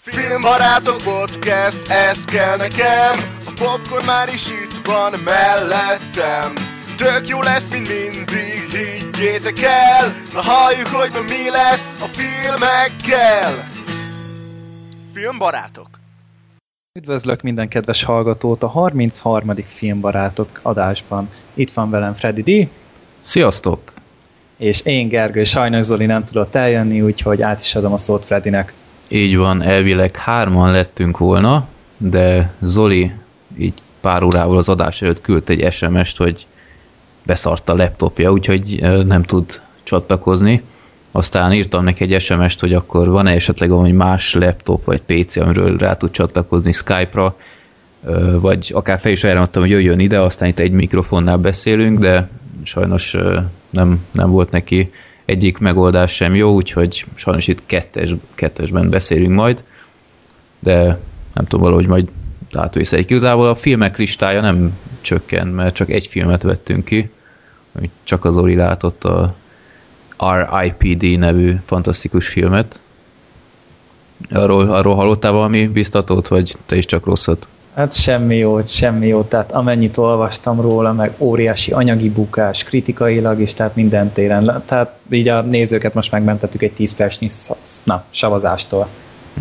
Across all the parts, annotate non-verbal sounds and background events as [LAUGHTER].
Filmbarátok podcast, ez kell nekem A popcorn már is itt van mellettem Tök jó lesz, mint mindig, higgyétek el Na halljuk, hogy ma mi lesz a filmekkel Filmbarátok Üdvözlök minden kedves hallgatót a 33. Filmbarátok adásban. Itt van velem Freddy D. Sziasztok! És én Gergő, sajnos Zoli nem tudott eljönni, úgyhogy át is adom a szót Freddynek. Így van, elvileg hárman lettünk volna, de Zoli így pár órával az adás előtt küldt egy SMS-t, hogy beszart a laptopja, úgyhogy nem tud csatlakozni. Aztán írtam neki egy SMS-t, hogy akkor van-e esetleg valami más laptop vagy PC, amiről rá tud csatlakozni Skype-ra, vagy akár fel is ajánlottam, hogy jöjjön ide, aztán itt egy mikrofonnál beszélünk, de sajnos nem, nem volt neki egyik megoldás sem jó, úgyhogy sajnos itt kettes, kettesben beszélünk majd, de nem tudom, valahogy majd átvészek. Igazából a filmek listája nem csökkent, mert csak egy filmet vettünk ki, amit csak az Ori látott a R.I.P.D. nevű fantasztikus filmet. Arról, arról hallottál valami biztatót, vagy te is csak rosszat? Hát semmi jót, semmi jót, tehát amennyit olvastam róla, meg óriási anyagi bukás, kritikailag is, tehát minden téren. Tehát így a nézőket most megmentettük egy 10 percnyi na, savazástól.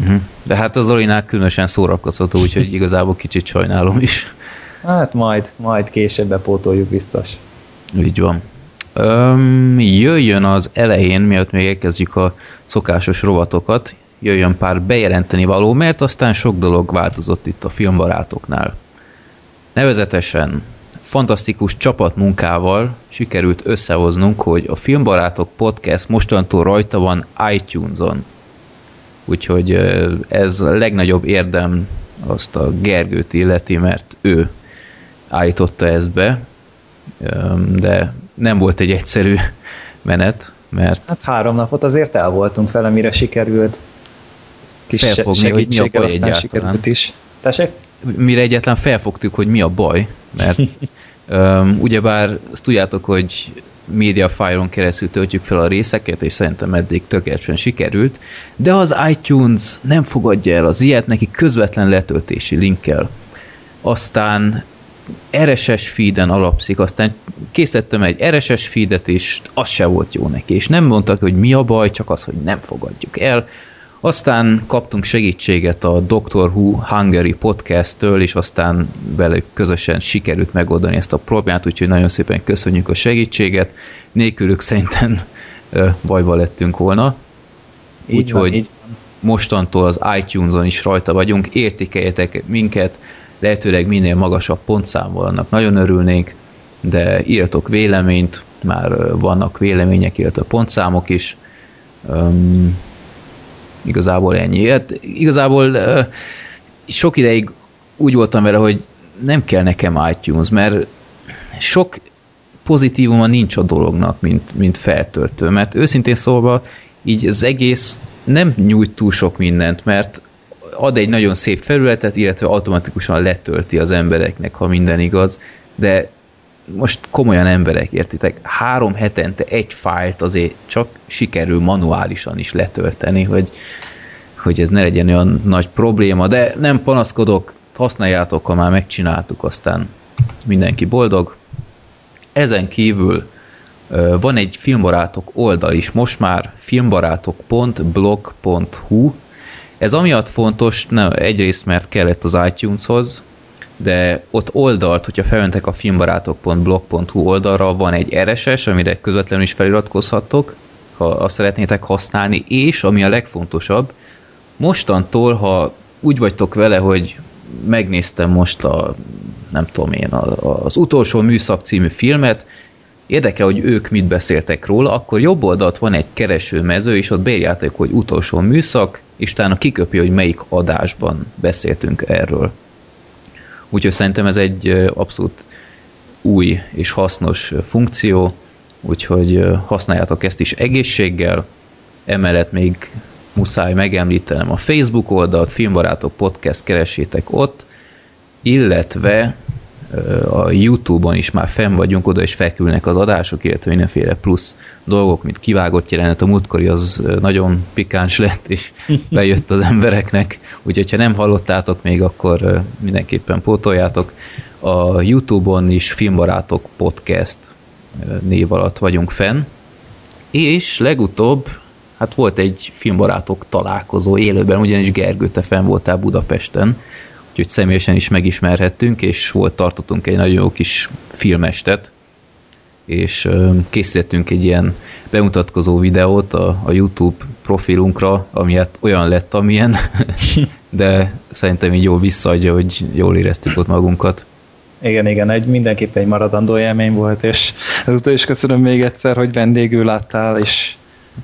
Uh-huh. De hát az Olinál különösen szórakoztató, úgyhogy igazából kicsit sajnálom is. Hát majd, majd később bepótoljuk biztos. Így van. Öm, jöjjön az elején, miatt még elkezdjük a szokásos rovatokat, jöjjön pár bejelenteni való, mert aztán sok dolog változott itt a filmbarátoknál. Nevezetesen fantasztikus csapatmunkával sikerült összehoznunk, hogy a Filmbarátok Podcast mostantól rajta van iTunes-on. Úgyhogy ez a legnagyobb érdem azt a Gergőt illeti, mert ő állította ezt be, de nem volt egy egyszerű menet, mert... Hát három napot azért el voltunk vele, mire sikerült kis felfogni, hogy mi a baj egyáltalán. Is. Tessék? Mire egyáltalán felfogtuk, hogy mi a baj, mert [LAUGHS] um, ugyebár azt tudjátok, hogy Mediafire-on keresztül töltjük fel a részeket, és szerintem eddig tökéletesen sikerült, de az iTunes nem fogadja el az ilyet, neki közvetlen letöltési linkkel. Aztán RSS feeden alapszik, aztán készítettem egy RSS feedet, és az se volt jó neki, és nem mondtak, hogy mi a baj, csak az, hogy nem fogadjuk el. Aztán kaptunk segítséget a Doctor Who Hungary podcast-től, és aztán velük közösen sikerült megoldani ezt a problémát, úgyhogy nagyon szépen köszönjük a segítséget. Nélkülük szerintem bajba lettünk volna. Úgyhogy mostantól az iTunes-on is rajta vagyunk, értékeljetek minket, lehetőleg minél magasabb pontszámmal, annak nagyon örülnénk, de írjatok véleményt, már vannak vélemények, illetve pontszámok is. Um, igazából ennyi. Hát, igazából sok ideig úgy voltam vele, hogy nem kell nekem iTunes, mert sok pozitívuma nincs a dolognak, mint, mint feltöltő, mert őszintén szólva így az egész nem nyújt túl sok mindent, mert ad egy nagyon szép felületet, illetve automatikusan letölti az embereknek, ha minden igaz, de most komolyan emberek, értitek, három hetente egy fájlt azért csak sikerül manuálisan is letölteni, hogy, hogy ez ne legyen olyan nagy probléma, de nem panaszkodok, használjátok, ha már megcsináltuk, aztán mindenki boldog. Ezen kívül van egy filmbarátok oldal is, most már filmbarátok.blog.hu, ez amiatt fontos, nem, egyrészt mert kellett az iTuneshoz, de ott oldalt, hogyha felmentek a filmbarátok.blog.hu oldalra, van egy RSS, amire közvetlenül is feliratkozhattok, ha azt szeretnétek használni, és ami a legfontosabb, mostantól, ha úgy vagytok vele, hogy megnéztem most a, nem tudom én, az utolsó műszak című filmet, érdekel, hogy ők mit beszéltek róla, akkor jobb oldalt van egy keresőmező, és ott beírjátok, hogy utolsó műszak, és utána kiköpi, hogy melyik adásban beszéltünk erről. Úgyhogy szerintem ez egy abszolút új és hasznos funkció, úgyhogy használjátok ezt is egészséggel, emellett még muszáj megemlítenem a Facebook oldalt, Filmbarátok Podcast keresétek ott, illetve a Youtube-on is már fenn vagyunk, oda is felkülnek az adások, illetve mindenféle plusz dolgok, mint kivágott jelenet, a múltkori az nagyon pikáns lett, és [LAUGHS] bejött az embereknek, úgyhogy ha nem hallottátok még, akkor mindenképpen pótoljátok. A Youtube-on is Filmbarátok Podcast név alatt vagyunk fenn, és legutóbb hát volt egy filmbarátok találkozó élőben, ugyanis Gergő, te fenn voltál Budapesten, úgyhogy személyesen is megismerhettünk, és volt tartottunk egy nagyon jó kis filmestet, és készítettünk egy ilyen bemutatkozó videót a, a YouTube profilunkra, ami hát olyan lett, amilyen, [LAUGHS] de szerintem így jól visszaadja, hogy jól éreztük ott magunkat. Igen, igen, egy mindenképpen egy maradandó élmény volt, és ezúttal is köszönöm még egyszer, hogy vendégül láttál, és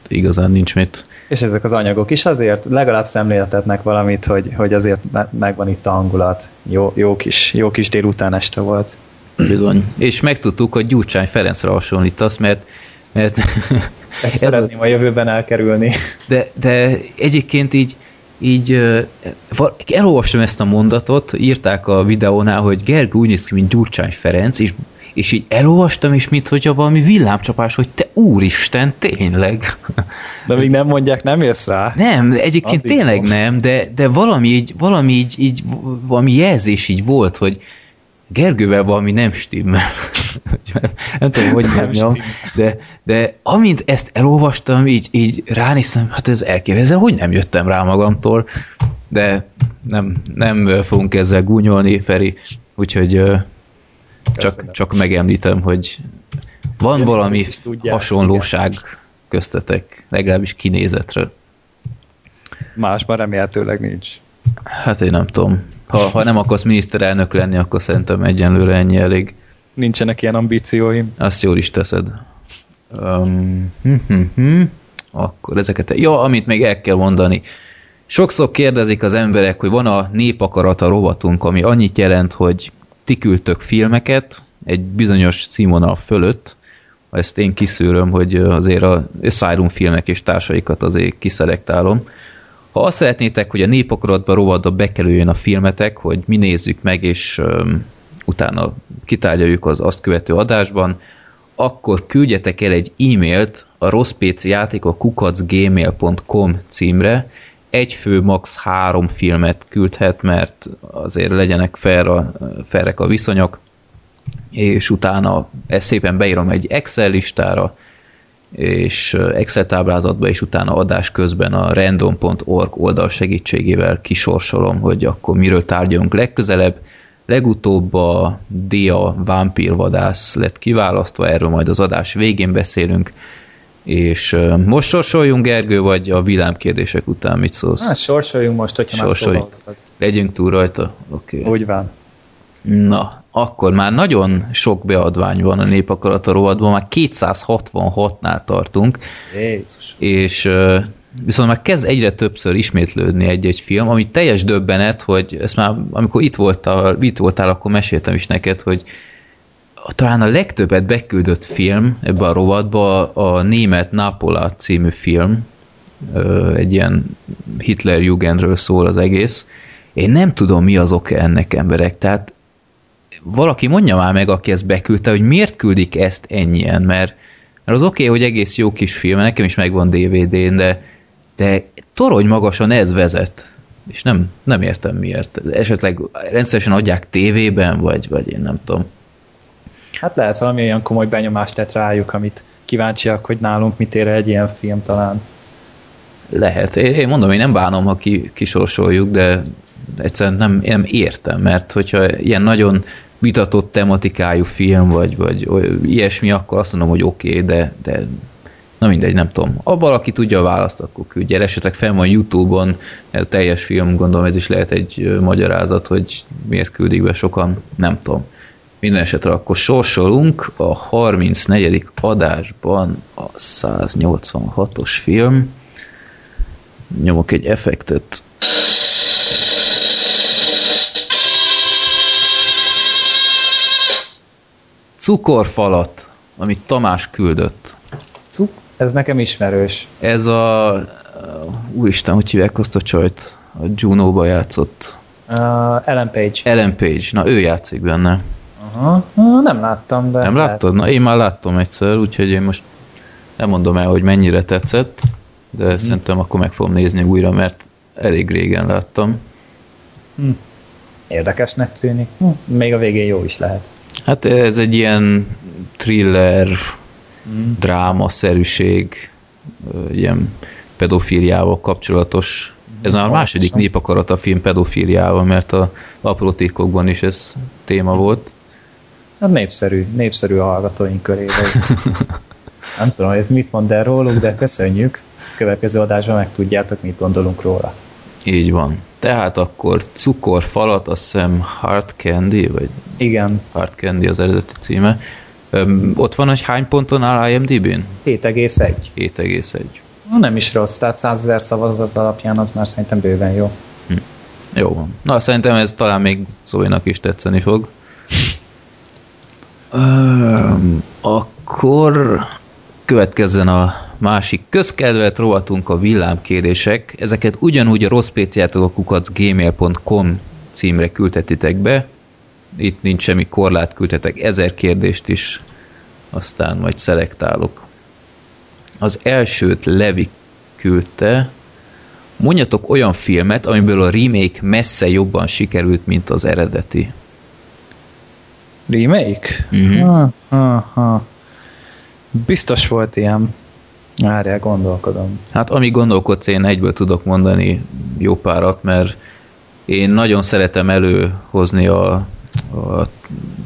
igazán nincs mit. És ezek az anyagok is azért legalább szemléltetnek valamit, hogy, hogy azért megvan itt a hangulat. Jó, jó, kis, jó kis délután este volt. Bizony. És megtudtuk, hogy Gyurcsány Ferencre hasonlítasz, mert mert Ezt [LAUGHS] szeretném a... jövőben elkerülni. De, de egyébként így, így elolvastam ezt a mondatot, írták a videónál, hogy Gergő úgy néz ki, mint Gyurcsány Ferenc, és és így elolvastam, és mint hogyha valami villámcsapás, hogy te úristen, tényleg. De még nem mondják, nem jössz rá? Nem, egyébként Addig tényleg most. nem, de, de valami, így, valami így, így, valami jelzés így volt, hogy Gergővel valami nem stimmel. [LAUGHS] nem tudom, hogy nem nyom, de, de amint ezt elolvastam, így, így ránéztem, hát ez elképzelhető, hogy nem jöttem rá magamtól, de nem, nem fogunk ezzel gúnyolni, Feri, úgyhogy csak, csak megemlítem, hogy van Ilyen valami hasonlóság igen. köztetek, legalábbis kinézetre. Másban remélhetőleg nincs. Hát én nem tudom. Ha, ha nem akarsz miniszterelnök lenni, akkor szerintem egyenlőre ennyi elég. Nincsenek ilyen ambícióim. Azt jól is teszed. Um, hm, hm, hm. Akkor ezeket... Ja, amit még el kell mondani. Sokszor kérdezik az emberek, hogy van a népakarata rovatunk, ami annyit jelent, hogy ti küldtök filmeket egy bizonyos címvonal fölött, ezt én kiszűröm, hogy azért a Asylum filmek és társaikat azért kiszelektálom. Ha azt szeretnétek, hogy a népakaratba rovadba bekerüljön a filmetek, hogy mi nézzük meg, és um, utána kitárgyaljuk az azt követő adásban, akkor küldjetek el egy e-mailt a rosszpcjátékok kukacgmail.com címre, egy fő, max. három filmet küldhet, mert azért legyenek fair a, fairek a viszonyok, és utána ezt szépen beírom egy Excel listára, és Excel táblázatba, és utána adás közben a random.org oldal segítségével kisorsolom, hogy akkor miről tárgyalunk legközelebb. Legutóbb a Dia vámpírvadász lett kiválasztva, erről majd az adás végén beszélünk, és most sorsoljunk, Gergő, vagy a villámkérdések után mit szólsz? Hát sorsoljunk most, hogyha Sorsoljunk. már szóba Legyünk túl rajta? Okay. Úgy van. Na, akkor már nagyon sok beadvány van a népakarata rovadban, már 266-nál tartunk. Jézus. És viszont már kezd egyre többször ismétlődni egy-egy film, ami teljes döbbenet, hogy ezt már, amikor itt voltál, itt voltál, akkor meséltem is neked, hogy talán a legtöbbet beküldött film ebbe a rovatba a német Napola című film, egy ilyen Hitler Jugendről szól az egész. Én nem tudom, mi az oka ennek emberek, tehát valaki mondja már meg, aki ezt beküldte, hogy miért küldik ezt ennyien, mert, mert az oké, okay, hogy egész jó kis film, nekem is megvan DVD-n, de, de torony magasan ez vezet, és nem, nem értem miért. Esetleg rendszeresen adják tévében, vagy, vagy én nem tudom. Hát lehet valami olyan komoly benyomást tett rájuk, amit kíváncsiak, hogy nálunk mit ér egy ilyen film talán. Lehet. Én mondom, én nem bánom, ha ki, kisorsoljuk, de egyszerűen nem, én nem értem, mert hogyha ilyen nagyon vitatott tematikájú film, vagy, vagy ilyesmi, akkor azt mondom, hogy oké, okay, de, de na mindegy, nem tudom. Ha valaki tudja a választ, akkor küldje. Esetleg fel van Youtube-on, a teljes film, gondolom ez is lehet egy magyarázat, hogy miért küldik be sokan, nem tudom. Minden esetre akkor sorsolunk a 34. adásban a 186-os film. Nyomok egy effektet. Cukorfalat, amit Tamás küldött. Cuk? Ez nekem ismerős. Ez a... Úristen, hogy hívják azt a csajt? A Juno-ba játszott. Uh, Ellen Page. Ellen Page. Na, ő játszik benne. Aha, ah, nem láttam, de... Nem lehet- láttad? Na, én már láttam egyszer, úgyhogy én most nem mondom el, hogy mennyire tetszett, de Mhm. szerintem akkor meg fogom nézni újra, mert elég régen láttam. Érdekesnek tűnik. Hm, Még a végén jó is lehet. Hát ez egy ilyen thriller, Mm. drámaszerűség, ilyen pedofíliával kapcsolatos. Ez már a második Pontosan. népakarat a film pedofíliával, mert a apró is ez téma volt. Hát népszerű, népszerű a hallgatóink körében. nem tudom, ez mit mond el róluk, de köszönjük. Következő adásban megtudjátok, mit gondolunk róla. Így van. Tehát akkor cukorfalat, azt hiszem Hard Candy, vagy Igen, Hard Candy az eredeti címe. Öm, ott van, hogy hány ponton áll IMDb-n? 7,1. 7,1. Na, Nem is rossz, tehát 100 ezer szavazat alapján az már szerintem bőven jó. Jó van. Na, szerintem ez talán még Zoe-nak is tetszeni fog. Akkor következzen a másik közkedvelt rovatunk a villámkérések. Ezeket ugyanúgy a rosszpéciátok a kukacgmail.com címre küldhetitek be. Itt nincs semmi korlát, küldhetek ezer kérdést is, aztán majd szelektálok. Az elsőt Levi küldte, Mondjatok olyan filmet, amiből a remake messze jobban sikerült, mint az eredeti. Remake? Mhm. Ha, ha, ha. Biztos volt ilyen. Várjál, gondolkodom. Hát amíg gondolkodsz, én egyből tudok mondani jó párat, mert én nagyon szeretem előhozni a, a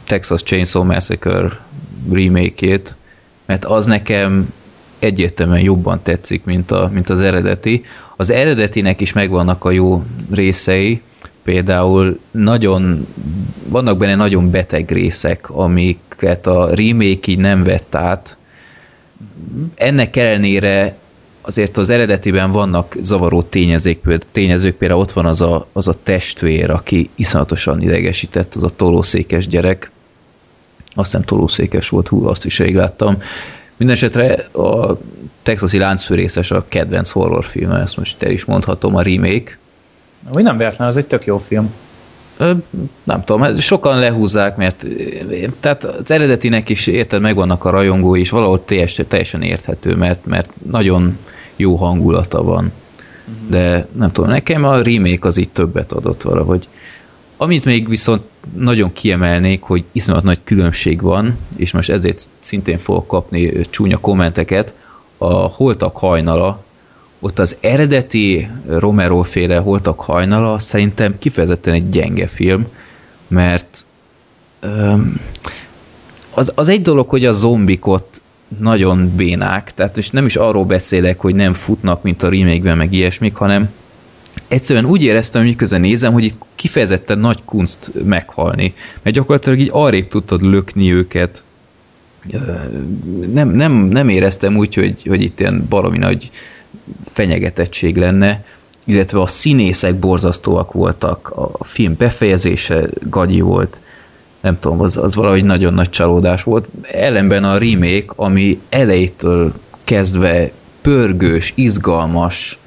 Texas Chainsaw Massacre remake-ét, mert az nekem egyértelműen jobban tetszik, mint, a, mint az eredeti. Az eredetinek is megvannak a jó részei, például nagyon, vannak benne nagyon beteg részek, amiket a remake így nem vett át. Ennek ellenére azért az eredetiben vannak zavaró tényezők, például- tényezők, például ott van az a, az a testvér, aki iszonyatosan idegesített, az a tolószékes gyerek. Azt hiszem tolószékes volt, hú, azt is rég láttam. Mindenesetre a texasi láncfőrészes a kedvenc horrorfilm, ezt most el is mondhatom, a remake. Úgy nem véletlen, az egy tök jó film. Ö, nem tudom, sokan lehúzzák, mert tehát az eredetinek is érted, megvannak a rajongói, és valahol teljesen, teljesen érthető, mert, mert nagyon jó hangulata van. De nem tudom, nekem a remake az így többet adott valahogy. Amit még viszont nagyon kiemelnék, hogy iszonyat nagy különbség van, és most ezért szintén fogok kapni csúnya kommenteket, a Holtak hajnala, ott az eredeti Romero féle Holtak hajnala szerintem kifejezetten egy gyenge film, mert öm, az, az egy dolog, hogy a zombik ott nagyon bénák, tehát és nem is arról beszélek, hogy nem futnak, mint a remake meg ilyesmik, hanem egyszerűen úgy éreztem, hogy miközben nézem, hogy itt kifejezetten nagy kunst meghalni, mert gyakorlatilag így arrébb tudtad lökni őket, nem, nem, nem éreztem úgy, hogy, hogy itt ilyen baromi nagy fenyegetettség lenne, illetve a színészek borzasztóak voltak, a film befejezése gagyi volt, nem tudom, az, az valahogy nagyon nagy csalódás volt. Ellenben a remake, ami elejétől kezdve pörgős, izgalmas,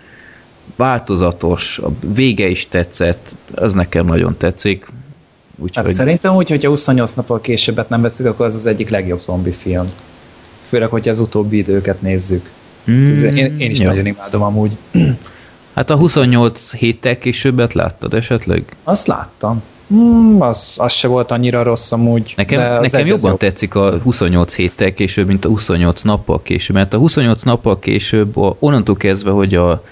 változatos, a vége is tetszett, az nekem nagyon tetszik. Úgyhogy Hát szerintem úgy, hogyha 28 nappal későbbet nem veszük, akkor az az egyik legjobb zombi film. Főleg, hogyha az utóbbi időket nézzük. Mm, Én, én is jó. nagyon imádom amúgy. Hát a 28 héttel későbbet láttad esetleg? Azt láttam. Hmm, az, az se volt annyira rossz amúgy. Nekem, nekem jobban jobb. tetszik a 28 héttel később, mint a 28 nappal később, mert a 28 nappal később, a, onnantól kezdve, hogy a,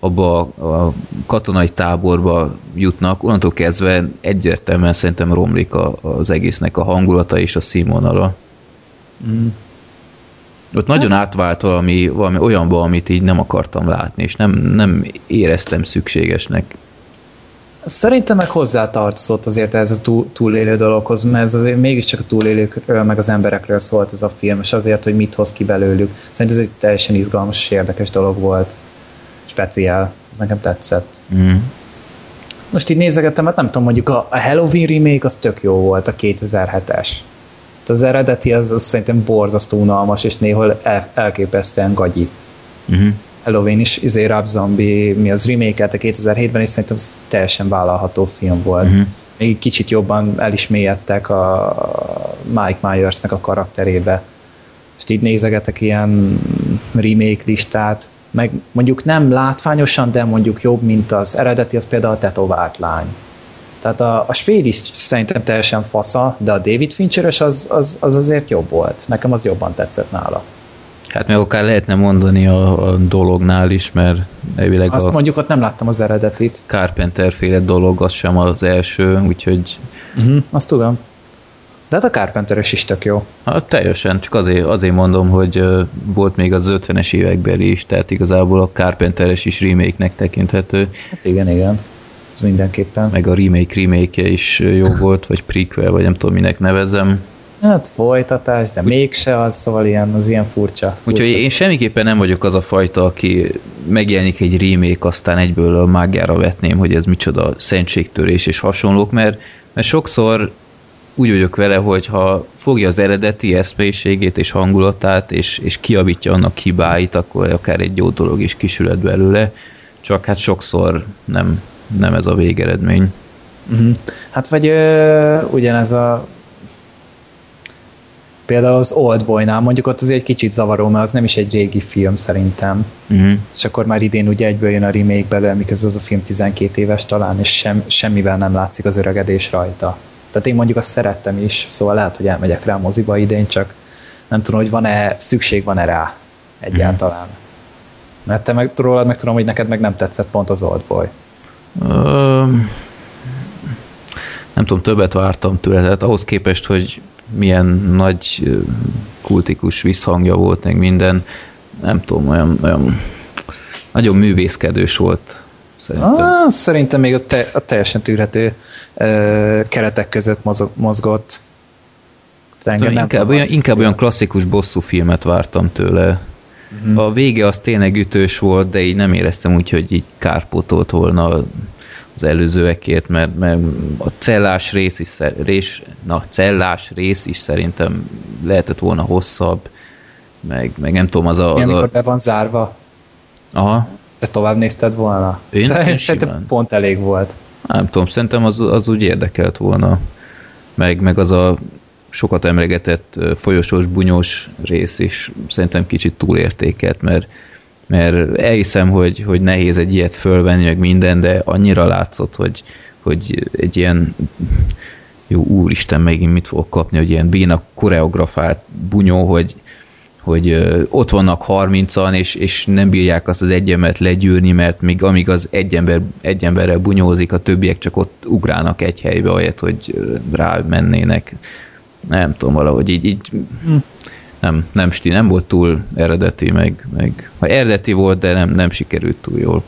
abba a, a katonai táborba jutnak, onnantól kezdve egyértelműen szerintem romlik a, az egésznek a hangulata és a színvonala. Mm. Ott nagyon átvált valami, valami olyanba, amit így nem akartam látni, és nem, nem éreztem szükségesnek. Szerintem meg hozzátartozott azért ez a túl, túlélő dologhoz, mert ez azért mégiscsak a túlélőkről, meg az emberekről szólt ez a film, és azért, hogy mit hoz ki belőlük. Szerintem ez egy teljesen izgalmas és érdekes dolog volt. Speciál. Ez nekem tetszett. Mm. Most így nézegettem, hát nem tudom, mondjuk a, a Halloween remake az tök jó volt, a 2007-es. Az eredeti az, az szerintem borzasztó unalmas, és néhol el, elképesztően gagyi. Mm-hmm. Halloween is, izé Rob Zombie, mi az remake a 2007-ben, és szerintem ez teljesen vállalható film volt. Mhm. még kicsit jobban el is mélyedtek a Mike Myersnek a karakterébe. És így nézegetek ilyen remake listát, meg mondjuk nem látványosan, de mondjuk jobb, mint az eredeti, az például a tetovált lány. Tehát a, a Spél is szerintem teljesen fasza, de a David Fincheres az, az, az azért jobb volt. Nekem az jobban tetszett nála. Hát meg akár lehetne mondani a, a dolognál is, mert elvileg Azt a mondjuk ott nem láttam az eredetit. Carpenter féle dolog az sem az első, úgyhogy Uh-huh, azt tudom. De hát a Carpenteres is tök jó. hát teljesen, csak azért, azért mondom, hogy volt még az 50-es évekbeli is, tehát igazából a Carpenteres is remake-nek tekinthető, Hát igen, igen. Ez mindenképpen. meg a remake remake is jó [LAUGHS] volt, vagy prequel, vagy nem tudom minek nevezem. Hát folytatás, de mégse az, szóval ilyen, az ilyen furcsa. Úgyhogy én semmiképpen nem vagyok az a fajta, aki megjelenik egy remake, aztán egyből a mágiára vetném, hogy ez micsoda szentségtörés és hasonlók, mert, mert sokszor úgy vagyok vele, hogy ha fogja az eredeti eszmélyiségét és hangulatát, és, és kiavítja annak hibáit, akkor akár egy jó dolog is kisülhet belőle, csak hát sokszor nem, nem ez a végeredmény. Uh-huh. Hát vagy ö, ugyanez a például az Oldboy-nál mondjuk ott azért egy kicsit zavaró, mert az nem is egy régi film szerintem. Uh-huh. És akkor már idén ugye egyből jön a remake belőle, miközben az a film 12 éves talán, és sem, semmivel nem látszik az öregedés rajta. Tehát én mondjuk azt szerettem is, szóval lehet, hogy elmegyek rá a moziba idén, csak nem tudom, hogy van-e, szükség van-e rá egyáltalán. Mert te meg, rólad meg tudom, hogy neked meg nem tetszett pont az Oldboy. Nem tudom, többet vártam tőle, tehát ahhoz képest, hogy milyen nagy kultikus visszhangja volt, meg minden, nem tudom, olyan, olyan nagyon művészkedős volt szerintem. Ah, szerintem még a, te, a teljesen tűrhető ö, keretek között mozog, mozgott. Engem inkább, olyan, inkább olyan klasszikus bosszú filmet vártam tőle. Mhm. A vége az tényleg ütős volt, de így nem éreztem úgy, hogy így kárpótolt volna az előzőekért, mert, mert a cellás rész is, rész, na, cellás rész is szerintem lehetett volna hosszabb, meg, meg nem tudom, az a... Az amikor a be van zárva, aha, te tovább nézted volna? Én Szerintem simán. pont elég volt. nem tudom, szerintem az, az úgy érdekelt volna. Meg, meg az a sokat emlegetett folyosós, bunyós rész is szerintem kicsit túlértékelt, mert, mert elhiszem, hogy, hogy nehéz egy ilyet fölvenni, meg minden, de annyira látszott, hogy, hogy egy ilyen jó úristen, megint mit fogok kapni, hogy ilyen béna koreografált bunyó, hogy, hogy ott vannak 30-an, és, és nem bírják azt az egy embert legyűrni, mert még amíg az egy, ember, egy emberrel bunyózik, a többiek csak ott ugrálnak egy helybe, ahelyett, hogy ö, rá mennének. Nem tudom, valahogy így, így nem, nem, sti, nem volt túl eredeti, meg, meg ha eredeti volt, de nem, nem sikerült túl jól.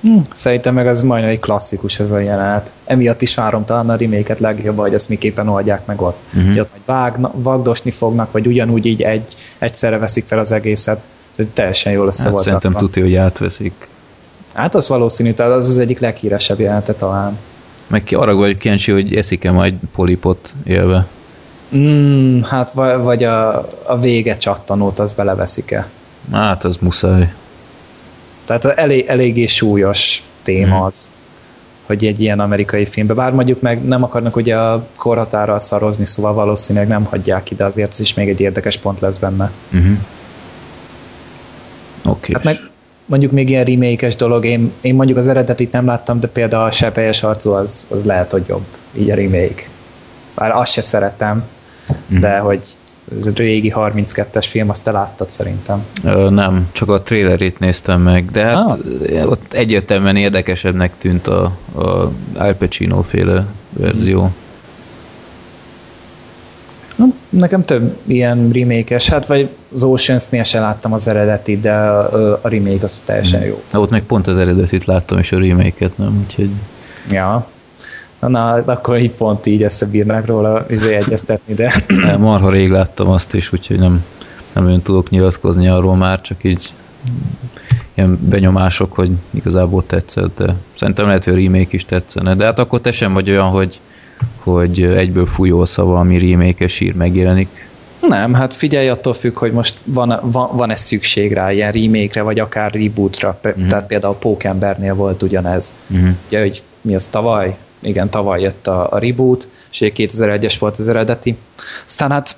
Hm. Szerintem meg az majdnem egy klasszikus ez a jelenet. Emiatt is várom talán a remake-et legjobb, hogy ezt miképpen oldják meg ott. Uh-huh. Hogy ott majd vágna, vagdosni fognak, vagy ugyanúgy így egy, egyszerre veszik fel az egészet. Ez teljesen jól össze Hát volt szerintem tudja, hogy átveszik. Hát az valószínű, tehát az az egyik leghíresebb jelenete talán. Meg ki arra vagyok kíváncsi, hogy eszik-e majd polipot élve. Mm, hát vagy, a, a vége csattanót az beleveszik-e. Hát az muszáj. Tehát elég, eléggé súlyos téma Mhm. az, hogy egy ilyen amerikai filmbe, bár mondjuk meg nem akarnak ugye a korhatárral szarozni, szóval valószínűleg nem hagyják ide, azért ez is még egy érdekes pont lesz benne. Uh-huh. Oké. Hát meg mondjuk még ilyen remake dolog, én, én mondjuk az eredetit nem láttam, de például a sepelyes arcú az, az lehet, hogy jobb, így a remake. Bár azt se szeretem, Mhm. de hogy ez régi 32-es film, azt te láttad szerintem. Ö, nem, csak a trailerét néztem meg, de hát Ah. ott egyértelműen érdekesebbnek tűnt a, a Al Pacino féle verzió. Na, Nekem több ilyen remake hát vagy az Oceans-nél se láttam az eredetit, de a, a remake az teljesen jó. Na, ott meg pont az eredetit láttam, és a remake-et nem, úgyhogy Ja. Na, akkor így pont így összebírnak róla izé egyeztetni, de [CLEARS THROAT] marha rég láttam azt is, úgyhogy nem, nem olyan tudok nyilatkozni arról már, csak így ilyen benyomások, hogy igazából tetszett, de szerintem lehet, hogy a remake is tetszene, de hát akkor te sem vagy olyan, hogy, hogy egyből fújolsz, ha valami remake-es ír megjelenik. nem, hát figyelj attól függ, hogy most van, van, van-e szükség rá ilyen remake-re, vagy akár rebootra, Mhm. tehát például a Pókembernél volt ugyanez. Uh-huh. Ugye, hogy mi az tavaly igen, tavaly jött a, a reboot, és 2001-es volt az eredeti. Aztán hát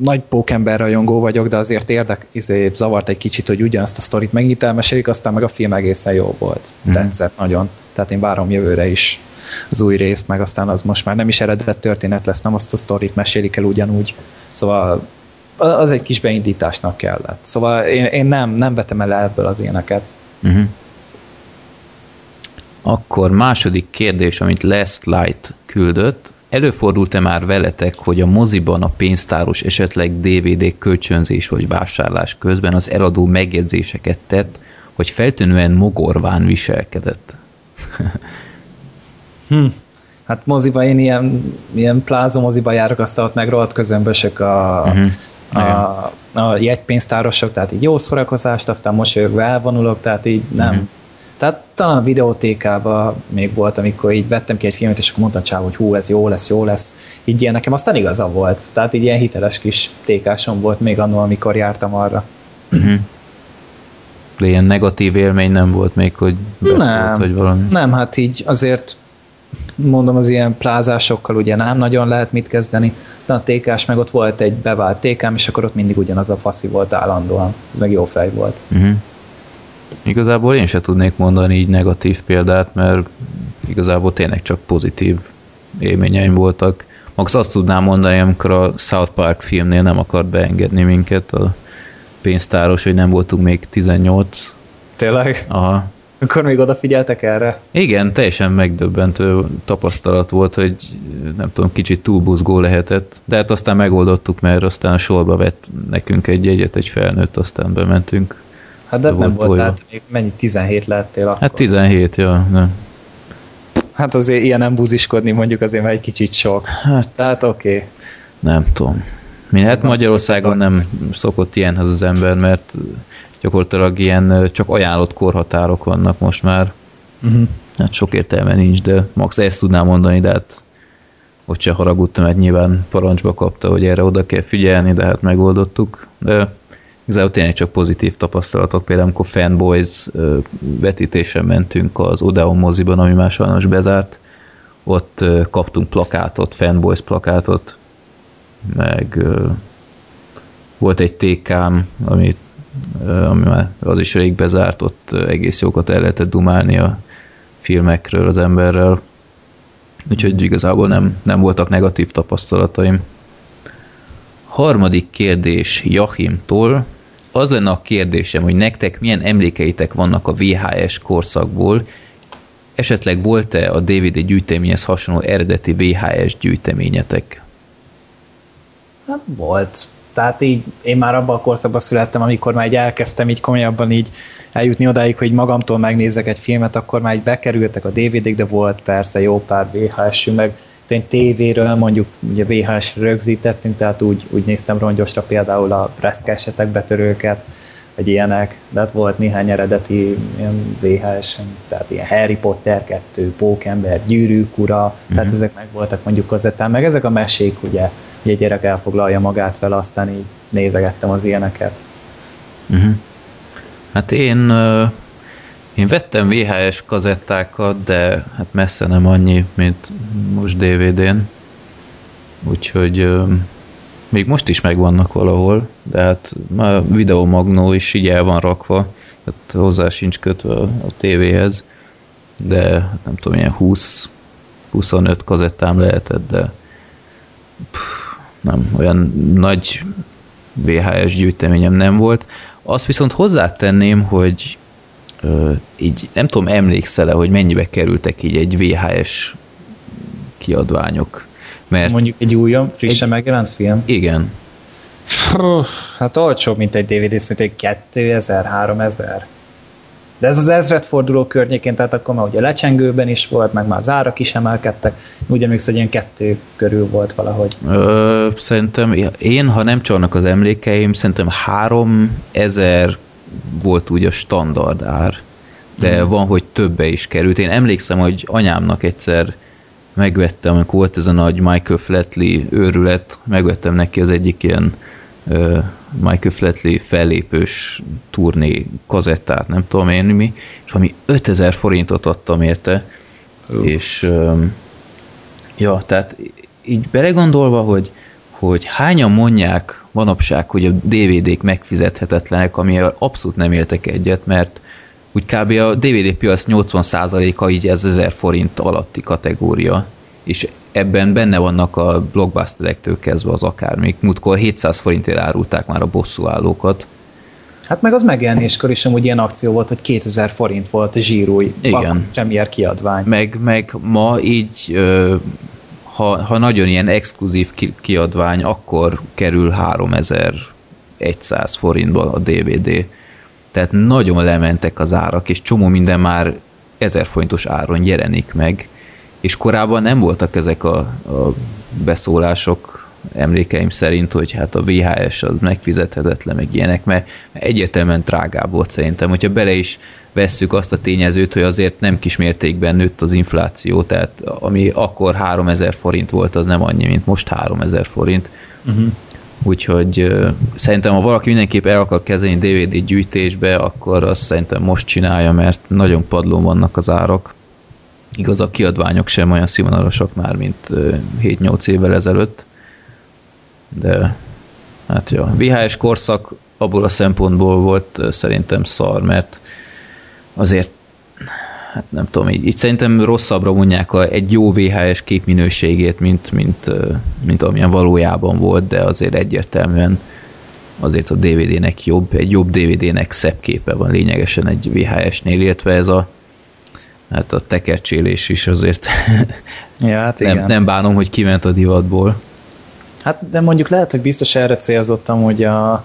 nagy pókember rajongó vagyok, de azért érdek, izé, zavart egy kicsit, hogy ugyanazt a sztorit megint elmesélik, aztán meg a film egészen jó volt. Mm. Tetszett nagyon. Tehát én várom jövőre is az új részt, meg aztán az most már nem is eredet történet lesz, nem azt a sztorit mesélik el ugyanúgy. Szóval az egy kis beindításnak kellett. Szóval én, én nem, nem vetem el ebből az éneket. Uh-huh. Akkor második kérdés, amit Last Light küldött. Előfordult-e már veletek, hogy a moziban a pénztáros esetleg DVD kölcsönzés vagy vásárlás közben az eladó megjegyzéseket tett, hogy feltűnően mogorván viselkedett? [LAUGHS] hm. Hát moziba én ilyen, ilyen pláza moziba járok, aztán ott meg rohadt közömbösök a, uh-huh a, a jegypénztárosok, tehát így jó szórakozást, aztán mosolyogva elvonulok, tehát így nem. Mm-hmm. Tehát talán a videótékában még volt, amikor így vettem ki egy filmet, és akkor mondta Csáv, hogy hú, ez jó lesz, jó lesz. Így ilyen nekem aztán igaza volt. Tehát így ilyen hiteles kis tékásom volt még annól, amikor jártam arra. Mm-hmm. De ilyen negatív élmény nem volt még, hogy beszélt, nem, vagy valami? Nem, hát így azért mondom, az ilyen plázásokkal ugye nem nagyon lehet mit kezdeni. Aztán a tékás meg ott volt egy bevált tékám, és akkor ott mindig ugyanaz a faszi volt állandóan. Ez meg jó fej volt. Uh-huh. Igazából én se tudnék mondani így negatív példát, mert igazából tényleg csak pozitív élményeim voltak. Max azt tudnám mondani, amikor a South Park filmnél nem akart beengedni minket a pénztáros, hogy nem voltunk még 18. Tényleg? Aha. Akkor még odafigyeltek erre? Igen, teljesen megdöbbentő tapasztalat volt, hogy nem tudom, kicsit túlbuzgó lehetett, de hát aztán megoldottuk, mert aztán sorba vett nekünk egy jegyet, egy felnőtt, aztán bementünk. Hát de, de nem volt, tehát még mennyi, 17 lettél akkor? Hát 17, ja. Hát azért ilyen nem buziskodni mondjuk azért már egy kicsit sok. Hát, tehát oké. Okay. Nem tudom. Mi, hát Magyarországon nem szokott ilyenhez az ember, mert gyakorlatilag ilyen csak ajánlott korhatárok vannak most már. Uh-huh. Hát sok értelme nincs, de max ezt tudnám mondani, de hát ott se haragudtam, mert nyilván parancsba kapta, hogy erre oda kell figyelni, de hát megoldottuk. De igazából tényleg csak pozitív tapasztalatok, például amikor Fanboys vetítésen mentünk az Odeon moziban, ami már sajnos bezárt, ott kaptunk plakátot, Fanboys plakátot, meg volt egy tékám, amit ami már az is rég bezárt, ott egész jókat el lehetett dumálni a filmekről az emberrel. Úgyhogy igazából nem, nem voltak negatív tapasztalataim. Harmadik kérdés Jachimtól. Az lenne a kérdésem, hogy nektek milyen emlékeitek vannak a VHS korszakból, esetleg volt-e a DVD gyűjteményhez hasonló eredeti VHS gyűjteményetek? Hát volt. Tehát így én már abban a korszakban születtem, amikor már így elkezdtem így komolyabban így eljutni odáig, hogy magamtól megnézek egy filmet, akkor már így bekerültek a DVD-k, de volt persze jó pár VHS, meg én tévéről mondjuk ugye VHS rögzítettünk, tehát úgy, úgy néztem rongyosra például a preszkesetek betörőket, vagy ilyenek, de hát volt néhány eredeti ilyen VHS, tehát ilyen Harry Potter 2, Pókember, Gyűrűk ura, mm-hmm. tehát mhm. ezek meg voltak mondjuk kazettán, meg ezek a mesék ugye hogy egy gyerek elfoglalja magát vele, aztán így nézegettem az ilyeneket. Uh-huh. Hát én, én vettem VHS kazettákat, de hát messze nem annyi, mint most DVD-n. Úgyhogy még most is megvannak valahol, de hát a videomagnó is így el van rakva, tehát hozzá sincs kötve a, tévéhez, de nem tudom, ilyen 20 25 kazettám lehetett, de pff, nem, olyan nagy VHS gyűjteményem nem volt. Azt viszont hozzátenném, hogy így nem tudom, emlékszel-e, hogy mennyibe kerültek így egy VHS kiadványok. Mert Mondjuk egy újabb, frissen egy, megjelent film? Igen. Hát olcsóbb, mint egy DVD, szerintem 2000-3000. De ez az ezredforduló környékén, tehát akkor már ugye lecsengőben is volt, meg már az árak is emelkedtek. Úgy emlékszem, hogy ilyen kettő körül volt valahogy. Ö, szerintem én, ha nem csalnak az emlékeim, szerintem 3000 volt úgy a standard ár. De hmm. van, hogy többe is került. Én emlékszem, hogy anyámnak egyszer megvettem, amikor volt ez a nagy Michael Flatley őrület, megvettem neki az egyik ilyen Michael Flatley fellépős turné kazettát, nem tudom én mi, és ami 5000 forintot adtam érte, uh. és Ja, tehát így belegondolva, hogy, hogy hányan mondják manapság, hogy a DVD-k megfizethetetlenek, amivel abszolút nem éltek egyet, mert úgy kb. a DVD piac 80%-a így ez 1000 forint alatti kategória, és ebben benne vannak a blockbusterektől kezdve az akármik. Múltkor 700 forintért árulták már a bosszúállókat. Hát meg az megjelenéskor is amúgy ilyen akció volt, hogy 2000 forint volt a zsírúj Igen. semmilyen kiadvány. Meg, meg ma így, ha, ha nagyon ilyen exkluzív kiadvány, akkor kerül 3100 forintba a DVD. Tehát nagyon lementek az árak, és csomó minden már 1000 forintos áron jelenik meg, és korábban nem voltak ezek a, a beszólások emlékeim szerint, hogy hát a VHS az megfizethetetlen, meg ilyenek, mert egyértelműen drágább volt szerintem. Hogyha bele is vesszük azt a tényezőt, hogy azért nem kismértékben nőtt az infláció, tehát ami akkor 3000 forint volt, az nem annyi, mint most 3000 forint. Uh-huh. Úgyhogy uh, szerintem, ha valaki mindenképp el akar kezdeni DVD gyűjtésbe, akkor azt szerintem most csinálja, mert nagyon padlón vannak az árak. Igaz, a kiadványok sem olyan színvonalasak már, mint uh, 7-8 évvel ezelőtt de hát jó. VHS korszak abból a szempontból volt szerintem szar, mert azért hát nem tudom, így, így szerintem rosszabbra mondják a, egy jó VHS képminőségét, mint, mint, mint amilyen valójában volt, de azért egyértelműen azért a DVD-nek jobb, egy jobb DVD-nek szebb képe van lényegesen egy VHS-nél, illetve ez a hát a tekercsélés is azért ja, hát [LAUGHS] nem, nem bánom, hogy kiment a divatból. Hát de mondjuk lehet, hogy biztos erre célzottam, hogy a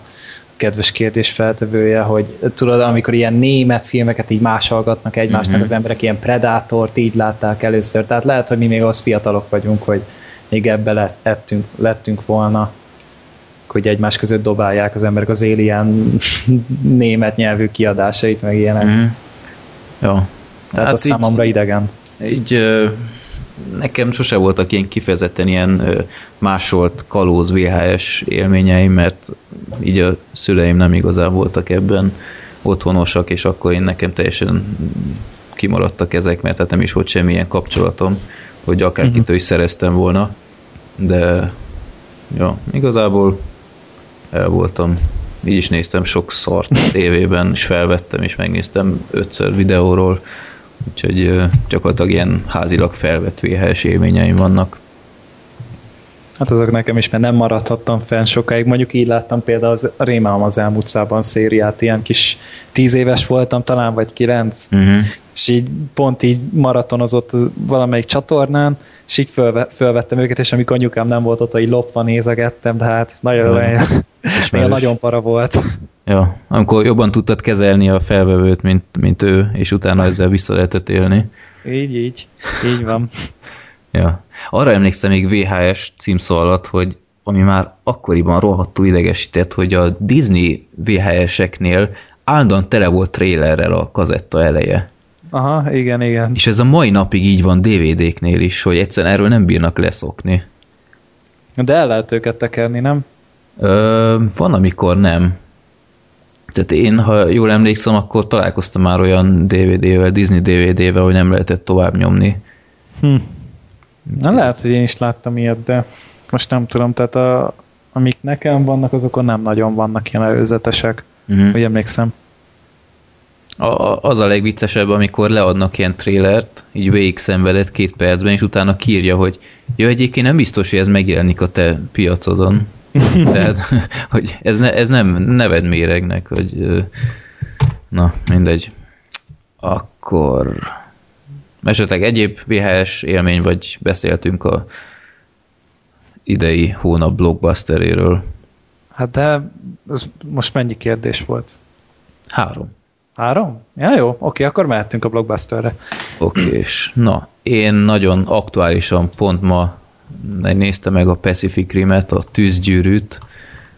kedves kérdés feltevője, hogy tudod, amikor ilyen német filmeket így másolgatnak egymásnak uh-huh. az emberek, ilyen Predátort így látták először, tehát lehet, hogy mi még az fiatalok vagyunk, hogy még ebbe lettünk, lettünk volna, hogy egymás között dobálják az emberek az Alien [LAUGHS] német nyelvű kiadásait, meg ilyenek. Uh-huh. Jó. Tehát hát az így, számomra idegen. Így nekem sose voltak ilyen kifejezetten ilyen másolt kalóz VHS élményeim, mert így a szüleim nem igazán voltak ebben otthonosak, és akkor én nekem teljesen kimaradtak ezek, mert hát nem is volt semmilyen kapcsolatom, hogy akárkitől uh-huh. is szereztem volna, de ja, igazából el voltam. Így is néztem sok szart tévében, és felvettem, és megnéztem ötször videóról, úgyhogy gyakorlatilag ilyen házilag felvett VHS élményeim vannak. Hát azok nekem is, mert nem maradhattam fenn sokáig. Mondjuk így láttam például az Rémálom az elmúlt szában szériát, ilyen kis tíz éves voltam talán, vagy kilenc, uh-huh. és így pont így maratonozott valamelyik csatornán, és így fölve, fölvettem őket, és amikor anyukám nem volt ott, így lopva nézegettem, de hát nagyon, olyan, [LAUGHS] nagyon para volt. Ja, amikor jobban tudtad kezelni a felvevőt, mint, mint ő, és utána ezzel vissza lehetett élni. Így, így. Így van. [LAUGHS] ja. Arra emlékszem még VHS címszó alatt, hogy ami már akkoriban rohadtul idegesített, hogy a Disney VHS-eknél állandóan tele volt trailerrel a kazetta eleje. Aha, igen, igen. És ez a mai napig így van DVD-knél is, hogy egyszerűen erről nem bírnak leszokni. De el lehet őket tekerni, nem? Ö, van, amikor nem. Tehát én, ha jól emlékszem, akkor találkoztam már olyan DVD-vel, Disney DVD-vel, hogy nem lehetett tovább nyomni. Hm. Na lehet, hogy én is láttam ilyet, de most nem tudom, tehát a, amik nekem vannak, azokon nem nagyon vannak ilyen előzetesek, uh-huh. hogy emlékszem. A, az a legviccesebb, amikor leadnak ilyen trélert, így végig szenvedett két percben, és utána kírja, hogy jó, egyébként nem biztos, hogy ez megjelenik a te piacodon. [LAUGHS] Tehát, hogy ez, ne, ez nem neved méregnek, hogy na, mindegy. Akkor esetleg egyéb VHS élmény, vagy beszéltünk a idei hónap blockbusteréről. Hát de ez most mennyi kérdés volt? Három. Három? Ja, jó, oké, akkor mehetünk a blockbusterre. Oké, és na, én nagyon aktuálisan pont ma néztem meg a Pacific Rim-et, a tűzgyűrűt,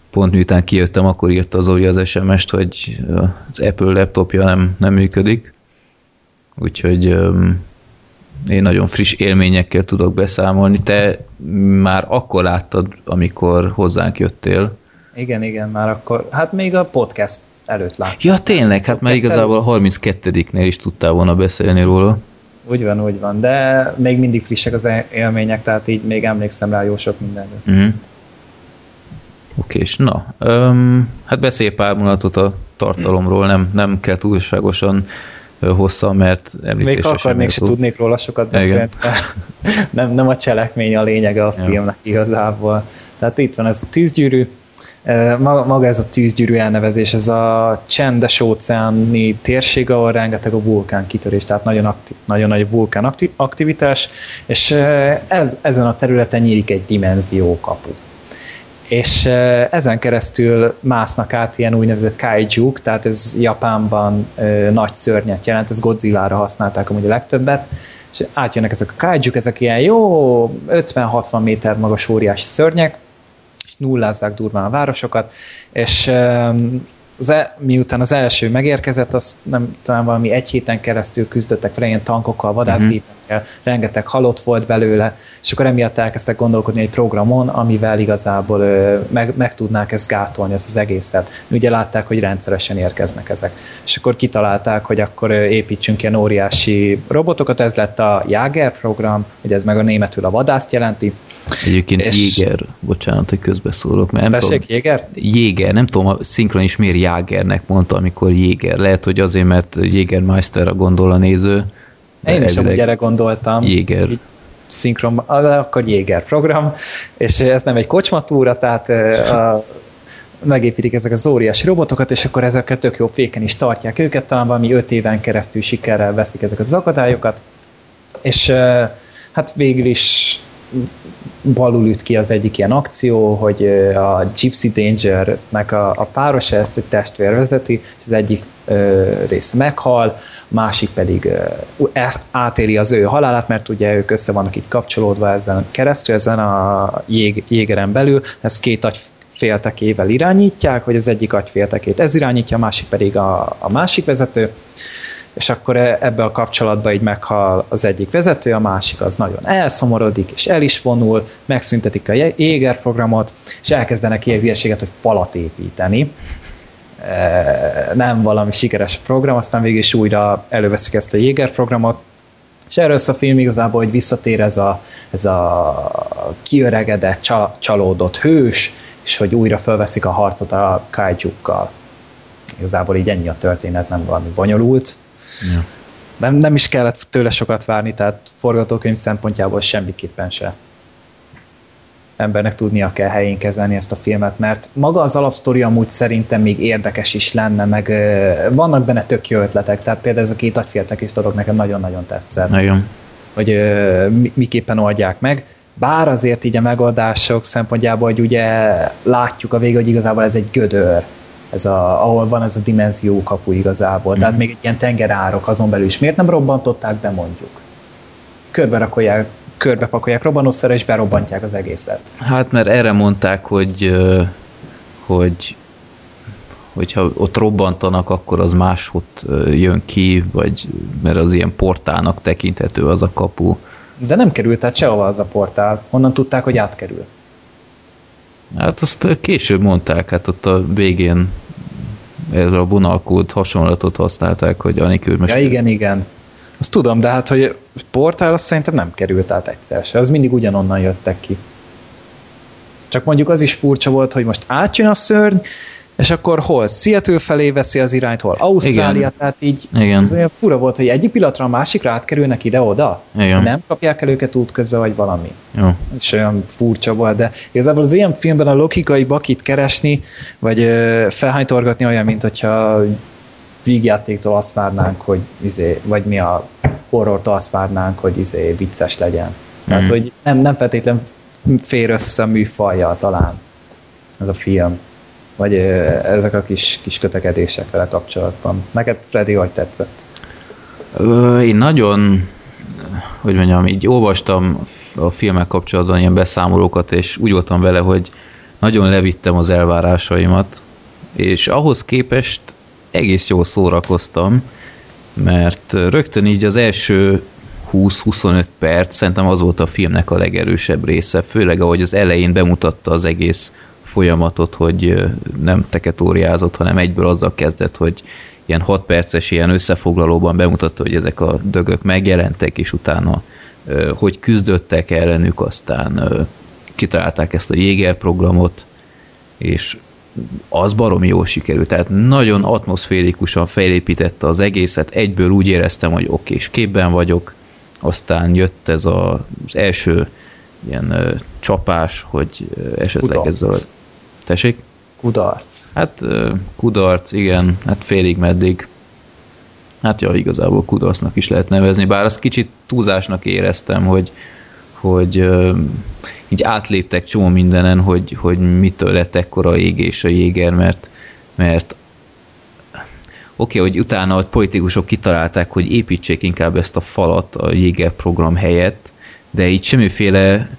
pont miután kijöttem, akkor írta az Zoli az SMS-t, hogy az Apple laptopja nem, nem működik, úgyhogy um, én nagyon friss élményekkel tudok beszámolni. Te már akkor láttad, amikor hozzánk jöttél. Igen, igen, már akkor, hát még a podcast előtt láttam. Ja, tényleg, hát már igazából a 32-nél is tudtál volna beszélni róla. Úgy van, úgy van, de még mindig frissek az élmények, tehát így még emlékszem rá jó sok mindenre. Uh-huh. Oké, és na, um, hát beszélj pár mondatot a tartalomról, nem, nem kell túlságosan hosszan, mert említésre Még akarnék, se tudnék róla sokat beszélni. nem, nem a cselekmény a lényege a filmnek ja. igazából. Tehát itt van ez a tűzgyűrű, maga ez a tűzgyűrű elnevezés, ez a csendes óceáni térség, ahol rengeteg a vulkán kitörés, tehát nagyon, aktív, nagyon nagy vulkán aktivitás, és ez, ezen a területen nyílik egy dimenzió kapu. És ezen keresztül másznak át ilyen úgynevezett kaijuk, tehát ez Japánban nagy szörnyet jelent, ez Godzilla-ra használták amúgy a legtöbbet, és átjönnek ezek a kaijuk, ezek ilyen jó 50-60 méter magas óriási szörnyek, nullázzák durván a városokat, és az e, miután az első megérkezett, az nem talán valami egy héten keresztül küzdöttek fel ilyen tankokkal, vadászgépekkel, uh-huh. rengeteg halott volt belőle, és akkor emiatt elkezdtek gondolkodni egy programon, amivel igazából ö, meg, meg tudnák ezt gátolni, ezt az egészet. Ugye látták, hogy rendszeresen érkeznek ezek. És akkor kitalálták, hogy akkor építsünk ilyen óriási robotokat, ez lett a Jager program, hogy ez meg a németül a vadászt jelenti, Egyébként és... Jéger, bocsánat, hogy közbeszólok, mert nem Tessék, tudom, Jéger? Jéger, nem tudom, a szinkron is miért Jágernek mondta, amikor Jéger. Lehet, hogy azért, mert Jégermeisterra gondol a néző. Én is amúgy erre gondoltam. Jéger. Szinkron, akkor Jéger program, és ez nem egy kocsmatúra, tehát a, megépítik ezek az óriási robotokat, és akkor ezeket tök jó féken is tartják őket, talán valami öt éven keresztül sikerrel veszik ezeket az akadályokat, és hát végül is balul üt ki az egyik ilyen akció, hogy a Gypsy Danger-nek a, a páros ezt egy testvér vezeti, és az egyik ö, része meghal, másik pedig ö, átéli az ő halálát, mert ugye ők össze vannak itt kapcsolódva ezen keresztül, ezen a jég, jégeren belül, ez két agy féltekével irányítják, hogy az egyik agyféltekét ez irányítja, a másik pedig a, a másik vezető, és akkor e, ebbe a kapcsolatba így meghal az egyik vezető, a másik az nagyon elszomorodik, és el is vonul, megszüntetik a Jéger programot, és elkezdenek ilyen hülyeséget, hogy falat építeni. E, nem valami sikeres program, aztán végül is újra előveszik ezt a Jéger programot, és erről a film igazából, hogy visszatér ez a, ez a kiöregedett, csalódott hős, és hogy újra felveszik a harcot a kaijukkal. Igazából így ennyi a történet, nem valami bonyolult. Ja. Nem, nem is kellett tőle sokat várni, tehát forgatókönyv szempontjából semmiképpen se embernek tudnia kell helyén kezelni ezt a filmet, mert maga az alapsztori amúgy szerintem még érdekes is lenne, meg uh, vannak benne tök jó ötletek, tehát például ez a két agyféltek is dolog nekem nagyon-nagyon tetszett. Nagyon. Hogy uh, miképpen oldják meg, bár azért így a megoldások szempontjából, hogy ugye látjuk a végén, hogy igazából ez egy gödör, ez a, ahol van ez a dimenzió kapu igazából. Mm. Tehát mhm. még egy ilyen tengerárok azon belül is. Miért nem robbantották be mondjuk? Körbe rakolják, körbepakolják robbanószerre és berobbantják az egészet. Hát mert erre mondták, hogy hogy hogyha ott robbantanak, akkor az máshogy jön ki, vagy mert az ilyen portálnak tekinthető az a kapu. De nem került át sehova az a portál. Honnan tudták, hogy átkerül? Hát azt később mondták, hát ott a végén ez a vonalkód hasonlatot használták, hogy anélkül most... Ja, igen, igen. Azt tudom, de hát, hogy portál, azt szerintem nem került át egyszer se. Az mindig ugyanonnan jöttek ki. Csak mondjuk az is furcsa volt, hogy most átjön a szörny, és akkor hol Seattle felé veszi az irányt, hol Ausztrália, Igen. tehát így Igen. az olyan fura volt, hogy egyik pillanatra a másikra átkerülnek ide-oda, Igen. nem kapják el őket útközben, vagy valami. Jó. És olyan furcsa volt, de igazából az ilyen filmben a logikai bakit keresni, vagy ö, felhánytorgatni olyan, mint hogyha vígjátéktól azt várnánk, hogy izé, vagy mi a horrortól azt várnánk, hogy izé vicces legyen. Tehát, mm. hogy nem, nem feltétlenül fér össze a műfajjal talán ez a film vagy ezek a kis, kis kötekedések vele kapcsolatban. Neked, Freddy, hogy tetszett? Én nagyon, hogy mondjam, így olvastam a filmek kapcsolatban ilyen beszámolókat, és úgy voltam vele, hogy nagyon levittem az elvárásaimat, és ahhoz képest egész jól szórakoztam, mert rögtön így az első 20-25 perc szerintem az volt a filmnek a legerősebb része, főleg ahogy az elején bemutatta az egész folyamatot, hogy nem teketóriázott, hanem egyből azzal kezdett, hogy ilyen 6 perces ilyen összefoglalóban bemutatta, hogy ezek a dögök megjelentek, és utána hogy küzdöttek ellenük, aztán kitalálták ezt a Jäger programot, és az baromi jól sikerült. Tehát nagyon atmoszférikusan felépítette az egészet, egyből úgy éreztem, hogy oké, és képben vagyok, aztán jött ez a, az első ilyen ö, csapás, hogy esetleg Kudarc. ezzel... Tessék? Kudarc. Hát kudarc, igen, hát félig meddig. Hát ja, igazából kudarcnak is lehet nevezni, bár azt kicsit túlzásnak éreztem, hogy, hogy így átléptek csomó mindenen, hogy, hogy mitől lett ekkora a égés a jéger, mert, mert oké, okay, hogy utána a politikusok kitalálták, hogy építsék inkább ezt a falat a jéger program helyett, de így semmiféle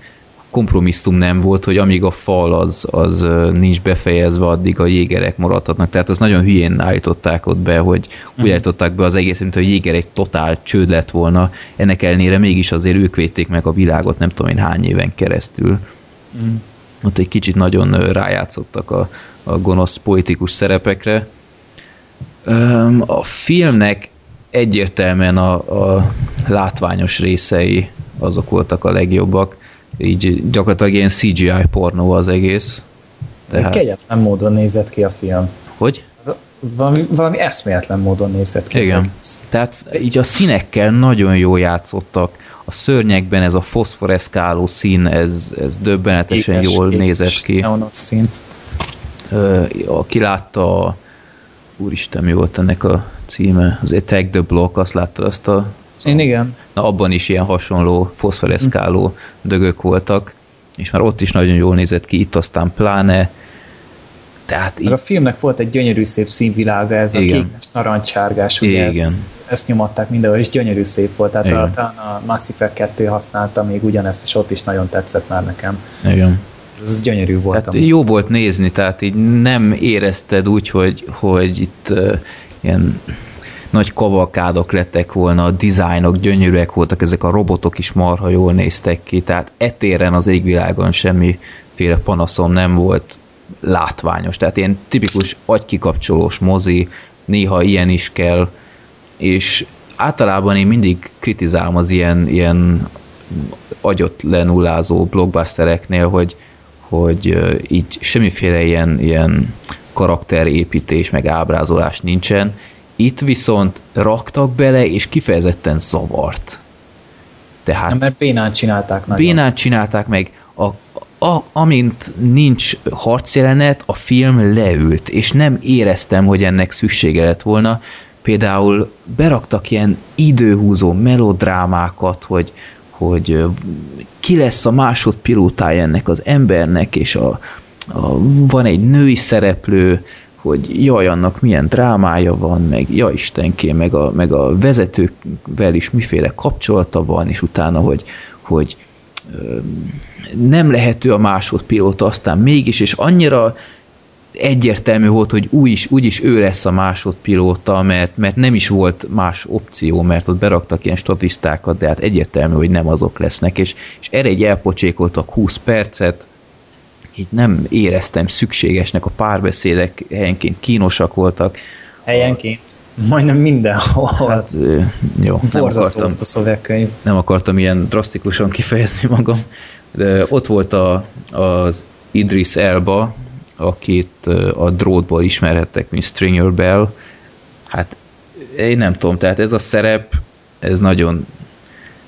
kompromisszum nem volt, hogy amíg a fal az, az nincs befejezve, addig a jégerek maradhatnak. Tehát az nagyon hülyén állították ott be, hogy úgy állították be az egész, mint hogy a jéger egy totál csőd lett volna. Ennek ellenére mégis azért ők védték meg a világot nem tudom én hány éven keresztül. Mm. Ott egy kicsit nagyon rájátszottak a, a gonosz politikus szerepekre. A filmnek egyértelműen a, a látványos részei azok voltak a legjobbak. Így gyakorlatilag ilyen CGI pornó az egész. Tehát... Kegyetlen módon nézett ki a film. Hogy? Valami, valami eszméletlen módon nézett ki. Igen. Tehát így a színekkel nagyon jól játszottak. A szörnyekben ez a foszforeszkáló szín, ez, ez döbbenetesen Éges, jól éges, nézett ki. szín. Ö, aki látta a úristen, mi volt ennek a címe? Az Attack the Block, azt látta azt a Én igen. Na, abban is ilyen hasonló foszforeszkáló dögök voltak, és már ott is nagyon jól nézett ki, itt aztán pláne. Tehát Mert a filmnek volt egy gyönyörű szép színvilága, ez Igen. a kékes narancsárgás, ugye Igen. ezt, ezt nyomatták mindenhol, és gyönyörű szép volt. Tehát Igen. a, talán a Mass Effect 2 használta még ugyanezt, és ott is nagyon tetszett már nekem. igen. Ez gyönyörű volt. Tehát jó volt nézni, tehát így nem érezted úgy, hogy, hogy itt uh, ilyen nagy kavalkádok lettek volna, a dizájnok gyönyörűek voltak, ezek a robotok is marha jól néztek ki, tehát etéren az égvilágon semmiféle panaszom nem volt látványos, tehát ilyen tipikus agykikapcsolós mozi, néha ilyen is kell, és általában én mindig kritizálom az ilyen, ilyen agyot lenullázó blockbustereknél, hogy, hogy így semmiféle ilyen, ilyen karakterépítés, meg ábrázolás nincsen. Itt viszont raktak bele, és kifejezetten zavart. Tehát Nem, mert bénán csinálták nagyon. bénán csinálták meg, a, a, amint nincs harcjelenet, a film leült, és nem éreztem, hogy ennek szüksége lett volna. Például beraktak ilyen időhúzó melodrámákat, hogy, hogy ki lesz a másodpilótája ennek az embernek, és a, a, van egy női szereplő, hogy jaj, annak milyen drámája van, meg ja Istenkém, meg a, meg a vezetőkvel is miféle kapcsolata van, és utána, hogy, hogy nem lehető a másodpilóta, aztán mégis, és annyira egyértelmű volt, hogy úgy is, úgy is ő lesz a másodpilóta, mert, mert nem is volt más opció, mert ott beraktak ilyen statisztákat, de hát egyértelmű, hogy nem azok lesznek, és, és erre egy elpocsékoltak 20 percet, így nem éreztem szükségesnek, a párbeszédek helyenként kínosak voltak. Helyenként. Majdnem mindenhol. Hát, jó, nem akartam, a szövegkönyv. nem akartam ilyen drasztikusan kifejezni magam, de ott volt a, az Idris Elba, akit a drótból ismerhettek, mint Stringer Bell. Hát én nem tudom, tehát ez a szerep, ez nagyon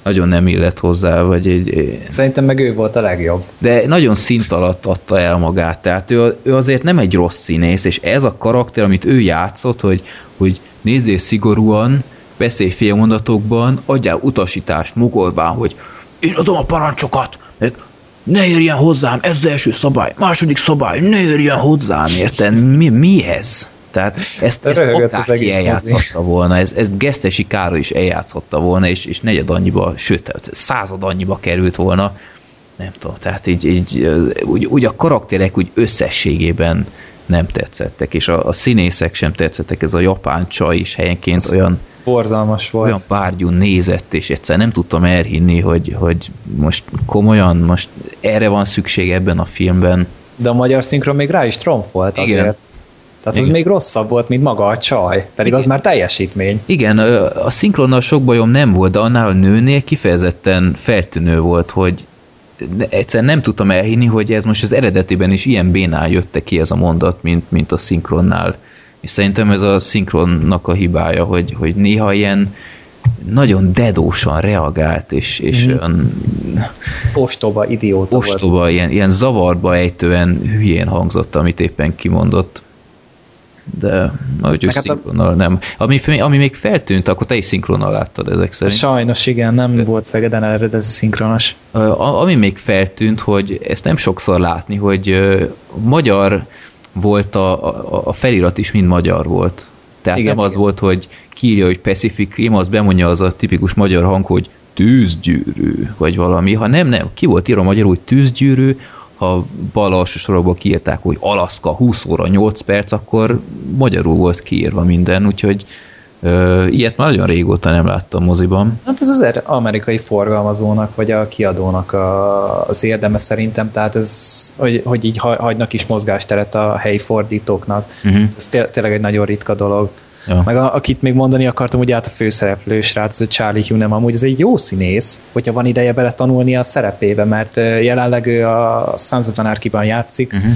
nagyon nem illett hozzá, vagy egy, Szerintem meg ő volt a legjobb. de nagyon szint alatt adta el magát, tehát ő, ő azért nem egy rossz színész, és ez a karakter, amit ő játszott, hogy, hogy nézzél szigorúan, beszélj félmondatokban, adjál utasítást mogolván, hogy én adom a parancsokat, meg ne érjen hozzám, ez az első szabály, második szabály, ne érjen hozzám, érted? Mi, mi ez? Tehát ezt, ezt akárki eljátszhatta volna, ez, ezt Gesztesi Károly is eljátszhatta volna, és, és negyed annyiba, sőt, század annyiba került volna, nem tudom, tehát így, így úgy, úgy a karakterek úgy összességében nem tetszettek, és a, a színészek sem tetszettek, ez a japán csaj is helyenként Ez olyan, Borzalmas volt. olyan párgyú nézett, és egyszer nem tudtam elhinni, hogy, hogy most komolyan, most erre van szükség ebben a filmben. De a magyar szinkron még rá is tromfolt Igen. Tehát Igen. az még rosszabb volt, mint maga a csaj, pedig Igen. az már teljesítmény. Igen, a szinkronnal sok bajom nem volt, de annál a nőnél kifejezetten feltűnő volt, hogy egyszerűen nem tudtam elhinni, hogy ez most az eredetiben is ilyen bénál jötte ki ez a mondat, mint, mint a szinkronnál. És szerintem ez a szinkronnak a hibája, hogy, hogy néha ilyen nagyon dedósan reagált, és, és mm. olyan... Ostoba, idióta Ostoba, volt. Ilyen, ilyen zavarba ejtően hülyén hangzott, amit éppen kimondott. De hogy hát szinkronnal a... nem. Ami, ami még feltűnt, akkor te is szinkronnal láttad ezek szerint. Sajnos igen, nem volt Szegeden ered ez a szinkronos. Ami még feltűnt, hogy ezt nem sokszor látni, hogy magyar volt a, a, a felirat is mind magyar volt. Tehát igen, nem az igen. volt, hogy kírja, hogy Pacific Rim, az bemondja az a tipikus magyar hang, hogy tűzgyűrű, vagy valami. Ha nem, nem, ki volt írva magyarul, hogy tűzgyűrű, ha bal alsó sorokból kiírták, hogy Alaszka 20 óra 8 perc, akkor magyarul volt kiírva minden, úgyhogy ö, ilyet már nagyon régóta nem láttam moziban. Hát ez az er- amerikai forgalmazónak, vagy a kiadónak a, az érdeme szerintem, tehát ez, hogy, hogy így hagynak is mozgásteret a helyi fordítóknak. Uh-huh. Ez tényleg egy nagyon ritka dolog. Ja. Meg a, akit még mondani akartam, hogy át a főszereplő srác, a Charlie Hunnam, amúgy ez egy jó színész, hogyha van ideje bele tanulni a szerepébe, mert jelenleg ő a Sons of Anarchy-ban játszik. Uh-huh.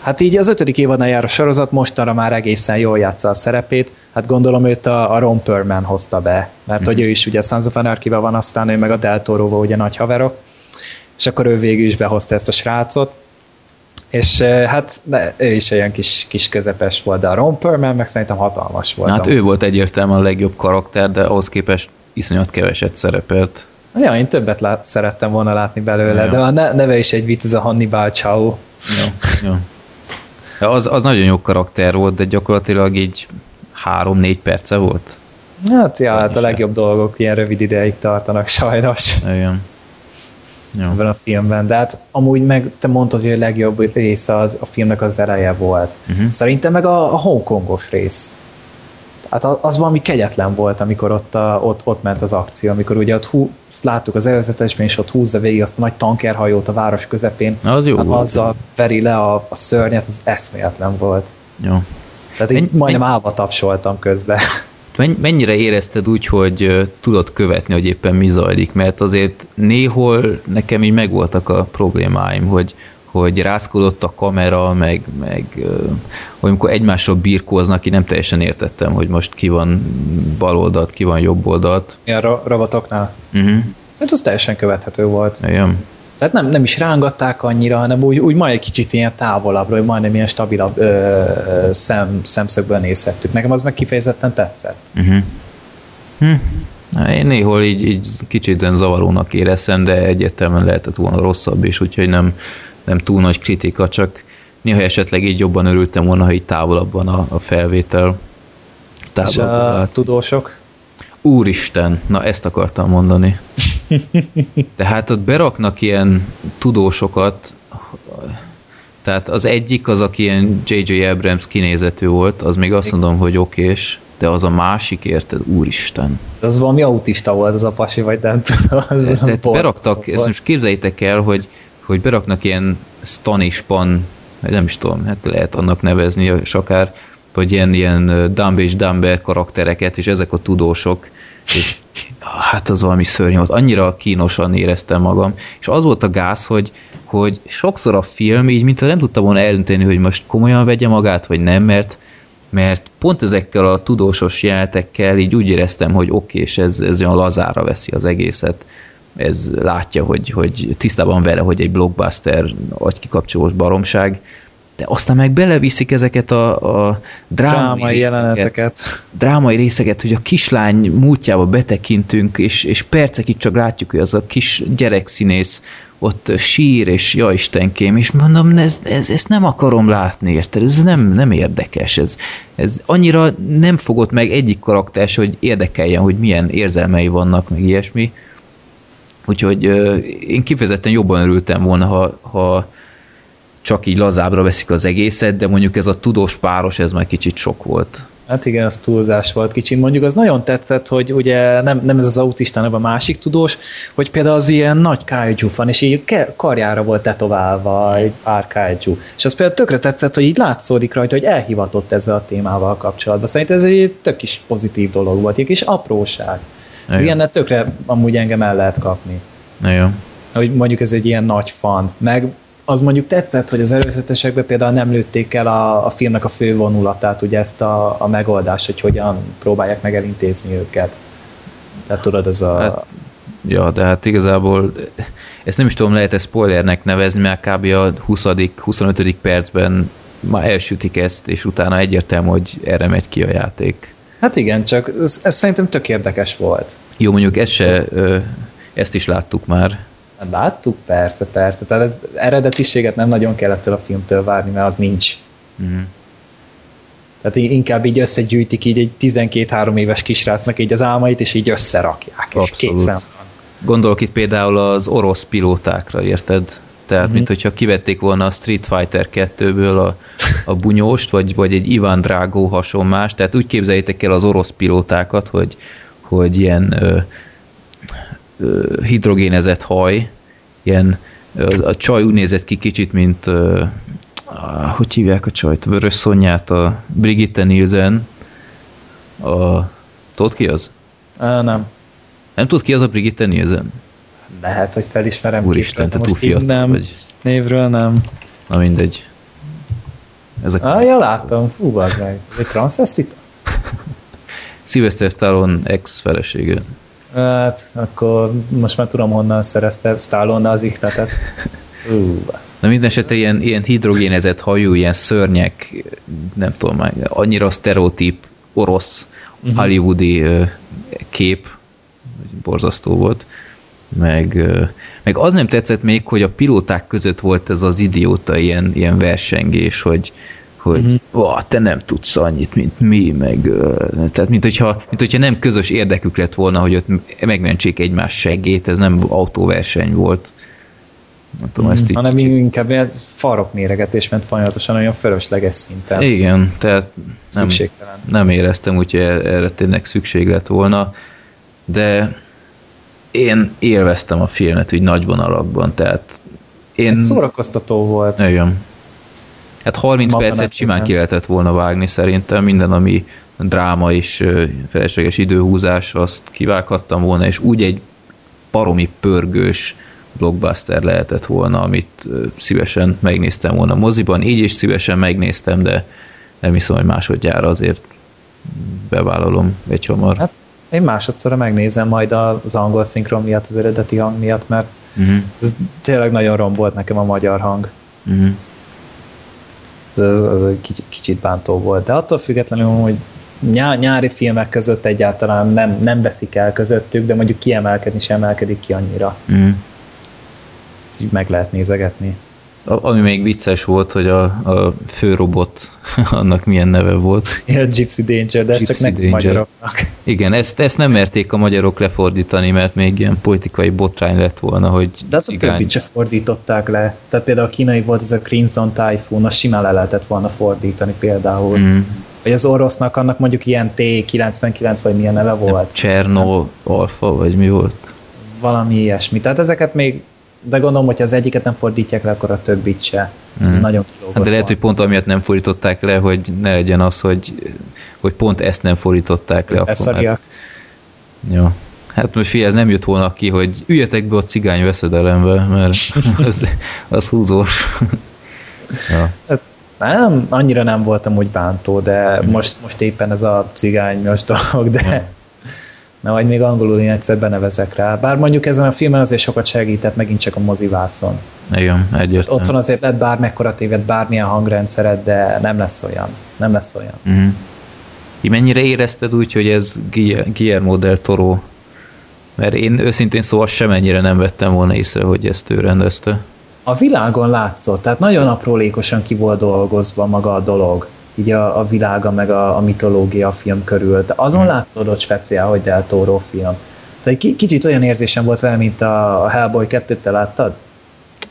Hát így az ötödik évadnál jár a sorozat, mostanra már egészen jól játsza a szerepét. Hát gondolom őt a, a Ron Perlman hozta be, mert uh-huh. hogy ő is ugye a Sons of anarchy van, aztán ő meg a Del toro ugye nagy haverok, és akkor ő végül is behozta ezt a srácot és hát de ő is olyan kis, kis közepes volt, de a Ron Perlman meg szerintem hatalmas volt. Hát ő volt egyértelműen a legjobb karakter, de ahhoz képest iszonyat keveset szerepelt. Ja, én többet lát, szerettem volna látni belőle, ja. de a neve is egy vicc, ez a Hannibal Chow. Ja, ja. Az, az nagyon jó karakter volt, de gyakorlatilag így három-négy perce volt. Hát, ja, hát a legjobb dolgok ilyen rövid ideig tartanak sajnos. Igen ja. ebben a filmben, de hát amúgy meg te mondtad, hogy a legjobb része az, a filmnek az eleje volt. Uh-huh. Szerintem meg a, a hongkongos rész. Hát az valami kegyetlen volt, amikor ott, a, ott, ott ment az akció, amikor ugye ott hú, láttuk az előzetesben, és ott húzza végig azt a nagy tankerhajót a város közepén. Na, az jó hát volt. Azzal veri le a, a szörnyet, az eszméletlen volt. Jó. Tehát én majdnem állva tapsoltam közben mennyire érezted úgy, hogy tudod követni, hogy éppen mi zajlik? Mert azért néhol nekem így megvoltak a problémáim, hogy, hogy rázkodott a kamera, meg, meg hogy amikor egymásról birkóznak, én nem teljesen értettem, hogy most ki van bal oldalt, ki van jobb oldalt. Ilyen robotoknál? Uh-huh. Szerintem az teljesen követhető volt. Igen. Tehát nem, nem is rángatták annyira, hanem úgy, úgy majd egy kicsit ilyen távolabbra, majd ilyen stabilabb ö, szem, szemszögből nézhettük. Nekem az meg kifejezetten tetszett. Uh-huh. Hm. Én néhol így, így kicsit zavarónak éreztem, de egyértelműen lehetett volna rosszabb is, úgyhogy nem, nem túl nagy kritika, csak néha esetleg így jobban örültem volna, ha így távolabb van a, a felvétel. Távolabb És a tudósok? Úristen, na ezt akartam mondani. Tehát ott beraknak ilyen tudósokat, tehát az egyik az, aki ilyen J.J. Abrams kinézetű volt, az még azt mondom, hogy okés, de az a másik, érted, úristen. Az valami autista volt az a pasi, vagy nem tudom. Az Tehát beraktak, ezt most képzeljétek el, hogy, hogy beraknak ilyen stanispan, nem is tudom, hát lehet annak nevezni, és akár, vagy ilyen, ilyen Dumb és Dumber karaktereket, és ezek a tudósok, és hát az valami szörnyű volt, annyira kínosan éreztem magam, és az volt a gáz, hogy, hogy sokszor a film így, mint nem tudta volna eldönteni, hogy most komolyan vegye magát, vagy nem, mert, mert pont ezekkel a tudósos jelenetekkel így úgy éreztem, hogy oké, és ez, ez olyan lazára veszi az egészet, ez látja, hogy, hogy tisztában vele, hogy egy blockbuster agykikapcsolós baromság, de aztán meg beleviszik ezeket a, a drámai, drámai részeket, jeleneteket. Drámai részeket, hogy a kislány múltjába betekintünk, és, és percekig csak látjuk, hogy az a kis gyerekszínész ott sír, és ja Istenkém, és mondom, ez, ez, ezt nem akarom látni, érted? Ez nem, nem érdekes, ez, ez annyira nem fogott meg egyik karakter, hogy érdekeljen, hogy milyen érzelmei vannak, meg ilyesmi. Úgyhogy én kifejezetten jobban örültem volna, ha, ha csak így lazábra veszik az egészet, de mondjuk ez a tudós páros, ez már kicsit sok volt. Hát igen, az túlzás volt kicsit. Mondjuk az nagyon tetszett, hogy ugye nem, nem ez az autista, hanem a másik tudós, hogy például az ilyen nagy kaiju van, és így karjára volt tetoválva egy pár kaiju. És az például tökre tetszett, hogy így látszódik rajta, hogy elhivatott ezzel a témával kapcsolatban. Szerintem ez egy tök is pozitív dolog volt, egy kis apróság. Ez ilyennel tökre amúgy engem el lehet kapni. Igen. Hogy mondjuk ez egy ilyen nagy fan. Meg az mondjuk tetszett, hogy az előzetesekben például nem lőtték el a, a filmnek a fő vonulatát, ugye ezt a, a megoldást, hogy hogyan próbálják meg elintézni őket. Tehát tudod, ez a... Hát, ja, de hát igazából ezt nem is tudom, lehet ezt spoilernek nevezni, mert kb. a 20.-25. percben már elsütik ezt, és utána egyértelmű, hogy erre megy ki a játék. Hát igen, csak ez, ez szerintem tök érdekes volt. Jó, mondjuk ezt se, ezt is láttuk már. Láttuk, persze, persze. Tehát ez eredetiséget nem nagyon kellett el a filmtől várni, mert az nincs. Mm. Tehát inkább így összegyűjtik így egy 12-3 éves kisrácnak így az álmait, és így összerakják. Abszolút. És készen Gondolok itt például az orosz pilótákra, érted? Tehát, mm-hmm. mint hogyha kivették volna a Street Fighter 2-ből a, a bunyóst, vagy, vagy egy Ivan Drago hasonlás. Tehát úgy képzeljétek el az orosz pilótákat, hogy, hogy ilyen ö, hidrogénezett haj, ilyen a csaj úgy nézett ki kicsit, mint hogy hívják a csajt? Vörös Szonyát, a Brigitte Nielsen. A, tudod ki az? Uh, nem. Nem tudod ki az a Brigitte Nielsen? Lehet, hogy felismerem Úristen, te túl fiatal nem, vagy. Névről nem. Na mindegy. Ez a... Ah, ja, láttam. Fú, meg. Ez egy transvestita? [LAUGHS] Sylvester Stallone ex-felesége. Hát, akkor most már tudom, honnan szerezte Stallone az ihletet. Uh. Na minden esetre ilyen, ilyen hidrogénezett hajú, ilyen szörnyek, nem tudom, annyira sztereotíp orosz uh-huh. hollywoodi kép, borzasztó volt, meg, meg az nem tetszett még, hogy a pilóták között volt ez az idióta ilyen, ilyen versengés, hogy, hogy uh-huh. te nem tudsz annyit, mint mi, meg tehát mint hogyha, mint hogyha nem közös érdekük lett volna, hogy ott megmentsék egymás seggét, ez nem autóverseny volt. Nem tudom, ezt így hanem kicsit... inkább ilyen farok méregetés ment folyamatosan olyan fölösleges szinten. Igen, tehát nem, nem éreztem, úgyhogy erre tényleg szükség lett volna, de én élveztem a filmet úgy nagy vonalakban, tehát én... Ez szórakoztató volt. Igen. Hát 30 Maga percet simán ki lehetett volna vágni szerintem, minden, ami dráma és felesleges időhúzás, azt kivághattam volna, és úgy egy paromi pörgős blockbuster lehetett volna, amit szívesen megnéztem volna moziban. Így is szívesen megnéztem, de nem hiszem, hogy másodjára azért bevállalom egy hamar. Hát én másodszorra megnézem majd az angol szinkron miatt, az eredeti hang miatt, mert uh-huh. ez tényleg nagyon rombolt nekem a magyar hang. Uh-huh az, az egy kicsit, kicsit bántó volt. De attól függetlenül, hogy nyár, nyári filmek között egyáltalán nem, nem veszik el közöttük, de mondjuk kiemelkedni sem emelkedik ki annyira. Mm. Így meg lehet nézegetni. Ami még vicces volt, hogy a, a főrobot, [LAUGHS] annak milyen neve volt. Ja, Gypsy Danger, de Gypsy csak nekünk magyaroknak. Igen, ezt, ezt nem merték a magyarok lefordítani, mert még ilyen politikai botrány lett volna, hogy De hát a többit se fordították le. Tehát például a kínai volt ez a Crimson Typhoon, az simán le lehetett volna fordítani például. Mm. Vagy az orosznak annak mondjuk ilyen T99 vagy milyen neve volt. Cserno Alpha, vagy mi volt? Valami ilyesmi. Tehát ezeket még de gondolom, hogy az egyiket nem fordítják le, akkor a többit se. Ez mm. nagyon hát de lehet, hogy pont amiatt nem fordították le, hogy ne legyen az, hogy, hogy pont ezt nem fordították le. Akkor hát, jó. Hát most fi, ez nem jött volna ki, hogy üljetek be a cigány veszedelembe, mert [LAUGHS] az, az húzós. [LAUGHS] ja. hát, nem, annyira nem voltam úgy bántó, de mm. most, most éppen ez a cigányos dolog, de ja Na, vagy még angolul én egyszer benevezek rá. Bár mondjuk ezen a filmen azért sokat segített megint csak a mozivászon. Igen, egyértelmű. Otthon azért lett bármekkora téved, bármilyen hangrendszered, de nem lesz olyan. Nem lesz olyan. Uh-huh. mennyire érezted úgy, hogy ez Guillermo del Toro? Mert én őszintén szóval semennyire nem vettem volna észre, hogy ezt ő rendezte. A világon látszott, tehát nagyon aprólékosan ki volt dolgozva maga a dolog így a, a világa, meg a, a mitológia a film körül. De azon hmm. látszódott speciál, hogy Del Toro film. Tehát egy kicsit olyan érzésem volt vele, mint a, a Hellboy 2-t, te láttad?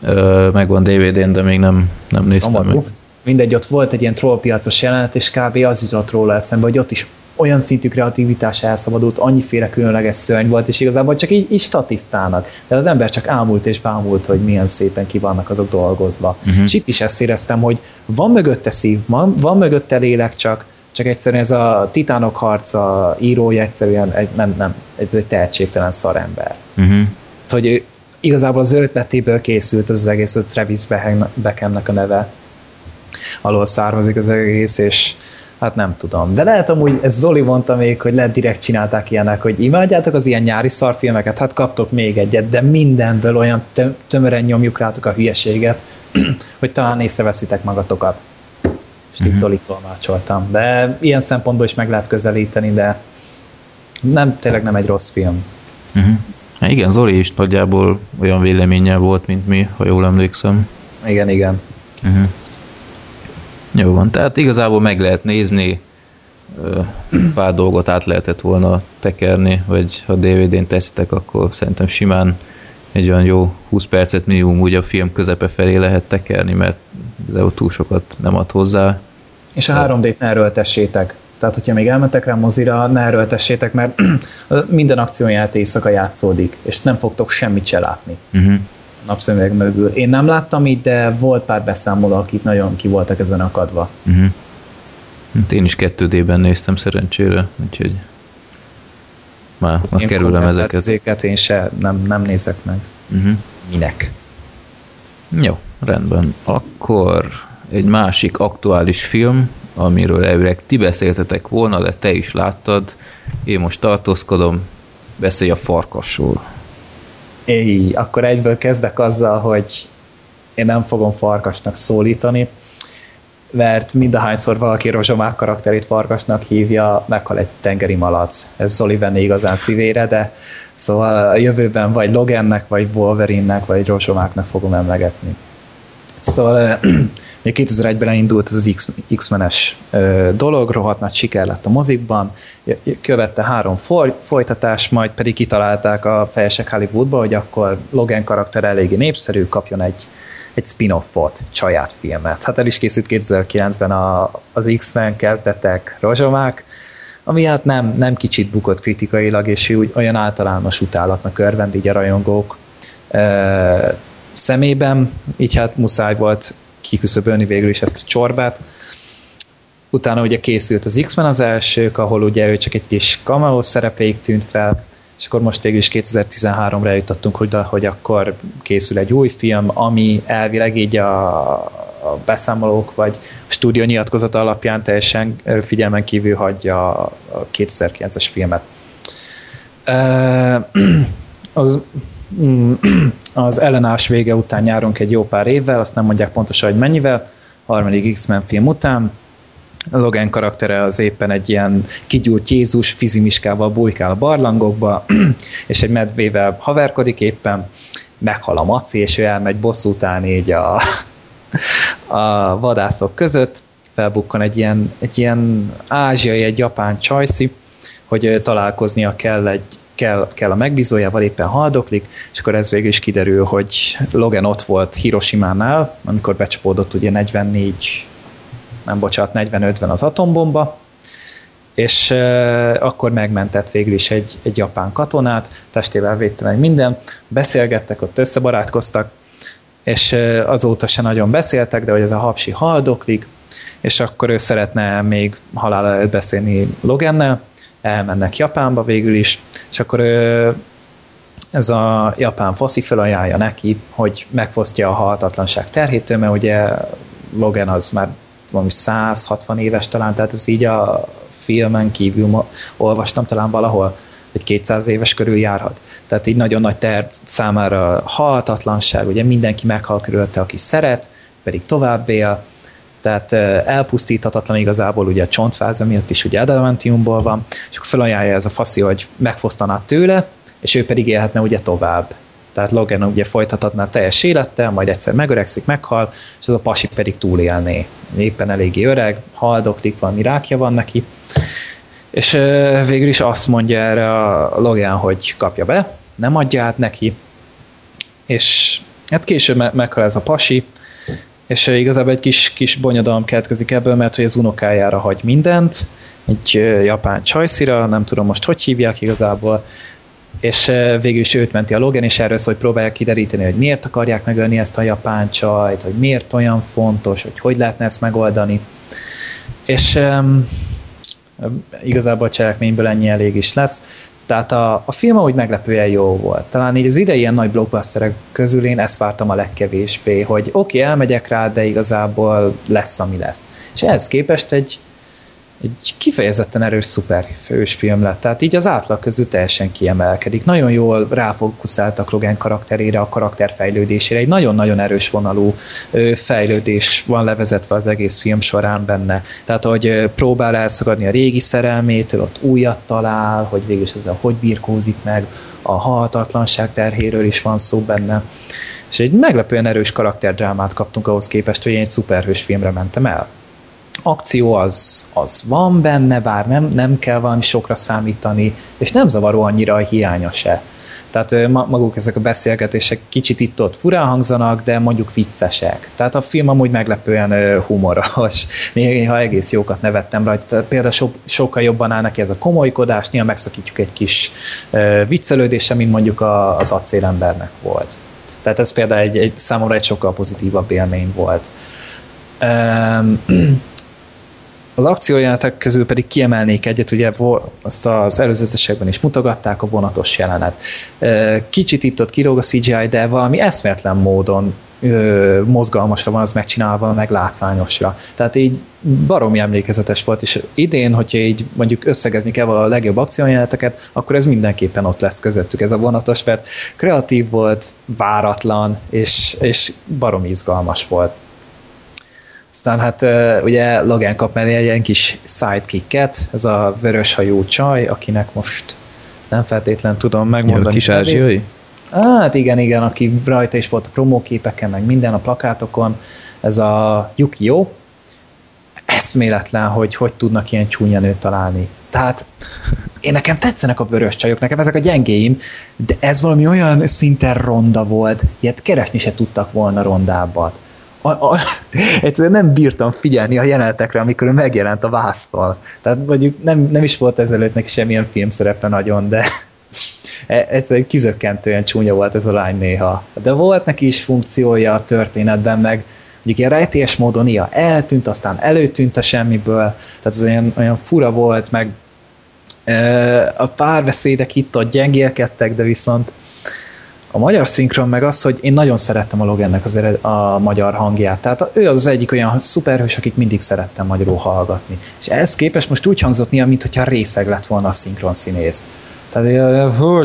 Ö, megvan DVD-n, de még nem, nem néztem Szomorú. meg. mindegy, ott volt egy ilyen trollpiacos jelenet, és kb. az jutott róla eszembe, hogy ott is olyan szintű kreativitás elszabadult, annyiféle különleges szörny volt, és igazából csak így, így statisztának. De az ember csak ámult és bámult, hogy milyen szépen ki vannak azok dolgozva. Uh-huh. És itt is ezt éreztem, hogy van mögötte szív, van, van mögötte lélek, csak, csak egyszerűen ez a titánok harca írója egyszerűen egy, nem, nem, ez egy tehetségtelen szarember. Uh-huh. Hogy igazából az ötletéből készült az, az egész, a Travis Beckhamnek a neve alól származik az egész, és Hát nem tudom. De lehet amúgy, ez Zoli mondta még, hogy lehet direkt csinálták ilyenek, hogy imádjátok az ilyen nyári szarfilmeket, hát kaptok még egyet, de mindenből olyan tömören nyomjuk rátok a hülyeséget, [CLEARS THROAT] hogy talán észreveszitek magatokat. És így Zoli tolmácsoltam. De ilyen szempontból is meg lehet közelíteni, de nem, tényleg nem egy rossz film. Hát igen, Zoli is nagyjából olyan véleménnyel volt, mint mi, ha jól emlékszem. Igen, igen. Uh-huh. Jó van, tehát igazából meg lehet nézni, pár dolgot át lehetett volna tekerni, vagy ha DVD-n teszitek, akkor szerintem simán egy olyan jó 20 percet minimum úgy a film közepe felé lehet tekerni, mert de túl sokat nem ad hozzá. És a 3D-t ne erőltessétek. Tehát, hogyha még elmentek rá mozira, ne erőltessétek, mert [CLEARS THROAT] minden akcióját éjszaka játszódik, és nem fogtok semmit se látni. Uh-huh napszemüveg mögül. Én nem láttam így, de volt pár beszámoló, akik nagyon ki voltak ezen akadva. Uh-huh. Én is 2D-ben néztem szerencsére, úgyhogy már, hát már kerülem ezeket. Ezeket én se nem, nem nézek meg. Uh-huh. Minek? Jó, rendben. Akkor egy másik aktuális film, amiről elvileg ti beszéltetek volna, de te is láttad. Én most tartózkodom, beszélj a farkasról. Éj, akkor egyből kezdek azzal, hogy én nem fogom farkasnak szólítani, mert mindahányszor valaki rozsomák karakterét farkasnak hívja, meghal egy tengeri malac. Ez Zoli venné igazán szívére, de szóval a jövőben vagy Logannek, vagy Wolverine-nek, vagy rozsomáknak fogom emlegetni. Szóval 2001-ben [CLEARS THROAT] indult ez az X-menes dolog, rohadt nagy siker lett a mozikban, követte három foly, folytatás, majd pedig kitalálták a fejesek Hollywoodba, hogy akkor Logan karakter eléggé népszerű, kapjon egy, egy spin-offot, saját filmet. Hát el is készült 2009-ben a, az X-Men kezdetek rozsomák, ami hát nem, nem kicsit bukott kritikailag, és úgy olyan általános utálatnak örvend így a rajongók szemében, így hát muszáj volt kiküszöbölni végül is ezt a csorbát. Utána ugye készült az X-Men az elsők, ahol ugye ő csak egy kis cameo szerepéig tűnt fel, és akkor most végül is 2013-ra jutottunk, hogy, hogy akkor készül egy új film, ami elvileg így a, a beszámolók vagy a stúdió nyilatkozat alapján teljesen figyelmen kívül hagyja a 2009-es filmet. [CLEARS THROAT] Az [CLEARS THROAT] az ellenállás vége után járunk egy jó pár évvel, azt nem mondják pontosan, hogy mennyivel, harmadik X-Men film után, Logan karaktere az éppen egy ilyen kigyúrt Jézus fizimiskával bujkál a barlangokba, [CLEARS THROAT] és egy medvével haverkodik éppen, meghal a maci, és ő elmegy bosszút állni így a, [LAUGHS] a vadászok között, felbukkan egy ilyen, egy ilyen ázsiai, egy japán csajszi, hogy találkoznia kell egy kell, kell a megbízójával, éppen haldoklik, és akkor ez végül is kiderül, hogy Logan ott volt Hiroshima-nál, amikor becsapódott ugye 44, nem bocsánat, 45-ben az atombomba, és uh, akkor megmentett végül is egy, egy japán katonát, testével védte meg minden, beszélgettek, ott összebarátkoztak, és uh, azóta se nagyon beszéltek, de hogy ez a hapsi haldoklik, és akkor ő szeretne még halál előtt beszélni Logannel, elmennek Japánba végül is, és akkor ez a japán faszi felajánlja neki, hogy megfosztja a halhatatlanság terhétől, mert ugye Logan az már valami 160 éves talán, tehát ez így a filmen kívül ma, olvastam talán valahol, hogy 200 éves körül járhat. Tehát így nagyon nagy ter számára halhatatlanság, ugye mindenki meghal körülte, aki szeret, pedig tovább él, tehát elpusztíthatatlan igazából ugye a csontváza miatt is ugye adamantiumból van, és akkor felajánlja ez a faszi, hogy megfosztaná tőle, és ő pedig élhetne ugye tovább. Tehát Logan ugye folytathatná teljes élettel, majd egyszer megöregszik, meghal, és az a pasi pedig túlélné. Éppen eléggé öreg, haldoklik, valami rákja van neki, és végül is azt mondja erre a Logan, hogy kapja be, nem adja át neki, és hát később meghal ez a pasi, és igazából egy kis, kis bonyodalom keletkezik ebből, mert hogy az unokájára hagy mindent, egy japán csajszira, nem tudom most hogy hívják igazából, és végül is őt menti a Logan, és erről szól, hogy próbálják kideríteni, hogy miért akarják megölni ezt a japán csajt, hogy miért olyan fontos, hogy hogy lehetne ezt megoldani. És um, igazából a cselekményből ennyi elég is lesz. Tehát a, a film úgy meglepően jó volt. Talán így az idei ilyen nagy blockbusterek közül én ezt vártam a legkevésbé, hogy oké, okay, elmegyek rá, de igazából lesz, ami lesz. És ehhez képest egy, egy kifejezetten erős szuperhős film lett. Tehát így az átlag közül teljesen kiemelkedik. Nagyon jól ráfókuszáltak Logan karakterére, a karakter fejlődésére. Egy nagyon-nagyon erős vonalú fejlődés van levezetve az egész film során benne. Tehát, hogy próbál elszakadni a régi szerelmétől, ott újat talál, hogy végül is ezzel hogy birkózik meg, a halhatatlanság terhéről is van szó benne. És egy meglepően erős karakterdrámát kaptunk ahhoz képest, hogy én egy szuperhős filmre mentem el akció az, az van benne, bár nem, nem kell valami sokra számítani, és nem zavaró annyira a hiánya se. Tehát maguk ezek a beszélgetések kicsit itt-ott furán hangzanak, de mondjuk viccesek. Tehát a film amúgy meglepően humoros. [LAUGHS] Néha egész jókat nevettem rajta. Például so, sokkal jobban áll neki ez a komolykodás, néha megszakítjuk egy kis viccelődése, mint mondjuk a, az acélembernek volt. Tehát ez például egy, egy számomra egy sokkal pozitívabb élmény volt. Um, [CLEARS THROAT] az akciójelenetek közül pedig kiemelnék egyet, ugye azt az előzetesekben is mutogatták, a vonatos jelenet. Kicsit itt ott kilóg a CGI, de valami eszméletlen módon mozgalmasra van az megcsinálva, meg látványosra. Tehát így baromi emlékezetes volt, és idén, hogyha így mondjuk összegezni kell a legjobb akciójeleneteket, akkor ez mindenképpen ott lesz közöttük ez a vonatos, mert kreatív volt, váratlan, és, és baromi izgalmas volt. Aztán hát ugye Logan kap mellé egy ilyen kis sidekicket, ez a vöröshajú csaj, akinek most nem feltétlen tudom megmondani. A kis ázsiai? Hát igen, igen, aki rajta is volt a promóképeken, meg minden a plakátokon, ez a Yukio, eszméletlen, hogy hogy tudnak ilyen csúnya nőt találni. Tehát én nekem tetszenek a vörös csajok, nekem ezek a gyengéim, de ez valami olyan szinten ronda volt, ilyet keresni se tudtak volna rondábbat a, a, egyszerűen nem bírtam figyelni a jelenetekre, amikor ő megjelent a vásztal. Tehát mondjuk nem, nem is volt ezelőtt neki semmilyen filmszerepe nagyon, de e, egyszerűen kizökkentően csúnya volt ez a lány néha. De volt neki is funkciója a történetben, meg mondjuk ilyen rejtélyes módon ia eltűnt, aztán előtűnt a semmiből, tehát az olyan, olyan fura volt, meg a párbeszédek itt-ott gyengélkedtek, de viszont a magyar szinkron meg az, hogy én nagyon szerettem a Logannek az ered, a magyar hangját. Tehát ő az, az egyik olyan szuperhős, akit mindig szerettem magyarul hallgatni. És ehhez képest most úgy hangzott néha, mintha részeg lett volna a szinkron színész. Tehát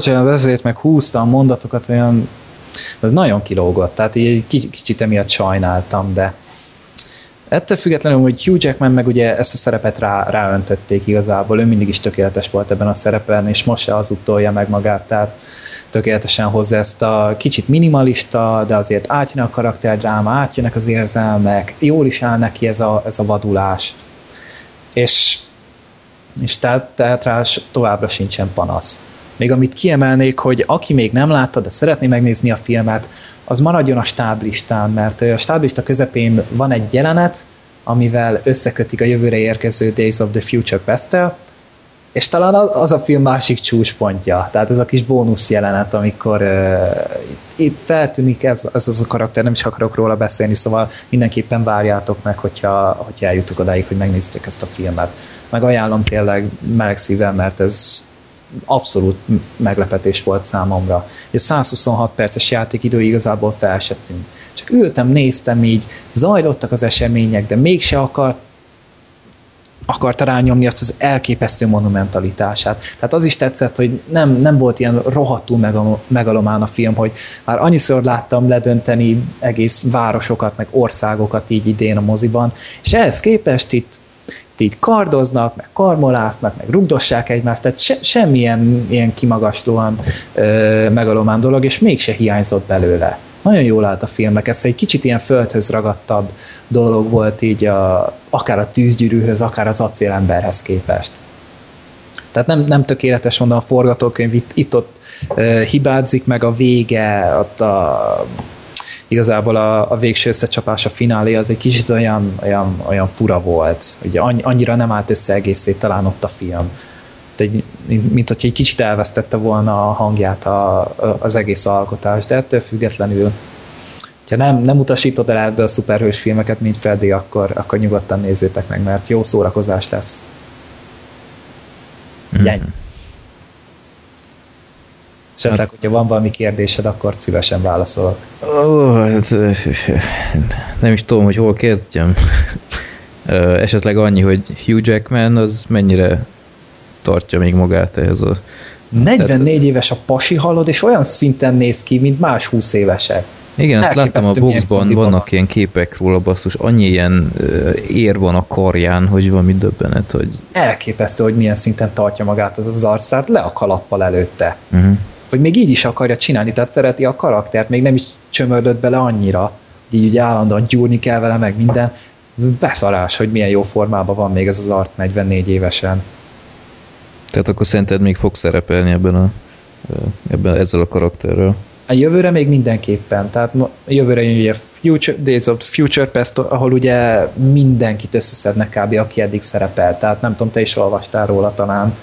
olyan vezét, meg a mondatokat, olyan ez nagyon kilógott, tehát így kicsit emiatt sajnáltam, de ettől függetlenül, hogy Hugh Jackman meg ugye ezt a szerepet rá, ráöntötték igazából, ő mindig is tökéletes volt ebben a szerepen, és most se az utolja meg magát, tehát tökéletesen hozza ezt a kicsit minimalista, de azért átjön a karakterdráma, átjönnek az érzelmek, jól is áll neki ez a, ez a vadulás. És, és tehát, tehát rá továbbra sincsen panasz. Még amit kiemelnék, hogy aki még nem látta, de szeretné megnézni a filmet, az maradjon a stáblistán, mert a stáblista közepén van egy jelenet, amivel összekötik a jövőre érkező Days of the Future past és talán az a film másik csúcspontja, tehát ez a kis bónusz jelenet, amikor uh, itt feltűnik ez, ez az a karakter, nem is akarok róla beszélni, szóval mindenképpen várjátok meg, hogyha, hogyha eljutok odáig, hogy megnézzétek ezt a filmet. Meg ajánlom tényleg meleg szívvel, mert ez abszolút meglepetés volt számomra. És 126 perces játékidő igazából fel. Csak ültem, néztem így, zajlottak az események, de mégse akart akarta rányomni azt az elképesztő monumentalitását. Tehát az is tetszett, hogy nem, nem volt ilyen rohadtul megalomán a film, hogy már annyiszor láttam ledönteni egész városokat, meg országokat így idén a moziban, és ehhez képest itt így kardoznak, meg karmolásznak, meg rugdossák egymást, tehát se, semmilyen ilyen kimagaslóan ö, megalomán dolog, és mégse hiányzott belőle. Nagyon jól állt a filmek, ez egy kicsit ilyen földhöz ragadtabb dolog volt így a, akár a tűzgyűrűhöz, akár az acélemberhez képest. Tehát nem, nem tökéletes mondom a forgatókönyv, itt, itt ott uh, hibázik meg a vége, ott a igazából a, a végső összecsapás, a finálé az egy kicsit olyan, olyan, olyan fura volt. Ugye annyira nem állt össze egészét talán ott a film. Egy, mint hogy egy kicsit elvesztette volna a hangját a, a, az egész alkotás, de ettől függetlenül ha nem, nem utasítod el ebből a szuperhős filmeket, mint Freddy, akkor, akkor nyugodtan nézzétek meg, mert jó szórakozás lesz. Mm. Gyeng. Esetleg, hát, hogyha van valami kérdésed, akkor szívesen válaszolok. Ó, hát, nem is tudom, hogy hol kezdjem. Esetleg annyi, hogy Hugh Jackman az mennyire tartja még magát ehhez a... 44 Tehát, éves a pasi halod, és olyan szinten néz ki, mint más 20 évesek. Igen, ezt láttam a boxban, vannak ilyen képek róla, basszus, annyi ilyen ér van a karján, hogy valami döbbenet, hogy... Elképesztő, hogy milyen szinten tartja magát az az arc, tehát le a kalappal előtte. Uh-huh. Hogy még így is akarja csinálni, tehát szereti a karaktert, még nem is csömördött bele annyira, így ugye állandóan gyúrni kell vele, meg minden. Beszarás, hogy milyen jó formában van még ez az arc 44 évesen. Tehát akkor szerinted még fog szerepelni ebben a, ebben, ezzel a karakterrel? A jövőre még mindenképpen, tehát jövőre jön ugye Future, Days of Future Past, ahol ugye mindenkit összeszednek kb. aki eddig szerepel, tehát nem tudom, te is olvastál róla talán.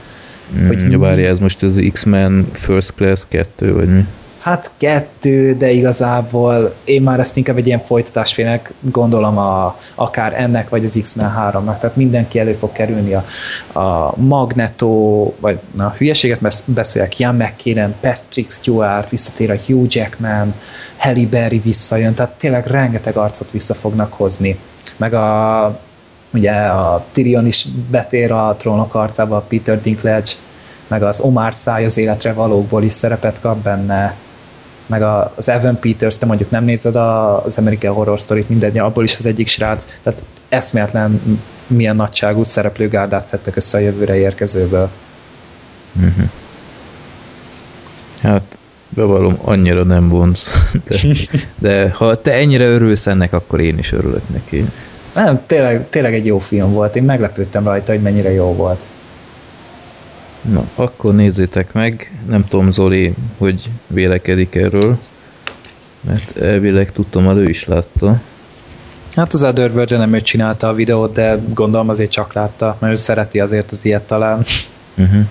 Mm, hogy várja, ez most az X-Men First Class 2, vagy mi? Hát kettő, de igazából én már ezt inkább egy ilyen folytatásfélnek gondolom a, akár ennek, vagy az X-Men 3-nak, tehát mindenki elő fog kerülni a, a Magneto, vagy na, hülyeséget beszélek, Ian McKinnon, Patrick Stewart, visszatér a Hugh Jackman, Halle Berry visszajön, tehát tényleg rengeteg arcot vissza fognak hozni. Meg a ugye a Tyrion is betér a trónok arcába, a Peter Dinklage, meg az Omar száj az életre valókból is szerepet kap benne, meg a, az Evan Peters, te mondjuk nem nézed a, az American Horror Story-t, mindegy, abból is az egyik srác, tehát eszméletlen milyen nagyságú szereplőgárdát szedtek össze a jövőre érkezőből. Uh-huh. Hát, bevallom, annyira nem vonz. De, de ha te ennyire örülsz ennek, akkor én is örülök neki. Nem, tényleg, tényleg egy jó film volt. Én meglepődtem rajta, hogy mennyire jó volt. Na, akkor nézzétek meg. Nem tudom, Zoli, hogy vélekedik erről. Mert elvileg tudtam, hogy ő is látta. Hát az Otherworld nem ő csinálta a videót, de gondolom azért csak látta, mert ő szereti azért az ilyet talán. Uh-huh.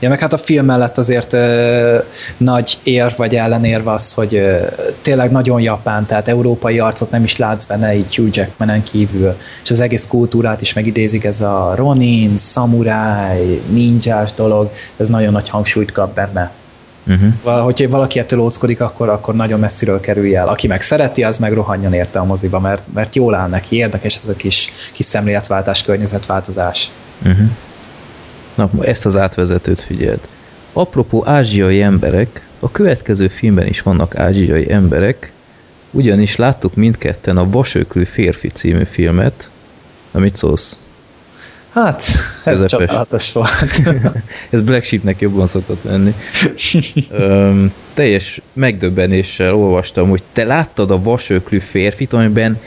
Ja, meg hát a film mellett azért ö, nagy ér vagy ellenérve az, hogy ö, tényleg nagyon japán, tehát európai arcot nem is látsz benne így Hugh Jackmanen kívül, és az egész kultúrát is megidézik, ez a Ronin, samurai, ninjás dolog, ez nagyon nagy hangsúlyt kap benne. Uh-huh. Szóval, hogyha valaki ettől óckodik, akkor, akkor nagyon messziről kerülj el. Aki meg szereti, az meg rohanjon érte a moziba, mert, mert jól áll neki, érdekes ez a kis, kis szemléletváltás, környezetváltozás. Uh-huh. Na, ezt az átvezetőt figyeld. Apropó ázsiai emberek, a következő filmben is vannak ázsiai emberek, ugyanis láttuk mindketten a Vasöklő férfi című filmet. Amit szólsz? Hát, ez Közepes. csodálatos volt. [LAUGHS] ez Black Sheepnek jobban szokott lenni. Öm, teljes megdöbbenéssel olvastam, hogy te láttad a vasöklű férfit, amiben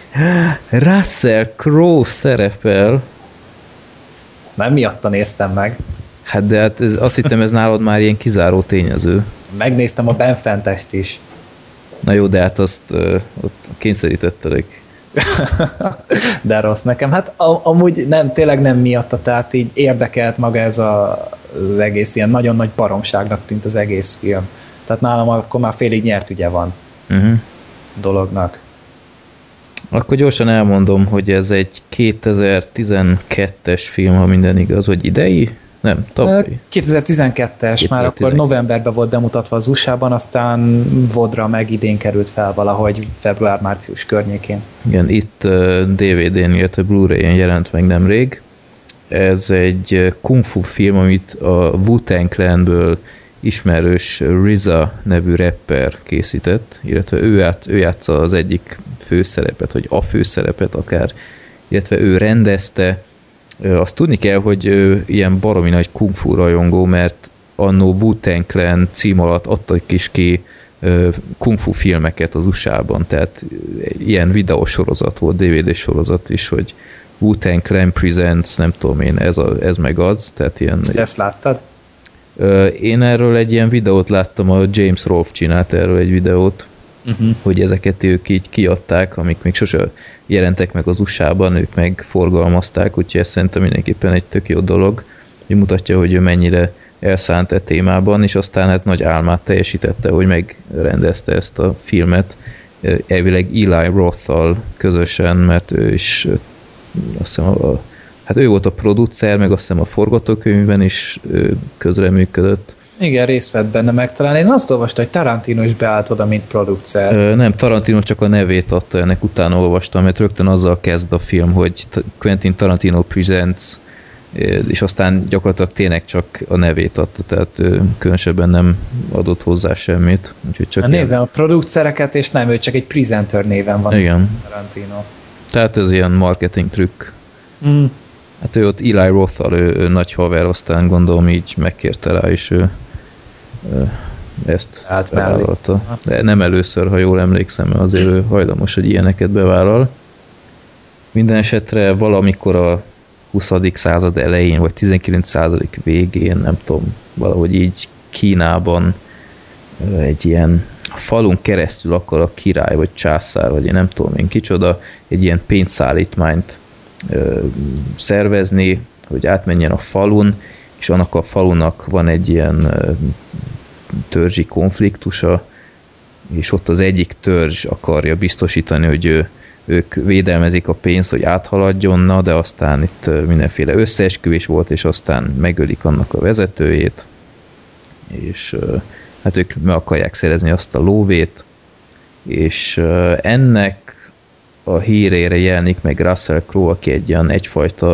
Russell Crowe szerepel. Nem miatta néztem meg. Hát de hát ez, azt hittem ez nálad már ilyen kizáró tényező. Megnéztem a Benfentest is. Na jó, de hát azt uh, ott kényszerítettelek. [LAUGHS] de rossz nekem. Hát amúgy nem, tényleg nem miatta, tehát így érdekelt maga ez a, az egész ilyen nagyon nagy baromságnak tűnt az egész film. Tehát nálam akkor már félig nyert ugye van uh-huh. dolognak. Akkor gyorsan elmondom, hogy ez egy 2012-es film, ha minden igaz, hogy idei? Nem, tavaly. 2012-es, 2012. már akkor novemberben volt bemutatva az USA-ban, aztán Vodra meg idén került fel valahogy február-március környékén. Igen, itt DVD-n, illetve Blu-ray-en jelent meg nemrég. Ez egy kung fu film, amit a Wu-Tang Clanből ismerős RZA nevű rapper készített, illetve ő, játsz, ő játsza az egyik főszerepet, vagy a főszerepet akár, illetve ő rendezte. Azt tudni kell, hogy ilyen baromi nagy kung fu rajongó, mert annó Wu-Tang Clan cím alatt adtak is ki kung fu filmeket az USA-ban, tehát ilyen videósorozat volt, DVD sorozat is, hogy Wu-Tang Clan Presents, nem tudom én, ez, a, ez meg az, tehát ilyen... Ezt láttad? Én erről egy ilyen videót láttam, a James Rolfe csinált erről egy videót. uh-huh. hogy ezeket ők így kiadták, amik még sose jelentek meg az USA-ban, ők meg forgalmazták, úgyhogy ez szerintem mindenképpen egy tök jó dolog, hogy mutatja, hogy ő mennyire elszánt e témában, és aztán hát nagy álmát teljesítette, hogy megrendezte ezt a filmet, elvileg Eli roth közösen, mert ő is azt hiszem a, hát ő volt a producer, meg azt hiszem a forgatókönyvben is közreműködött. Igen, részt vett benne meg. Talán én azt olvastam, hogy Tarantino is beállt oda, mint producer. Ö, nem, Tarantino csak a nevét adta ennek, utána olvastam, mert rögtön azzal kezd a film, hogy Quentin Tarantino Presents, és aztán gyakorlatilag tényleg csak a nevét adta, tehát különösebben nem adott hozzá semmit. Úgyhogy csak Na, nézem a producereket, és nem, ő csak egy presenter néven van. Igen. Tarantino. Tehát ez ilyen marketing trükk. Mm. Hát ő ott Eli roth ő, ő nagy haver, aztán gondolom így megkérte rá, és ő, ő ezt bevállalta. De nem először, ha jól emlékszem, mert azért ő hajlamos, hogy ilyeneket bevállal. Minden esetre valamikor a 20. század elején, vagy 19. század végén, nem tudom, valahogy így Kínában egy ilyen falun keresztül akar a király, vagy császár, vagy én nem tudom én kicsoda, egy ilyen pénzszállítmányt szervezni, hogy átmenjen a falun, és annak a falunak van egy ilyen törzsi konfliktusa, és ott az egyik törzs akarja biztosítani, hogy ő, ők védelmezik a pénzt, hogy áthaladjon, na, de aztán itt mindenféle összeesküvés volt, és aztán megölik annak a vezetőjét, és hát ők meg akarják szerezni azt a lóvét, és ennek a hírére jelenik meg Russell Crowe, aki egy ilyen egyfajta,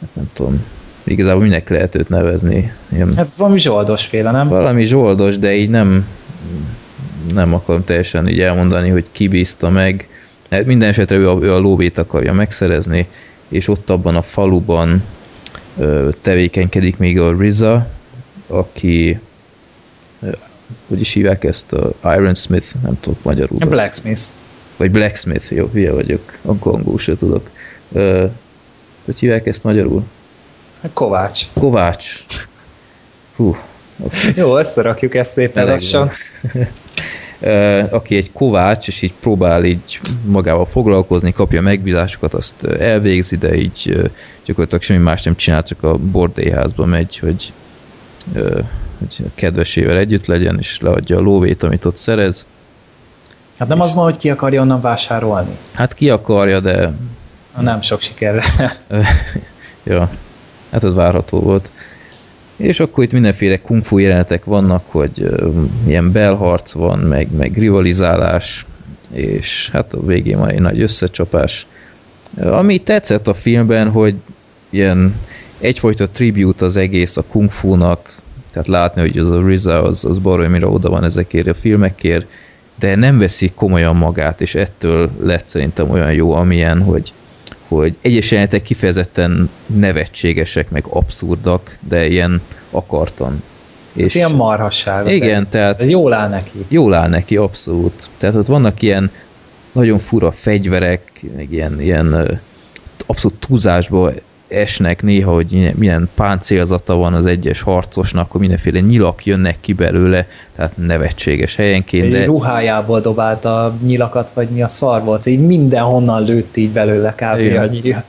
hát nem tudom, igazából minek lehet őt nevezni. Ilyen, hát valami zsoldos féle, nem? Valami zsoldos, de így nem nem akarom teljesen így elmondani, hogy ki bízta meg. Hát minden esetre ő a, ő a lóvét akarja megszerezni, és ott abban a faluban ö, tevékenykedik még a Riza, aki hogy is hívják ezt a Iron Smith, nem tudok magyarul. A Blacksmith. Vagy Blacksmith, jó, hülye vagyok, a gongó se tudok. Uh, hogy hívják ezt magyarul? Kovács. Kovács. Hú. Okay. Jó, összerakjuk ezt szépen lassan. [LAUGHS] aki egy kovács, és így próbál így magával foglalkozni, kapja megbízásokat, azt elvégzi, de így gyakorlatilag semmi más nem csinál, csak a bordélyházba megy, hogy hogy kedvesével együtt legyen, és leadja a lóvét, amit ott szerez. Hát nem az van, hogy ki akarja onnan vásárolni? Hát ki akarja, de... Nem sok sikerre. [LAUGHS] ja, hát ez várható volt. És akkor itt mindenféle kungfu jelenetek vannak, hogy ilyen belharc van, meg, meg rivalizálás, és hát a végén van egy nagy összecsapás. Ami tetszett a filmben, hogy ilyen egyfajta tribute az egész a kungfu-nak, tehát látni, hogy az a Riza az, az baromira oda van ezekért a filmekért, de nem veszi komolyan magát, és ettől lett szerintem olyan jó, amilyen, hogy, hogy egyes jelenetek kifejezetten nevetségesek, meg abszurdak, de ilyen akartan. És ilyen marhasság. Igen, tehát... Ez jól áll neki. Jól áll neki, abszolút. Tehát ott vannak ilyen nagyon fura fegyverek, meg ilyen, ilyen abszolút túlzásba esnek néha, hogy milyen páncélzata van az egyes harcosnak, hogy mindenféle nyilak jönnek ki belőle, tehát nevetséges helyenként. De... ruhájából dobálta a nyilakat, vagy mi a szar volt, így mindenhonnan lőtt így belőle kb. Igen. nyíl.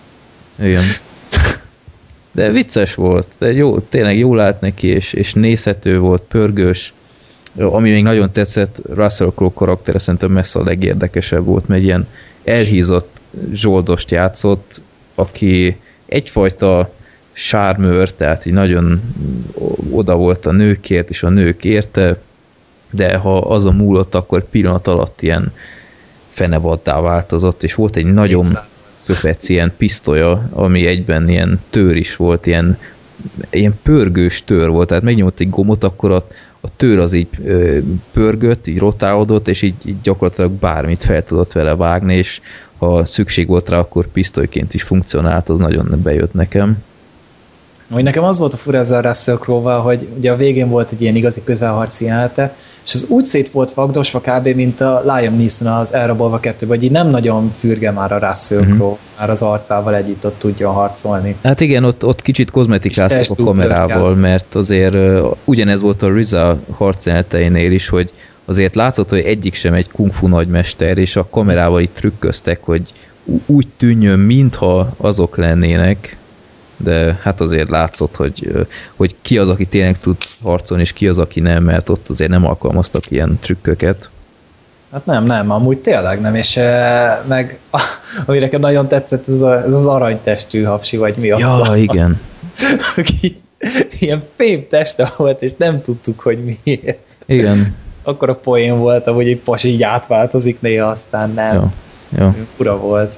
Igen. De vicces volt, de jó, tényleg jól állt neki, és, és nézhető volt, pörgős. Ami még nagyon tetszett, Russell Crowe karaktere szerintem messze a legérdekesebb volt, mert ilyen elhízott zsoldost játszott, aki egyfajta sármőr, tehát így nagyon oda volt a nőkért, és a nők érte, de ha az a múlott, akkor pillanat alatt ilyen fenevaddá változott, és volt egy nagyon köpec ilyen pisztolya, ami egyben ilyen tör is volt, ilyen, ilyen pörgős tör volt, tehát megnyomott egy gomot, akkor a, a tör az így ö, pörgött, így rotálódott, és így, így gyakorlatilag bármit fel tudott vele vágni, és ha szükség volt rá, akkor pisztolyként is funkcionált, az nagyon bejött nekem. Hogy nekem az volt a fura ezzel Russell hogy ugye a végén volt egy ilyen igazi közelharci jelenete, és az úgy szét volt vagdosva kb. mint a Liam Neeson az Elrabolva 2 vagy így nem nagyon fürge már a Russell uh-huh. Crowe, már az arcával együtt ott tudja harcolni. Hát igen, ott, ott kicsit kozmetikáztak a kamerával, mert azért uh, ugyanez volt a Riza harc is, hogy azért látszott, hogy egyik sem egy kung fu nagymester, és a kamerával itt trükköztek, hogy úgy tűnjön, mintha azok lennének, de hát azért látszott, hogy, hogy ki az, aki tényleg tud harcolni, és ki az, aki nem, mert ott azért nem alkalmaztak ilyen trükköket. Hát nem, nem, amúgy tényleg nem, és meg ami nekem nagyon tetszett, ez, a, ez az aranytestű hapsi, vagy mi az? Ja, a, igen. [LAUGHS] Aki ilyen fém teste volt, és nem tudtuk, hogy miért. Igen. Akkor a poén volt, hogy egy pasi így átváltozik néha, aztán nem. Ja. Ja. Fura volt.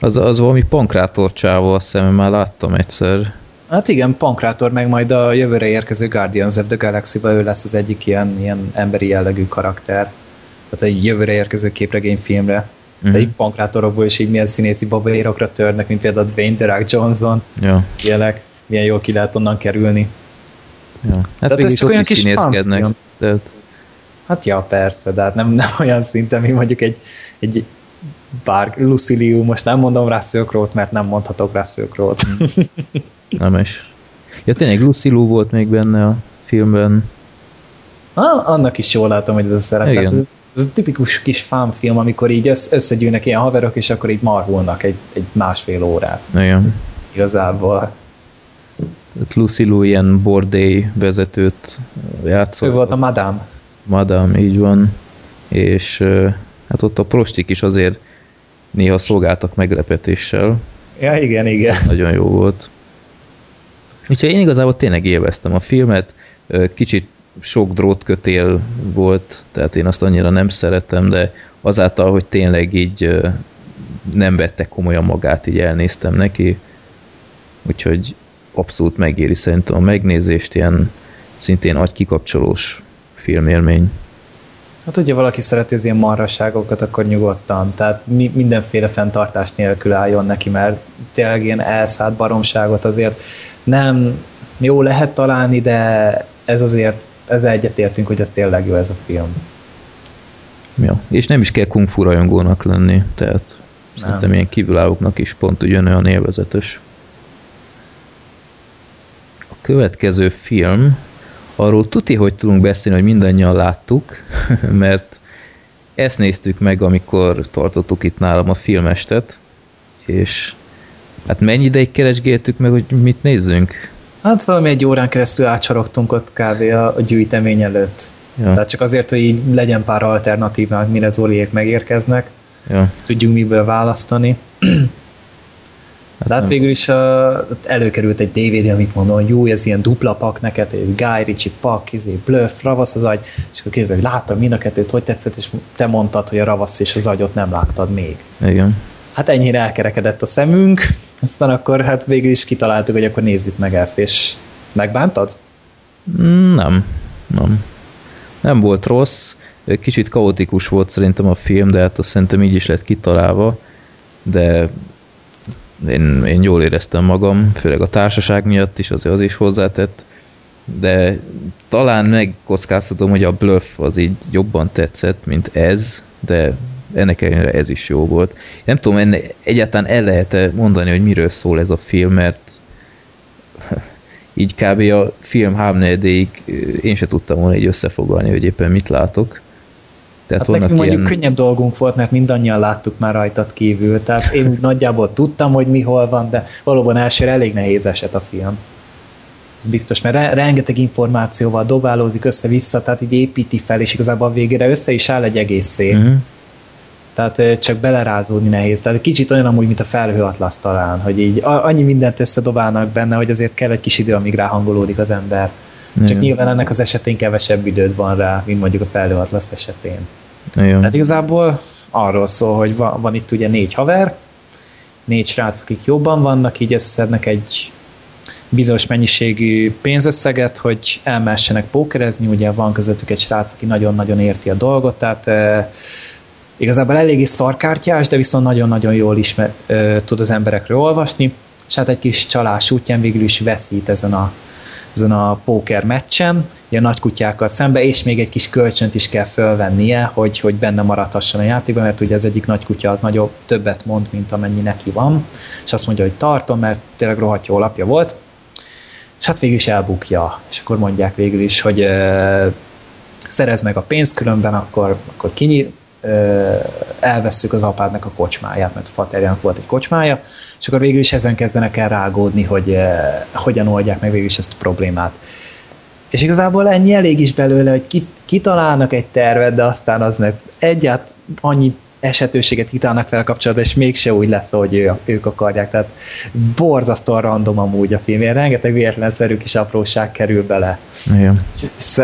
Az, az valami pankrátor csávó, azt hiszem, már láttam egyszer. Hát igen, Pankrátor, meg majd a jövőre érkező Guardians of the galaxy ő lesz az egyik ilyen, ilyen emberi jellegű karakter. Tehát egy jövőre érkező képregényfilmre. Mm. De így pankrátorokból is így milyen színészi babérokra törnek, mint például Dwayne The Rock Johnson. Ja. Ilyenek. Milyen jól ki lehet onnan kerülni. Ja. Hát Tehát ez csak olyan kis színészkednek. Hát ja, persze, de hát nem, nem [LAUGHS] olyan szinten, mint mondjuk egy, egy bár Luciliu, most nem mondom Crowe-t, mert nem mondhatok Russell Crowe-t. [LAUGHS] nem is. Ja, tényleg Luciliu volt még benne a filmben. Ah, annak is jól látom, hogy ez a szerep. Tehát ez, ez a tipikus kis film, amikor így összegyűlnek ilyen haverok, és akkor így marhulnak egy, egy másfél órát. Igen. Igazából. Tehát Lucy Lou ilyen bordély vezetőt játszott. Ő volt a Madame. Madame, így van. És hát ott a prostik is azért néha szolgáltak meglepetéssel. Ja, igen, igen. Nagyon jó volt. Úgyhogy én igazából tényleg élveztem a filmet, kicsit sok drótkötél volt, tehát én azt annyira nem szeretem, de azáltal, hogy tényleg így nem vette komolyan magát, így elnéztem neki, úgyhogy abszolút megéri szerintem a megnézést, ilyen szintén agykikapcsolós filmélmény. Hát ugye valaki szereti az ilyen marraságokat, akkor nyugodtan, tehát mi, mindenféle fenntartás nélkül álljon neki, mert tényleg ilyen elszállt baromságot azért nem jó lehet találni, de ez azért, ez egyetértünk, hogy ez tényleg jó ez a film. Ja, és nem is kell kung fu rajongónak lenni, tehát nem. szerintem ilyen kívülállóknak is pont ugyanolyan élvezetes. A következő film Arról tuti, hogy tudunk beszélni, hogy mindannyian láttuk, [LAUGHS] mert ezt néztük meg, amikor tartottuk itt nálam a filmestet, és hát mennyi ideig keresgéltük meg, hogy mit nézzünk? Hát valami egy órán keresztül átsorogtunk ott kb. a, a gyűjtemény előtt. Ja. Tehát csak azért, hogy így legyen pár alternatívák, mire Zoliék megérkeznek. Ja. Tudjunk miből választani. [CLEARS THROAT] Hát, hát végül is uh, előkerült egy DVD, amit mondom, hogy jó, ez ilyen dupla pak neked, hogy Guy Ritchie pak, izé, bluff, ravasz az agy, és akkor kérdezik, hogy láttam mind a kettőt, hogy tetszett, és te mondtad, hogy a ravasz és az agyot nem láttad még. Igen. Hát ennyire elkerekedett a szemünk, aztán akkor hát végül is kitaláltuk, hogy akkor nézzük meg ezt, és megbántad? Nem, nem. Nem volt rossz, kicsit kaotikus volt szerintem a film, de hát azt szerintem így is lett kitalálva, de én, én jól éreztem magam, főleg a társaság miatt is, azért az is hozzátett, de talán megkockáztatom, hogy a bluff az így jobban tetszett, mint ez, de ennek ellenére ez is jó volt. Nem tudom, enne, egyáltalán el lehet -e mondani, hogy miről szól ez a film, mert [LAUGHS] így kb. a film háromnegyedéig én se tudtam volna így összefoglalni, hogy éppen mit látok. Tehát hát nekünk mondjuk ilyen... könnyebb dolgunk volt, mert mindannyian láttuk már rajtad kívül, tehát én úgy nagyjából tudtam, hogy mi hol van, de valóban elsőre elég nehéz eset a film. Ez biztos, mert re- rengeteg információval dobálózik össze-vissza, tehát így építi fel, és igazából a végére össze is áll egy egészé. Uh-huh. Tehát csak belerázódni nehéz. Tehát kicsit olyan amúgy, mint a felhőatlasz talán, hogy így annyi mindent összedobálnak benne, hogy azért kell egy kis idő, amíg ráhangolódik az ember. Csak Igen. nyilván ennek az esetén kevesebb időd van rá, mint mondjuk a felhőatlasz esetén. Igen. Tehát igazából arról szól, hogy van, van itt ugye négy haver, négy srác, akik jobban vannak, így összeszednek egy bizonyos mennyiségű pénzösszeget, hogy elmessenek pókerezni, ugye van közöttük egy srác, aki nagyon-nagyon érti a dolgot, tehát e, igazából eléggé szarkártyás, de viszont nagyon-nagyon jól ismer, e, tud az emberekről olvasni, és hát egy kis csalás útján végül is veszít ezen a ezen a póker meccsen, ilyen nagy kutyákkal szembe, és még egy kis kölcsönt is kell fölvennie, hogy, hogy benne maradhasson a játékban, mert ugye az egyik nagy kutya az nagyobb, többet mond, mint amennyi neki van, és azt mondja, hogy tartom, mert tényleg rohadt jó lapja volt, és hát végül is elbukja, és akkor mondják végül is, hogy szerez meg a pénzt, különben akkor, akkor kinyír, elvesszük az apádnak a kocsmáját, mert a faterjának volt egy kocsmája, és akkor végül is ezen kezdenek el rágódni, hogy eh, hogyan oldják meg végül is ezt a problémát. És igazából ennyi elég is belőle, hogy kitalálnak egy tervet, de aztán az meg egyáltalán annyi esetőséget kitálnak fel kapcsolatban, és mégse úgy lesz, hogy ő, ők akarják. Tehát borzasztóan random amúgy a film. Ilyen rengeteg véletlenszerű kis apróság kerül bele. Igen.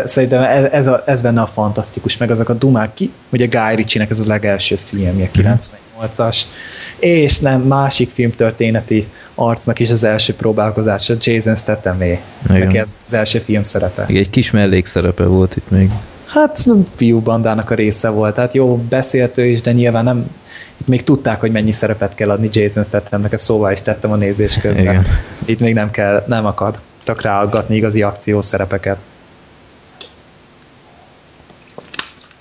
Szerintem ez, ez, a, ez benne a fantasztikus, meg azok a dumák, ki, ugye Guy Ritchie-nek ez a legelső filmje, 98-as, és nem másik filmtörténeti arcnak is az első próbálkozása, Jason Stathamé. Neki ez az első film szerepe. Egy kis mellékszerepe volt itt még. Hát fiú bandának a része volt, tehát jó, beszélt ő is, de nyilván nem, itt még tudták, hogy mennyi szerepet kell adni Jason Stathamnek, ezt szóval is tettem a nézés közben. Igen. Itt még nem kell, nem akadtak ráaggatni igazi akciós szerepeket.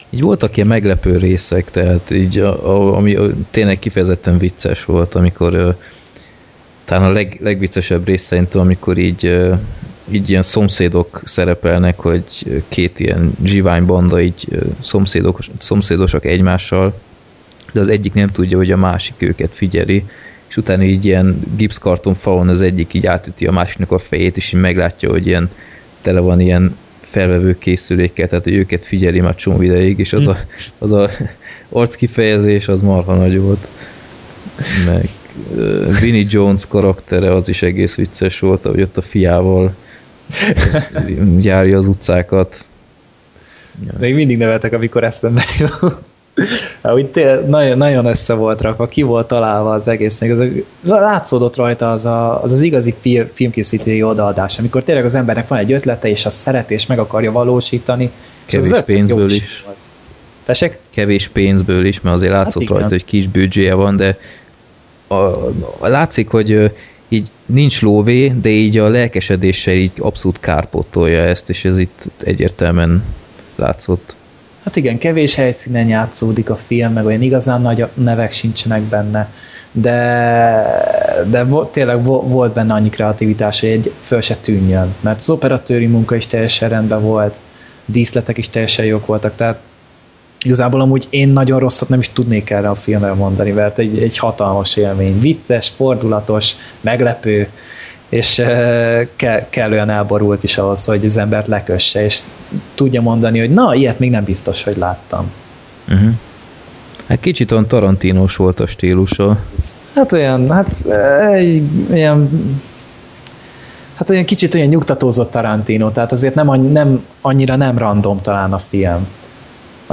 Így voltak ilyen meglepő részek, tehát így, a, a, ami tényleg kifejezetten vicces volt, amikor talán a leg, legviccesebb rész szerintem, amikor így így ilyen szomszédok szerepelnek, hogy két ilyen zsivány banda így szomszédok, szomszédosak egymással, de az egyik nem tudja, hogy a másik őket figyeli, és utána így ilyen gipszkarton falon az egyik így átüti a másiknak a fejét, és így meglátja, hogy ilyen tele van ilyen felvevő készülékkel, tehát hogy őket figyeli már csomó ideig, és az a, az a [LAUGHS] arckifejezés az marha nagy volt. Meg Vinnie Jones karaktere az is egész vicces volt, ahogy ott a fiával [LAUGHS] járja az utcákat. Még mindig nevetek, amikor ezt nem úgy tél, nagyon, nagyon össze volt rakva, ki volt találva az egész. Az, látszódott rajta az, a, az az igazi filmkészítői odaadás, amikor tényleg az embernek van egy ötlete, és azt szereti, és meg akarja valósítani. Kevés és pénzből is. Volt. Tessék? Kevés pénzből is, mert azért látszott hát rajta, hogy kis büdzséje van, de a, a, látszik, hogy így nincs lóvé, de így a lelkesedéssel így abszolút kárpótolja ezt, és ez itt egyértelműen látszott. Hát igen, kevés helyszínen játszódik a film, meg olyan igazán nagy nevek sincsenek benne, de, de tényleg volt benne annyi kreativitás, hogy egy föl se tűnjön, mert az operatőri munka is teljesen rendben volt, díszletek is teljesen jók voltak, tehát igazából amúgy én nagyon rosszat nem is tudnék erre a filmre mondani, mert egy, egy hatalmas élmény, vicces, fordulatos, meglepő, és ke, kellően elborult is ahhoz, hogy az embert lekösse, és tudja mondani, hogy na, ilyet még nem biztos, hogy láttam. Uh-huh. Hát kicsit olyan tarantínos volt a stílusa. Hát olyan, hát egy, ilyen hát olyan kicsit olyan nyugtatózott Tarantino, tehát azért nem, nem annyira nem random talán a film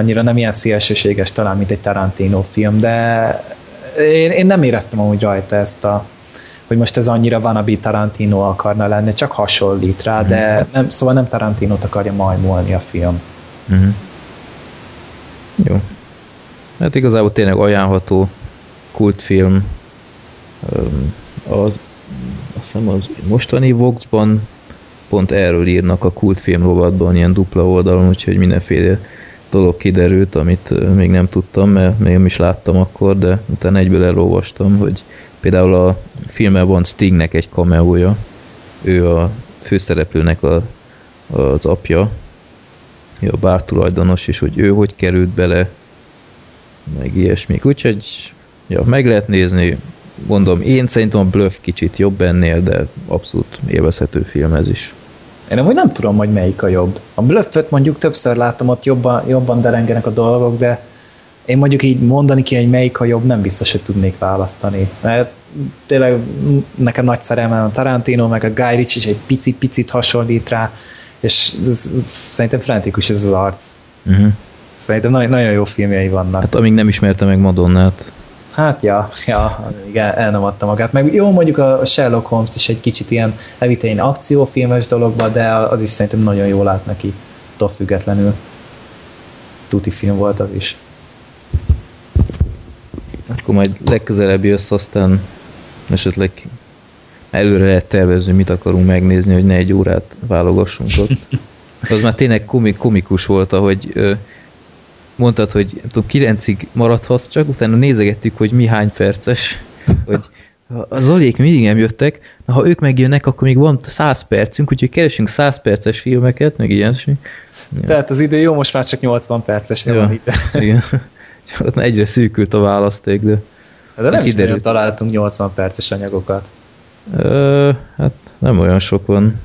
annyira nem ilyen szélsőséges talán, mint egy Tarantino film, de én, én nem éreztem amúgy rajta ezt a hogy most ez annyira van, a Tarantino akarna lenni, csak hasonlít rá, mm. de mhm. nem, szóval nem Tarantinót akarja majmolni a film. Mm. Jó. Hát igazából tényleg ajánlható kultfilm. Az, azt hiszem az mostani Voxban pont erről írnak a kultfilm rovatban, ilyen dupla oldalon, úgyhogy mindenféle dolog kiderült, amit még nem tudtam, mert még nem is láttam akkor, de utána egyből elolvastam, hogy például a filmben van Stingnek egy kameója, ő a főszereplőnek a, az apja, a bár tulajdonos, és hogy ő hogy került bele, meg ilyesmik. Úgyhogy ja, meg lehet nézni, mondom, én szerintem a Bluff kicsit jobb ennél, de abszolút élvezhető film ez is. Én amúgy nem tudom, hogy melyik a jobb. A Bluffet mondjuk többször láttam, ott jobban, jobban derengenek a dolgok, de én mondjuk így mondani ki, hogy melyik a jobb, nem biztos, hogy tudnék választani. Mert tényleg nekem nagy szerelmem a Tarantino, meg a Guy Ritchie is egy picit-picit hasonlít rá, és ez, szerintem frenetikus ez az arc. Uh-huh. Szerintem nagyon, nagyon jó filmjei vannak. Hát amíg nem ismerte meg Madonnát. Hát ja, ja, igen, el nem adta magát. Meg jó, mondjuk a Sherlock Holmes is egy kicsit ilyen evitén akciófilmes dologba, de az is szerintem nagyon jól lát neki, top függetlenül. Tuti film volt az is. Akkor majd legközelebb jössz, aztán esetleg előre lehet tervezni, mit akarunk megnézni, hogy ne egy órát válogassunk ott. [LAUGHS] Az már tényleg komik, komikus volt, ahogy mondtad, hogy nem tudom, kilencig maradhatsz csak, utána nézegettük, hogy mi hány perces, [LAUGHS] hogy az Zolék mindig nem jöttek, na ha ők megjönnek, akkor még van 100 percünk, úgyhogy keresünk 100 perces filmeket, meg ilyesmi. Ja. Tehát az idő jó, most már csak 80 perces ja. van ide. [LAUGHS] Igen. [LAUGHS] Egyre szűkült a választék, de... De nem is nagyon találtunk 80 perces anyagokat. Ö, hát nem olyan sok van.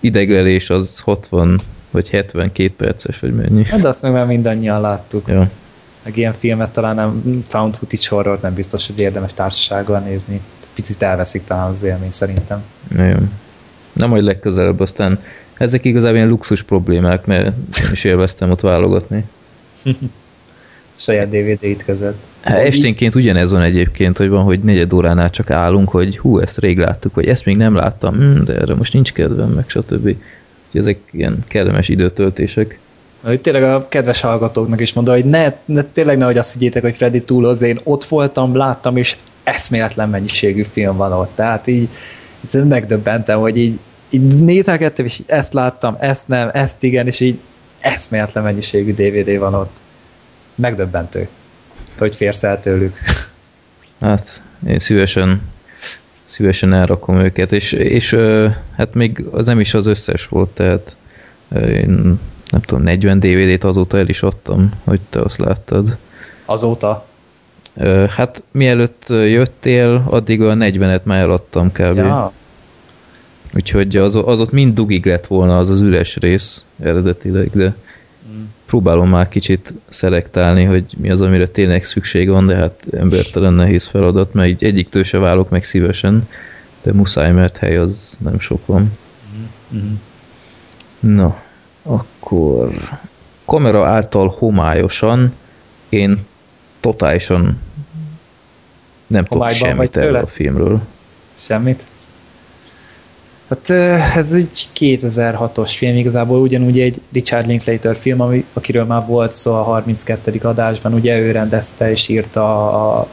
Ideglelés az 60 vagy 72 perces, vagy mennyi. Hát de azt meg már mindannyian láttuk. Ja. Meg ilyen filmet talán nem, found footage horror nem biztos, hogy érdemes társasággal nézni. Picit elveszik talán az élmény szerintem. Nem majd legközelebb, aztán ezek igazából ilyen luxus problémák, mert én is élveztem ott válogatni. [LAUGHS] Saját DVD-it között. Hát esténként ugyanez van egyébként, hogy van, hogy negyed óránál csak állunk, hogy hú, ezt rég láttuk, vagy ezt még nem láttam, hm, de erre most nincs kedvem, meg stb. Úgyhogy ezek ilyen kellemes időtöltések. Hogy tényleg a kedves hallgatóknak is mondom, hogy ne, ne tényleg nehogy azt higgyétek, hogy Freddy túloz, én ott voltam, láttam, és eszméletlen mennyiségű film van ott. Tehát így, így megdöbbentem, hogy így, így nézelgettem, és ezt láttam, ezt nem, ezt igen, és így eszméletlen mennyiségű DVD van ott. Megdöbbentő, hogy férsz el tőlük. Hát, én szívesen szívesen elrakom őket, és, és hát még az nem is az összes volt, tehát én nem tudom, 40 DVD-t azóta el is adtam, hogy te azt láttad. Azóta? Hát mielőtt jöttél, addig a 40-et már eladtam kb. Ja. Úgyhogy az, az ott mind dugig lett volna az az üres rész eredetileg, de. Próbálom már kicsit szelektálni, hogy mi az, amire tényleg szükség van, de hát embertelen nehéz feladat, mert így egyiktől se válok meg szívesen, de muszáj, mert hely az nem sok van. Mm. Na, akkor kamera által homályosan én totálisan nem tudok semmit erről a filmről. Semmit? Hát ez egy 2006-os film, igazából ugyanúgy egy Richard Linklater film, ami, akiről már volt szó a 32. adásban, ugye ő rendezte és írta a, a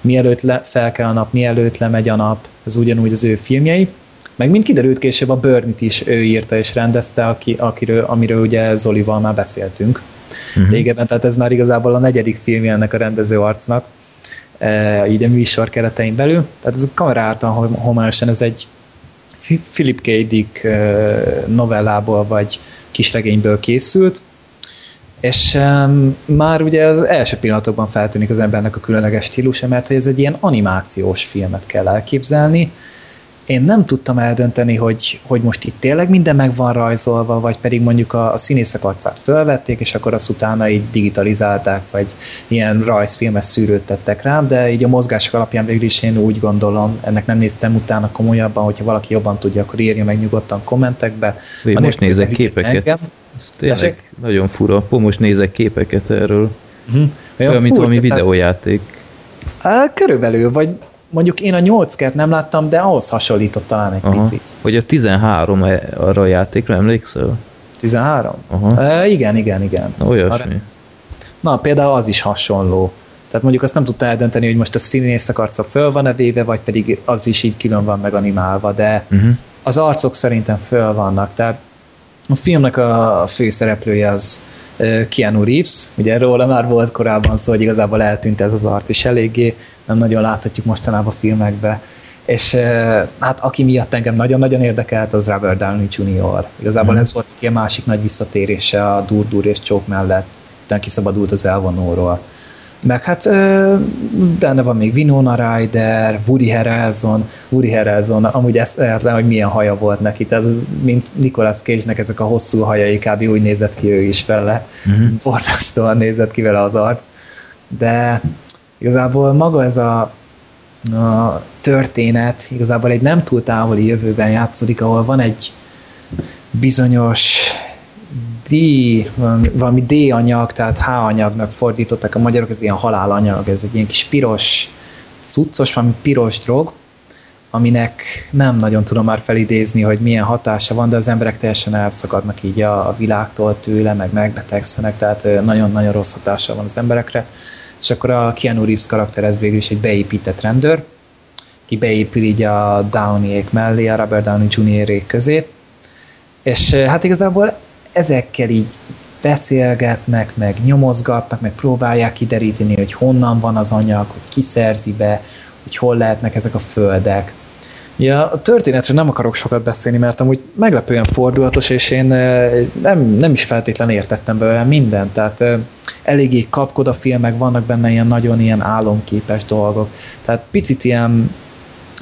Mielőtt le, fel kell a nap, mielőtt lemegy a nap, ez ugyanúgy az ő filmjei. Meg mint kiderült később, a Burnit is ő írta és rendezte, aki, akiről, amiről ugye Zolival már beszéltünk uh-huh. régebben, tehát ez már igazából a negyedik filmje ennek a rendező arcnak, e, így a műsor keretein belül. Tehát ez a kamera által homályosan, ez egy Philip K. Dick novellából vagy kisregényből készült, és már ugye az első pillanatokban feltűnik az embernek a különleges stílusa, mert hogy ez egy ilyen animációs filmet kell elképzelni, én nem tudtam eldönteni, hogy, hogy most itt tényleg minden meg van rajzolva, vagy pedig mondjuk a, a színészek arcát fölvették, és akkor azt utána így digitalizálták, vagy ilyen rajzfilmes szűrőt tettek rám, de így a mozgások alapján végül is én úgy gondolom, ennek nem néztem utána komolyabban, hogyha valaki jobban tudja, akkor írja meg nyugodtan kommentekbe. Én most nézek képeket. Engem. Ez tényleg nagyon fura. Most nézek képeket erről. Uh-huh. Olyan, Olyan mint valami videójáték. Körülbelül, vagy mondjuk én a 8 kert nem láttam, de ahhoz hasonlított talán egy Aha. picit. Vagy a 13 e- arra a játékra emlékszel? 13? Aha. E, igen, igen, igen. Na, olyasmi. Na, például az is hasonló. Tehát mondjuk azt nem tudta eldönteni, hogy most a színészek arca föl van-e véve, vagy pedig az is így külön van meganimálva, de uh-huh. az arcok szerintem föl vannak. Tehát a filmnek a főszereplője az Keanu Reeves, ugye róla már volt korábban szó, hogy igazából eltűnt ez az arc is eléggé, nem nagyon láthatjuk mostanában a filmekbe, és hát aki miatt engem nagyon-nagyon érdekelt, az Robert Downey Jr. Igazából mm. ez volt egy másik nagy visszatérése a dur-dur és csók mellett, utána kiszabadult az elvonóról. Meg hát ö, benne van még Winona Ryder, Woody Harrelson, Woody Harrelson, amúgy ezt értem, hogy milyen haja volt neki, tehát mint Nicolas Cage-nek ezek a hosszú hajai, kb. úgy nézett ki ő is vele, uh-huh. borzasztóan nézett ki vele az arc, de igazából maga ez a, a történet igazából egy nem túl távoli jövőben játszódik, ahol van egy bizonyos D, valami, valami D anyag, tehát H anyagnak fordítottak a magyarok, ez ilyen halálanyag, ez egy ilyen kis piros, cuccos, valami piros drog, aminek nem nagyon tudom már felidézni, hogy milyen hatása van, de az emberek teljesen elszakadnak így a, a világtól tőle, meg megbetegszenek, tehát nagyon-nagyon rossz hatása van az emberekre. És akkor a Keanu Reeves karakter ez végül is egy beépített rendőr, ki beépül így a Downey-ék mellé, a Robert Downey Jr. közé, és hát igazából ezekkel így beszélgetnek, meg nyomozgatnak, meg próbálják kideríteni, hogy honnan van az anyag, hogy ki szerzi be, hogy hol lehetnek ezek a földek. Ja, a történetről nem akarok sokat beszélni, mert amúgy meglepően fordulatos, és én nem, nem is feltétlenül értettem belőle mindent, tehát eléggé kapkod a filmek, vannak benne ilyen nagyon ilyen álomképes dolgok, tehát picit ilyen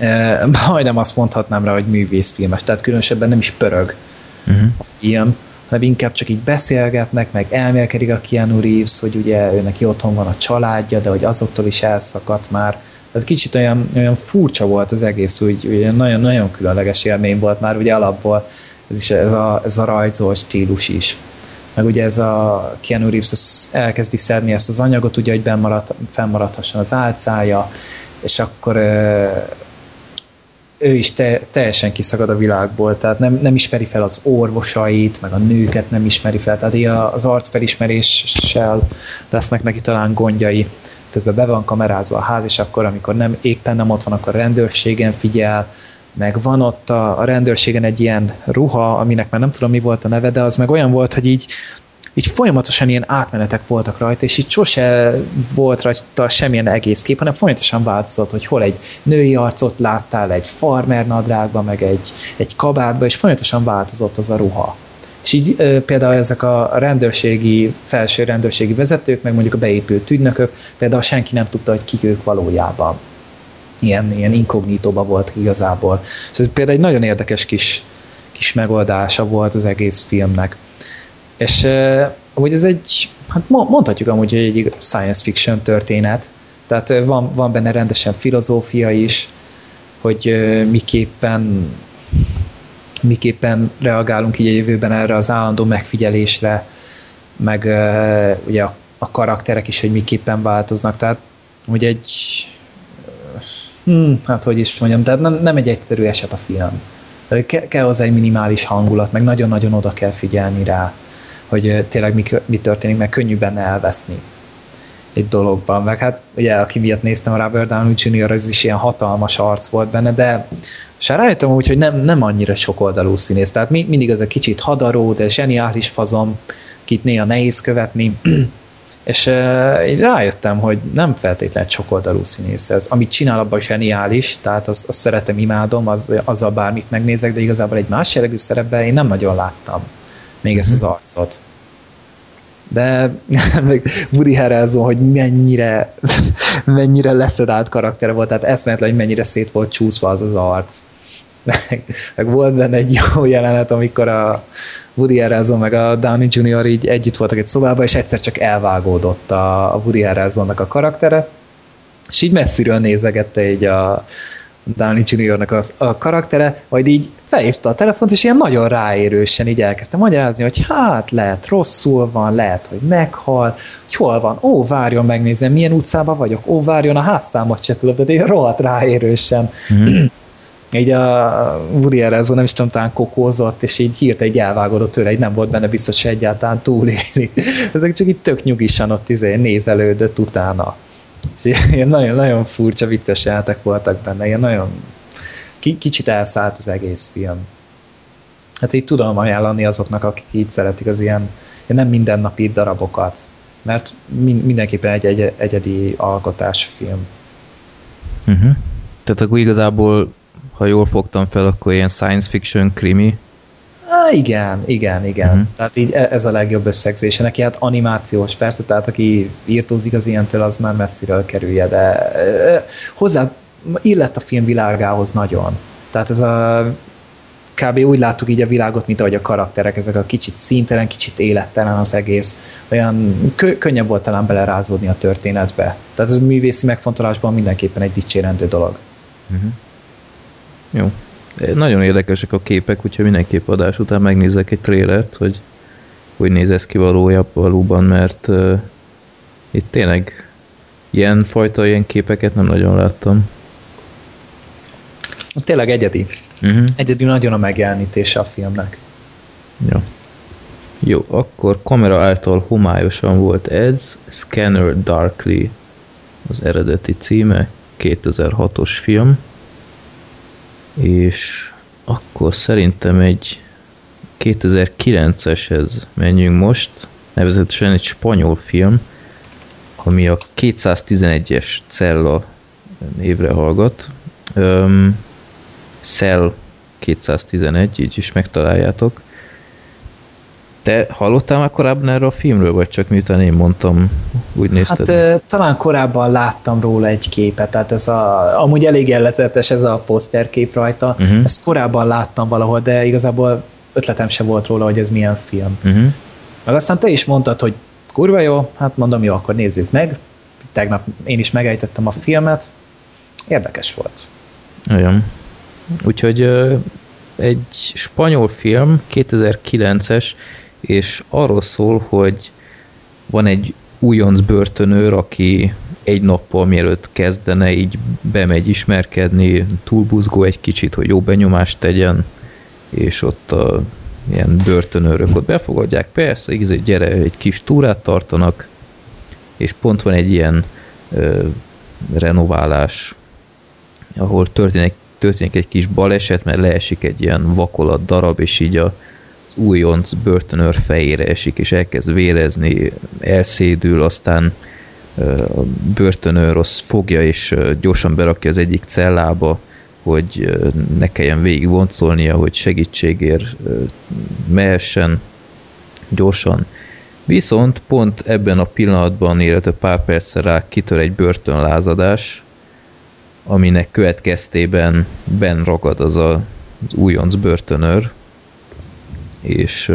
[LAUGHS] majdnem azt mondhatnám rá, hogy művészfilmes, tehát különösebben nem is pörög uh-huh. a film, hanem inkább csak így beszélgetnek, meg elmélkedik a Keanu Reeves, hogy ugye ő neki otthon van a családja, de hogy azoktól is elszakadt már. Tehát kicsit olyan, olyan furcsa volt az egész, úgy, nagyon-nagyon különleges élmény volt már ugye alapból ez, is, ez, a, ez a rajzolt stílus is. Meg ugye ez a Keanu Reeves elkezdi szedni ezt az anyagot, ugye, hogy bennmarad, fennmaradhasson az álcája, és akkor ő is te, teljesen kiszagad a világból, tehát nem, nem ismeri fel az orvosait, meg a nőket nem ismeri fel, tehát az arcfelismeréssel lesznek neki talán gondjai. Közben be van kamerázva a ház, és akkor, amikor nem éppen nem ott van, akkor a rendőrségen figyel, meg van ott a, a rendőrségen egy ilyen ruha, aminek már nem tudom mi volt a neve, de az meg olyan volt, hogy így így folyamatosan ilyen átmenetek voltak rajta, és így sose volt rajta semmilyen egész kép, hanem folyamatosan változott, hogy hol egy női arcot láttál egy farmer nadrágba, meg egy, egy kabátba, és folyamatosan változott az a ruha. És így e, például ezek a rendőrségi, felső rendőrségi vezetők, meg mondjuk a beépült ügynökök, például senki nem tudta, hogy kik ők valójában. Ilyen, ilyen inkognitóba volt igazából. És ez például egy nagyon érdekes kis, kis megoldása volt az egész filmnek. És amúgy ez egy, hát mondhatjuk amúgy, hogy egy science fiction történet, tehát van, van benne rendesen filozófia is, hogy uh, miképpen miképpen reagálunk így a jövőben erre az állandó megfigyelésre, meg ugye a, a karakterek is, hogy miképpen változnak, tehát ugye egy hmm, hát hogy is mondjam, tehát nem, nem egy egyszerű eset a film. Ke, kell hozzá egy minimális hangulat, meg nagyon-nagyon oda kell figyelni rá hogy tényleg mi, mi történik, mert könnyű benne elveszni egy dologban. Meg hát ugye, aki miatt néztem a Robert Downey Jr., ez is ilyen hatalmas arc volt benne, de és rájöttem úgy, hogy nem, nem annyira sokoldalú színész. Tehát mi, mindig az a kicsit hadaró, de zseniális fazom, kit néha nehéz követni, [CLEARS THROAT] és uh, rájöttem, hogy nem feltétlenül sokoldalú színész ez. Amit csinál, abban zseniális, tehát azt, azt szeretem, imádom, az, azzal bármit megnézek, de igazából egy más jellegű szerepben én nem nagyon láttam még ezt az mhm. arcot. De [LAUGHS] Woody Harrelson, hogy mennyire, [LAUGHS] mennyire leszedált karaktere volt, tehát eszméletlen, hogy mennyire szét volt csúszva az az arc. Meg, [LAUGHS] meg volt benne egy jó jelenet, amikor a Woody Harrelson meg a Downey Jr. így együtt voltak egy szobában, és egyszer csak elvágódott a, a Woody Harrelsonnak a karaktere, és így messziről nézegette így a, Downey Jr.-nak a, a karaktere, majd így felhívta a telefont, és ilyen nagyon ráérősen így elkezdte magyarázni, hogy hát lehet rosszul van, lehet, hogy meghal, hogy hol van, ó, várjon, megnézem, milyen utcában vagyok, ó, várjon, a házszámot se tudom, de én rohadt ráérősen. Mm. így a Woody Harrelson nem is tudom, talán kokózott, és így hírt egy elvágódott tőle, így nem volt benne biztos, hogy egyáltalán túléli. [LAUGHS] Ezek csak így tök nyugisan ott izé nézelődött utána. Ilyen nagyon, nagyon furcsa, vicces játék voltak benne, ilyen nagyon kicsit elszállt az egész film. Hát így tudom ajánlani azoknak, akik így szeretik az ilyen, ilyen nem mindennapi darabokat, mert mindenképpen egy, egy egyedi alkotás film. Uh-huh. Tehát akkor igazából, ha jól fogtam fel, akkor ilyen science fiction krimi Há, igen, igen, igen. Uh-huh. Tehát így e, ez a legjobb összegzése. Neki hát animációs, persze, tehát aki írtózik az ilyentől, az már messziről kerülje, de hozzá illett a film világához nagyon. Tehát ez a kb. úgy láttuk így a világot, mint ahogy a karakterek, ezek a kicsit színtelen, kicsit élettelen az egész. Olyan kö- könnyebb volt talán belerázódni a történetbe. Tehát ez a művészi megfontolásban mindenképpen egy dicsérendő dolog. Uh-huh. Jó. Nagyon érdekesek a képek, úgyhogy mindenképp adás után megnézek egy trélert, hogy hogy néz ez ki valójában, valóban, mert uh, itt tényleg ilyen fajta ilyen képeket nem nagyon láttam. Tényleg egyedi. Uh-huh. Egyedi nagyon a megjelenítése a filmnek. Jó. Jó, akkor kamera által homályosan volt ez, Scanner Darkly az eredeti címe, 2006-os film és akkor szerintem egy 2009-eshez menjünk most, nevezetesen egy spanyol film, ami a 211-es cella névre hallgat. Um, Cell 211, így is megtaláljátok. Te hallottál már korábban erről a filmről, vagy csak miután én mondtam, úgy nézted? Hát talán korábban láttam róla egy képet, tehát ez a, amúgy elég jellezetes ez a poszterkép rajta, uh-huh. ezt korábban láttam valahol, de igazából ötletem se volt róla, hogy ez milyen film. Uh-huh. Meg aztán te is mondtad, hogy kurva jó, hát mondom, jó, akkor nézzük meg. Tegnap én is megejtettem a filmet, érdekes volt. Olyan. Úgyhogy egy spanyol film, 2009-es, és arról szól, hogy van egy újonc börtönőr, aki egy nappal mielőtt kezdene, így bemegy ismerkedni, túlbuzgó egy kicsit, hogy jó benyomást tegyen, és ott a ilyen börtönőrök ott befogadják, persze, így gyere, egy kis túrát tartanak, és pont van egy ilyen ö, renoválás, ahol történik, történik egy kis baleset, mert leesik egy ilyen vakolat darab, és így a újonc börtönőr fejére esik, és elkezd vérezni, elszédül, aztán a börtönőr az fogja, és gyorsan berakja az egyik cellába, hogy ne kelljen végig voncolnia, hogy segítségért mehessen gyorsan. Viszont pont ebben a pillanatban, illetve pár perccel rá kitör egy börtönlázadás, aminek következtében ben ragad az a, az újonc börtönőr, és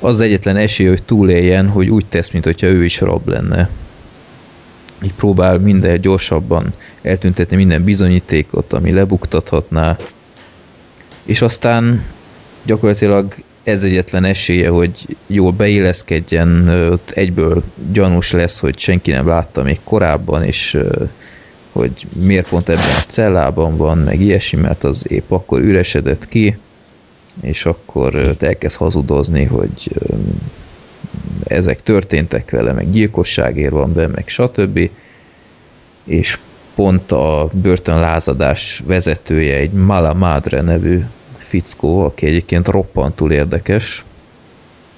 az egyetlen esély, hogy túléljen, hogy úgy tesz, mintha ő is rab lenne. Így próbál minden gyorsabban eltüntetni minden bizonyítékot, ami lebuktathatná, és aztán gyakorlatilag ez egyetlen esélye, hogy jól beilleszkedjen, ott egyből gyanús lesz, hogy senki nem látta még korábban, és hogy miért pont ebben a cellában van, meg ilyesmi, mert az épp akkor üresedett ki, és akkor elkezd hazudozni, hogy ezek történtek vele, meg gyilkosságért van be, meg stb. És pont a börtönlázadás vezetője egy Mala Madre nevű fickó, aki egyébként roppantul érdekes,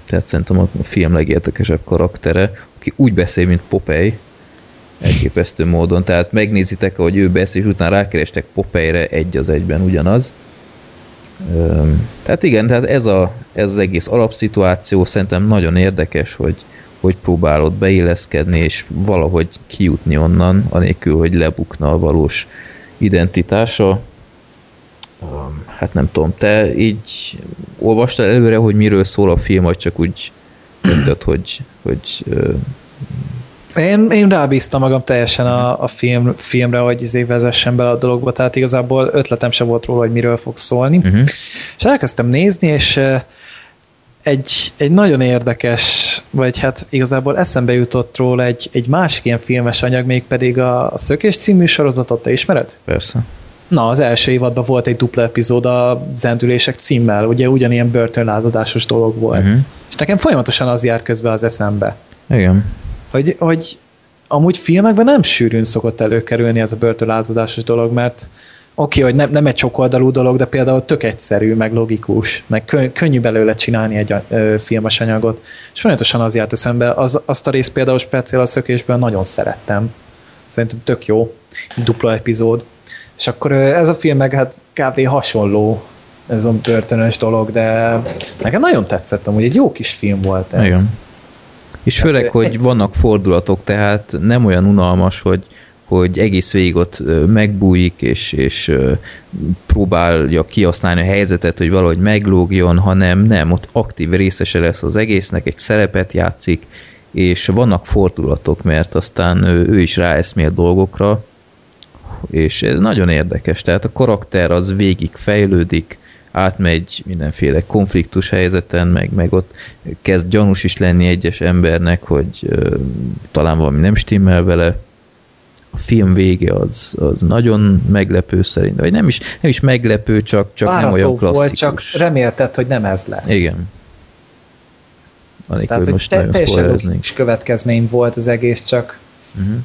tehát szerintem a film legérdekesebb karaktere, aki úgy beszél, mint Popeye, elképesztő módon, tehát megnézitek, hogy ő beszél, és utána rákerestek Popeye-re egy az egyben ugyanaz, tehát igen, tehát ez, a, ez az egész alapszituáció szerintem nagyon érdekes, hogy hogy próbálod beilleszkedni, és valahogy kijutni onnan, anélkül, hogy lebukna a valós identitása. Hát nem tudom, te így olvastál előre, hogy miről szól a film, vagy csak úgy döntött, hogy, hogy én, én rábíztam magam teljesen a, a film, filmre, hogy izé vezessen bele a dologba, tehát igazából ötletem se volt róla, hogy miről fog szólni. Uh-huh. És elkezdtem nézni, és egy, egy nagyon érdekes, vagy hát igazából eszembe jutott róla egy, egy másik ilyen filmes anyag, még pedig a, a Szökés című sorozatot, te ismered? Persze. Na, az első évadban volt egy dupla epizód a Zendülések címmel, ugye ugyanilyen börtönlázadásos dolog volt. Uh-huh. És nekem folyamatosan az járt közben az eszembe. Igen hogy, hogy amúgy filmekben nem sűrűn szokott előkerülni ez a börtönlázadásos dolog, mert oké, okay, hogy nem, nem egy sokoldalú dolog, de például tök egyszerű, meg logikus, meg kö, könnyű belőle csinálni egy ö, filmes anyagot. És folyamatosan az járt eszembe, az, azt a részt például speciál a szökésből nagyon szerettem. Szerintem tök jó, dupla epizód. És akkor ez a film meg hát kb. hasonló, ez a börtönös dolog, de nekem nagyon tetszett, amúgy egy jó kis film volt ez. Igen. És főleg, hogy vannak fordulatok, tehát nem olyan unalmas, hogy, hogy egész végig ott megbújik, és, és próbálja kihasználni a helyzetet, hogy valahogy meglógjon, hanem nem, ott aktív részese lesz az egésznek, egy szerepet játszik, és vannak fordulatok, mert aztán ő is ráeszmél dolgokra, és ez nagyon érdekes, tehát a karakter az végig fejlődik, átmegy mindenféle konfliktus helyzeten, meg, meg ott kezd gyanús is lenni egyes embernek, hogy uh, talán valami nem stimmel vele. A film vége az, az nagyon meglepő szerint, vagy nem is, nem is meglepő, csak, csak nem olyan klasszikus. volt, csak remélted, hogy nem ez lesz. Igen. Anélkül, Tehát, hogy most te, teljesen következmény volt az egész, csak, uh-huh.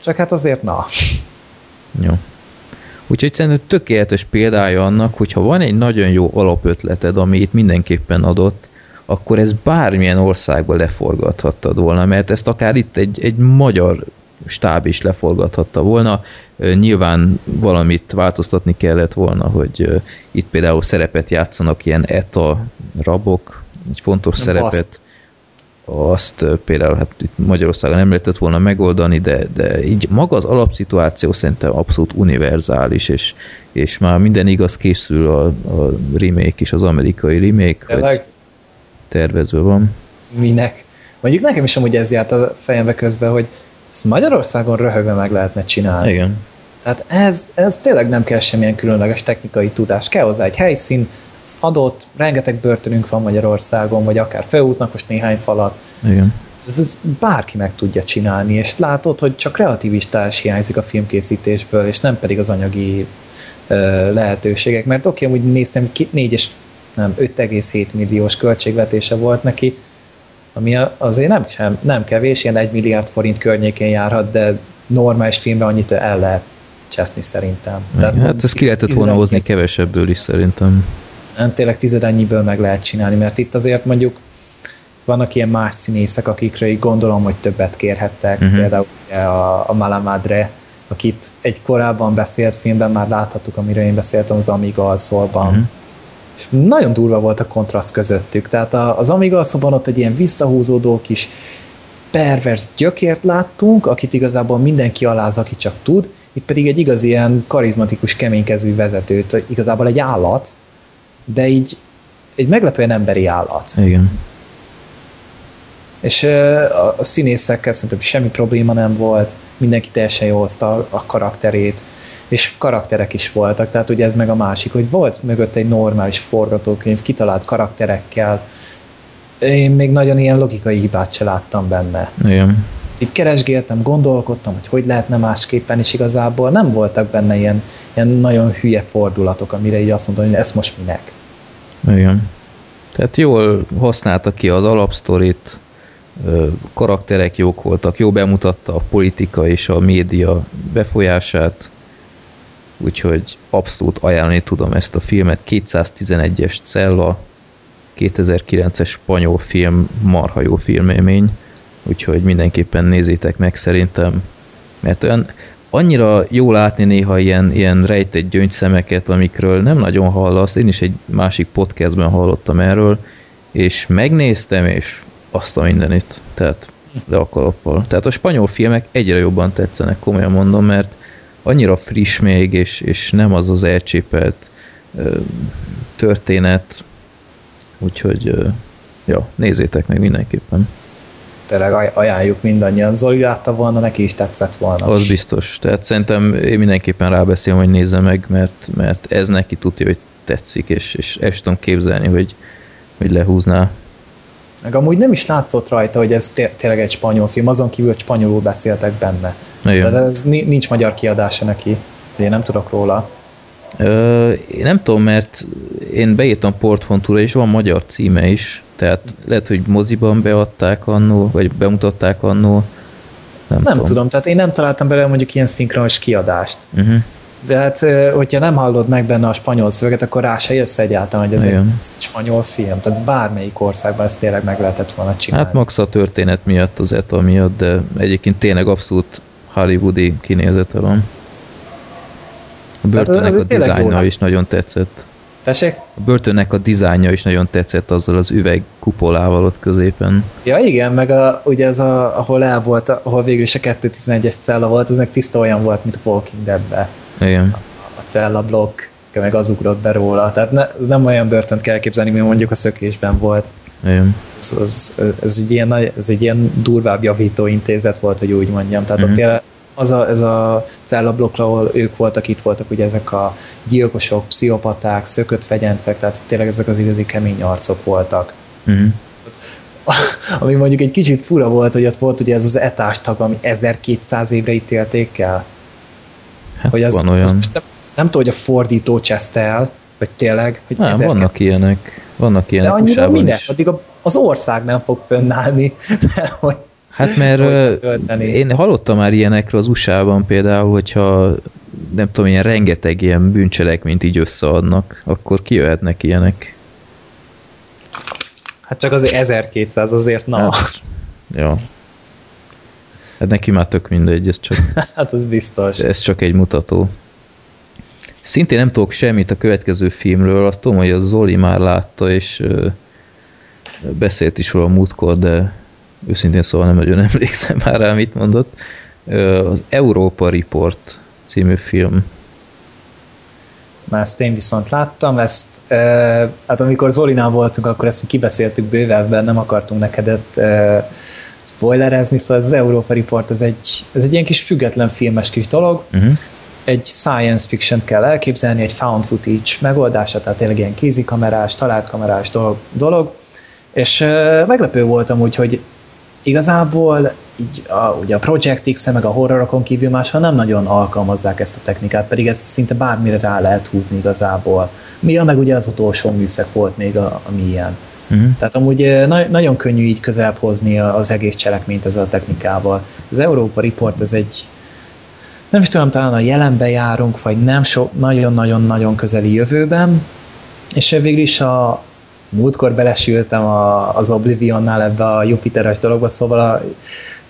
csak hát azért na. Jó. Úgyhogy szerintem tökéletes példája annak, hogyha van egy nagyon jó alapötleted, ami itt mindenképpen adott, akkor ez bármilyen országba leforgathattad volna, mert ezt akár itt egy, egy magyar stáb is leforgathatta volna. Nyilván valamit változtatni kellett volna, hogy itt például szerepet játszanak ilyen ETA rabok, egy fontos Nem szerepet. Azt például hát itt Magyarországon nem lehetett volna megoldani, de, de így maga az alapszituáció szerintem abszolút univerzális, és, és már minden igaz készül a, a remake is, az amerikai remake, Tényleg? tervezve van. Minek? Mondjuk nekem is amúgy ez járt a fejembe közben, hogy ezt Magyarországon röhögve meg lehetne csinálni. Igen. Tehát ez, ez tényleg nem kell semmilyen különleges technikai tudás. Kell hozzá egy helyszín, adott, rengeteg börtönünk van Magyarországon, vagy akár felhúznak most néhány falat. Igen. Ez, ez bárki meg tudja csinálni, és látod, hogy csak kreativistás hiányzik a filmkészítésből, és nem pedig az anyagi ö, lehetőségek. Mert oké, okay, amúgy néztem, 4 és nem, 5,7 milliós költségvetése volt neki, ami azért nem, sem, nem kevés, ilyen 1 milliárd forint környékén járhat, de normális filmre annyit el lehet cseszni szerintem. Tehát hát ezt ki lehetett volna hozni kevesebből is szerintem. Nem, tényleg tizedennyiből meg lehet csinálni, mert itt azért mondjuk vannak ilyen más színészek, akikre így gondolom, hogy többet kérhettek, uh-huh. például a, a Malamadre, akit egy korábban beszélt filmben már láthattuk, amiről én beszéltem, az Amiga alszolban. Uh-huh és nagyon durva volt a kontraszt közöttük. Tehát az Amiga szóban ott egy ilyen visszahúzódó kis pervers gyökért láttunk, akit igazából mindenki aláz, aki csak tud, itt pedig egy igazi ilyen karizmatikus, keménykezű vezetőt, igazából egy állat, de így egy meglepően emberi állat. Igen. És a színészekkel szerintem semmi probléma nem volt, mindenki teljesen jól hozta a karakterét, és karakterek is voltak, tehát ugye ez meg a másik, hogy volt mögött egy normális forgatókönyv, kitalált karakterekkel, én még nagyon ilyen logikai hibát se láttam benne. Igen. Itt keresgéltem, gondolkodtam, hogy hogy lehetne másképpen, és igazából nem voltak benne ilyen, ilyen nagyon hülye fordulatok, amire így azt mondom, hogy ez most minek. Igen. Tehát jól használta ki az alapsztorit, karakterek jók voltak, jó bemutatta a politika és a média befolyását, úgyhogy abszolút ajánlani tudom ezt a filmet. 211-es cella, 2009-es spanyol film, marha jó filmélmény, úgyhogy mindenképpen nézzétek meg szerintem, mert olyan annyira jó látni néha ilyen, ilyen rejtett gyöngyszemeket, amikről nem nagyon hallasz, én is egy másik podcastben hallottam erről, és megnéztem, és azt a mindenit, tehát le a. Tehát a spanyol filmek egyre jobban tetszenek, komolyan mondom, mert annyira friss még, és, és nem az az elcsépelt ö, történet, úgyhogy ö, ja, nézzétek meg mindenképpen. Tényleg ajánljuk mindannyian. Zoli látta volna, neki is tetszett volna. Az biztos. Tehát szerintem én mindenképpen rábeszélem, hogy nézze meg, mert, mert ez neki tudja, hogy tetszik, és, és el tudom képzelni, hogy, hogy lehúzná. Meg amúgy nem is látszott rajta, hogy ez tényleg egy spanyol film, azon kívül, hogy spanyolul beszéltek benne. Igen. Tehát ez nincs magyar kiadása neki, én nem tudok róla. Ö, én nem tudom, mert én beírtam portfontúra, és van magyar címe is, tehát lehet, hogy moziban beadták annó, vagy bemutatták annó. Nem, nem tudom. tudom, tehát én nem találtam bele mondjuk ilyen szinkronos kiadást. Uh-huh. De hát, hogyha nem hallod meg benne a spanyol szöveget, akkor rá se jössz egyáltalán, hogy ez egy, egy spanyol film. Tehát bármelyik országban ezt tényleg meg lehetett volna csinálni. Hát max a történet miatt, az ETA miatt, de egyébként tényleg abszolút hollywoodi kinézete van. A börtönnek a dizájnja is nagyon tetszett. Tessék? A börtönnek a dizájnja is nagyon tetszett azzal az üveg kupolával ott középen. Ja igen, meg a, ugye ez a, ahol el volt, ahol végül is a 211-es cella volt, ezek tiszta olyan volt, mint a Walking Dead-be. Igen. A, a cella blokk, meg az ugrott be róla. Tehát ne, nem olyan börtönt kell képzelni, mint mondjuk a szökésben volt. Igen. Ez, ez, ez, egy ilyen, ez egy ilyen durvább javító intézet volt, hogy úgy mondjam. Tehát mm-hmm. ott tényleg az a, ez a cellablokkra, ahol ők voltak, itt voltak ugye ezek a gyilkosok, pszichopaták, szökött fegyencek, tehát tényleg ezek az igazi kemény arcok voltak. Mm. [LAUGHS] Ami mondjuk egy kicsit fura volt, hogy ott volt ugye ez az etástag, ami 1200 évre ítélték el. Hát hogy az, van olyan. Az, nem, nem tudom, hogy a fordító cseszte el, vagy tényleg, hogy nem, vannak ilyenek. Vannak ilyenek De annyira minek? Addig az ország nem fog fönnállni, [LAUGHS] hogy Hát mert én hallottam már ilyenekről az USA-ban például, hogyha nem tudom, ilyen rengeteg ilyen bűncselekményt így összeadnak, akkor kijöhetnek ilyenek. Hát csak azért 1200 azért, na. Hát, ja. Hát neki már tök mindegy, ez csak, [LAUGHS] hát az biztos. ez csak egy mutató. Szintén nem tudok semmit a következő filmről, azt tudom, hogy a Zoli már látta, és beszélt is róla múltkor, de őszintén szóval nem nagyon [LAUGHS] emlékszem már rá, mit mondott. Az Európa Report című film. Már ezt én viszont láttam, ezt, e, hát amikor Zolinál voltunk, akkor ezt mi kibeszéltük bővebben, nem akartunk nekedet e, spoilerezni, szóval az Európa Report, ez egy, ez egy ilyen kis független filmes kis dolog, uh-huh. egy science fiction kell elképzelni, egy found footage megoldása, tehát tényleg ilyen kézikamerás, talált kamerás dolog, dolog és e, meglepő voltam úgy, hogy igazából így a, ugye a Project x meg a horrorokon kívül máshol nem nagyon alkalmazzák ezt a technikát, pedig ezt szinte bármire rá lehet húzni igazából. Mi a meg ugye az utolsó műszak volt még, a, ami ilyen. Uh-huh. Tehát amúgy na- nagyon könnyű így közelebb hozni az egész cselekményt ezzel a technikával. Az Európa Report ez egy nem is tudom, talán a jelenben járunk, vagy nem so, nagyon-nagyon-nagyon közeli jövőben, és végül is a, múltkor belesültem a, az Oblivionnál ebbe a Jupiteres dologba, szóval a,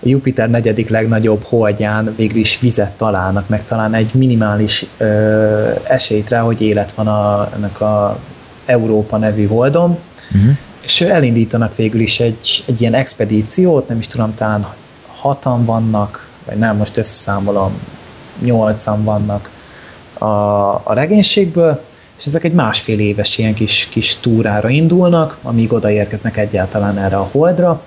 a Jupiter negyedik legnagyobb holdján végül is vizet találnak, meg talán egy minimális ö, esélyt rá, hogy élet van a, ennek a Európa nevű holdon, uh-huh. és elindítanak végül is egy, egy ilyen expedíciót, nem is tudom, talán hatan vannak, vagy nem, most összeszámolom, nyolcan vannak a, a regénységből, és ezek egy másfél éves ilyen kis, kis túrára indulnak, amíg odaérkeznek egyáltalán erre a holdra,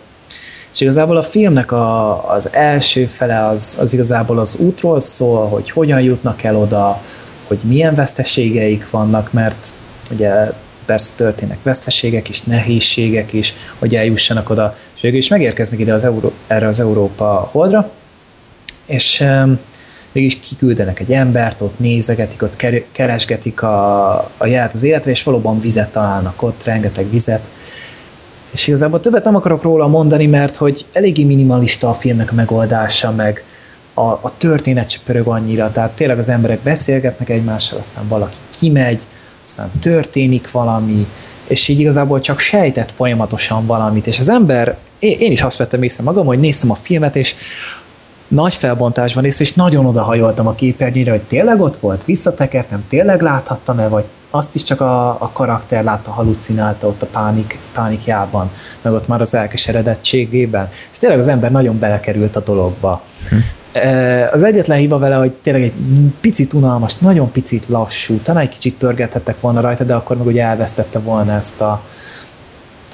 és igazából a filmnek a, az első fele az, az igazából az útról szól, hogy hogyan jutnak el oda, hogy milyen veszteségeik vannak, mert ugye persze történnek veszteségek is, nehézségek is, hogy eljussanak oda, és végül is megérkeznek ide az Euró- erre az Európa holdra, és um, mégis kiküldenek egy embert, ott nézegetik, ott keresgetik a, a jelet az életre, és valóban vizet találnak ott, rengeteg vizet, és igazából többet nem akarok róla mondani, mert hogy eléggé minimalista a filmnek a megoldása, meg a, a történet se pörög annyira, tehát tényleg az emberek beszélgetnek egymással, aztán valaki kimegy, aztán történik valami, és így igazából csak sejtett folyamatosan valamit, és az ember, én, én is azt vettem észre magam, hogy néztem a filmet, és nagy felbontásban észre, és nagyon odahajoltam a képernyőre, hogy tényleg ott volt, visszatekertem, tényleg láthattam-e, vagy azt is csak a, a karakter látta, halucinálta ott a pánik, pánikjában, meg ott már az elkeseredettségében. És tényleg az ember nagyon belekerült a dologba. Hm. Az egyetlen hiba vele, hogy tényleg egy picit unalmas, nagyon picit lassú, talán egy kicsit pörgethettek volna rajta, de akkor meg ugye elvesztette volna ezt a,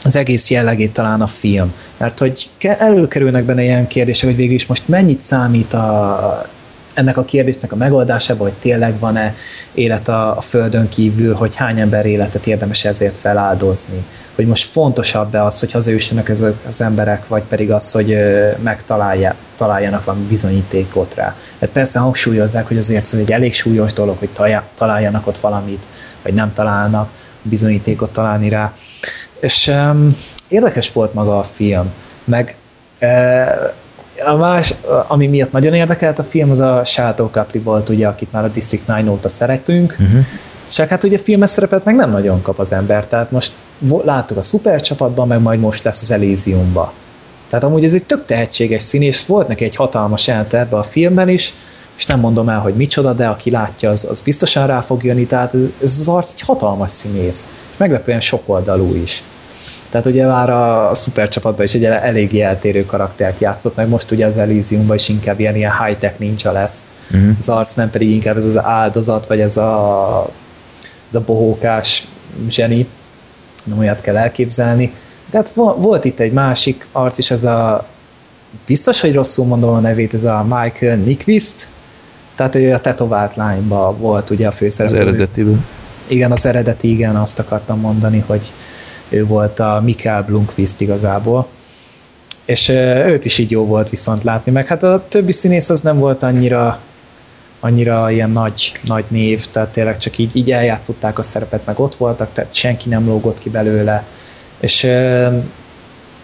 az egész jellegét talán a film. Mert hogy előkerülnek benne ilyen kérdések, hogy végül is most mennyit számít a, ennek a kérdésnek a megoldásába, hogy tényleg van-e élet a, a Földön kívül, hogy hány ember életet érdemes ezért feláldozni. Hogy most fontosabb-e az, hogy hazajussanak ezek az emberek, vagy pedig az, hogy megtaláljanak valami bizonyítékot rá. Hát persze hangsúlyozzák, hogy azért ez egy elég súlyos dolog, hogy találjanak ott valamit, vagy nem találnak bizonyítékot találni rá. És um, érdekes volt maga a film, meg uh, a más, ami miatt nagyon érdekelt a film, az a Shadow Capri volt, ugye, akit már a District 9 óta szeretünk, uh-huh. csak hát ugye filmes szerepet meg nem nagyon kap az ember, tehát most láttuk a szupercsapatban, meg majd most lesz az Elysiumba. Tehát amúgy ez egy tök tehetséges színész, volt neki egy hatalmas ebbe a filmben is, és nem mondom el, hogy micsoda, de aki látja, az, az biztosan rá fog jönni, tehát ez, ez az arc egy hatalmas színész, és meglepően sokoldalú is. Tehát ugye már a, a szupercsapatban is egy elég eltérő karaktert játszott, meg most ugye az Elysiumban is inkább ilyen, ilyen high-tech ninja lesz. Uh-huh. Az arc nem pedig inkább ez az áldozat, vagy ez a, ez a bohókás zseni, nem olyat kell elképzelni. De hát volt itt egy másik arc is, ez a biztos, hogy rosszul mondom a nevét, ez a Michael Nyqvist, tehát ő a tetovált lányban volt ugye a főszereplő. Az eredetiből. Igen, az eredeti, igen, azt akartam mondani, hogy ő volt a Mikael Blunkvist igazából, és őt is így jó volt viszont látni, meg hát a többi színész az nem volt annyira annyira ilyen nagy, nagy név, tehát tényleg csak így, így eljátszották a szerepet, meg ott voltak, tehát senki nem lógott ki belőle, és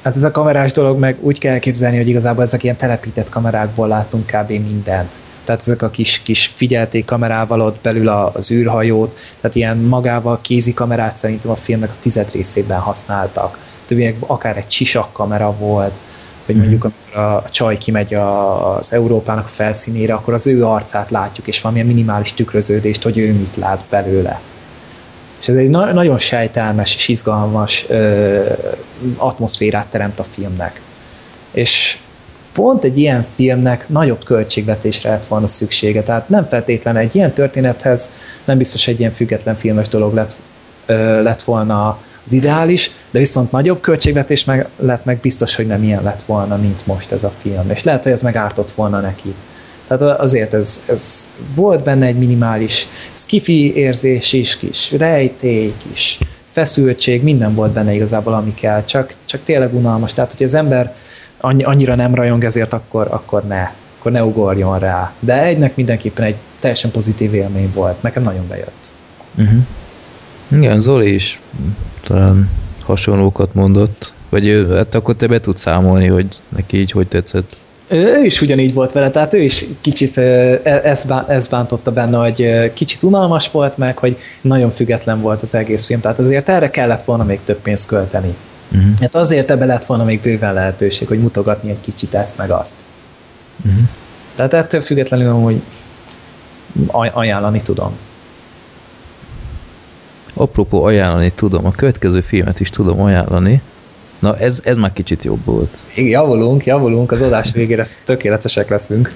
hát ez a kamerás dolog meg úgy kell elképzelni, hogy igazából ezek ilyen telepített kamerákból látunk kb. mindent tehát ezek a kis, kis figyelték kamerával ott belül az űrhajót, tehát ilyen magával kézi kamerát szerintem a filmnek a tized részében használtak. Többiek akár egy csisak kamera volt, hogy mondjuk amikor a, a csaj kimegy a, az Európának a felszínére, akkor az ő arcát látjuk, és valamilyen minimális tükröződést, hogy ő mit lát belőle. És ez egy na- nagyon sejtelmes és izgalmas ö, atmoszférát teremt a filmnek. És pont egy ilyen filmnek nagyobb költségvetésre lett volna szüksége. Tehát nem feltétlenül egy ilyen történethez nem biztos egy ilyen független filmes dolog lett, ö, lett volna az ideális, de viszont nagyobb költségvetés meg, lett meg biztos, hogy nem ilyen lett volna, mint most ez a film. És lehet, hogy ez meg ártott volna neki. Tehát azért ez, ez volt benne egy minimális skifi érzés is, kis rejtély, kis feszültség, minden volt benne igazából, ami kell, csak, csak tényleg unalmas. Tehát, hogy az ember annyira nem rajong ezért, akkor, akkor ne, akkor ne ugorjon rá. De egynek mindenképpen egy teljesen pozitív élmény volt. Nekem nagyon bejött. Uh-huh. Igen, Zoli is talán hasonlókat mondott. Vagy hát akkor te be tudsz számolni, hogy neki így hogy tetszett. Ő is ugyanígy volt vele, tehát ő is kicsit ezt, ezt bántotta benne, hogy kicsit unalmas volt meg, hogy nagyon független volt az egész film, tehát azért erre kellett volna még több pénzt költeni. Uh-huh. Hát azért ebbe lett volna még bőven lehetőség, hogy mutogatni egy kicsit ezt meg azt. Uh-huh. Tehát ettől függetlenül hogy ajánlani tudom. Apropó ajánlani tudom, a következő filmet is tudom ajánlani. Na, ez, ez már kicsit jobb volt. Javulunk, javulunk, az adás végére [LAUGHS] tökéletesek leszünk.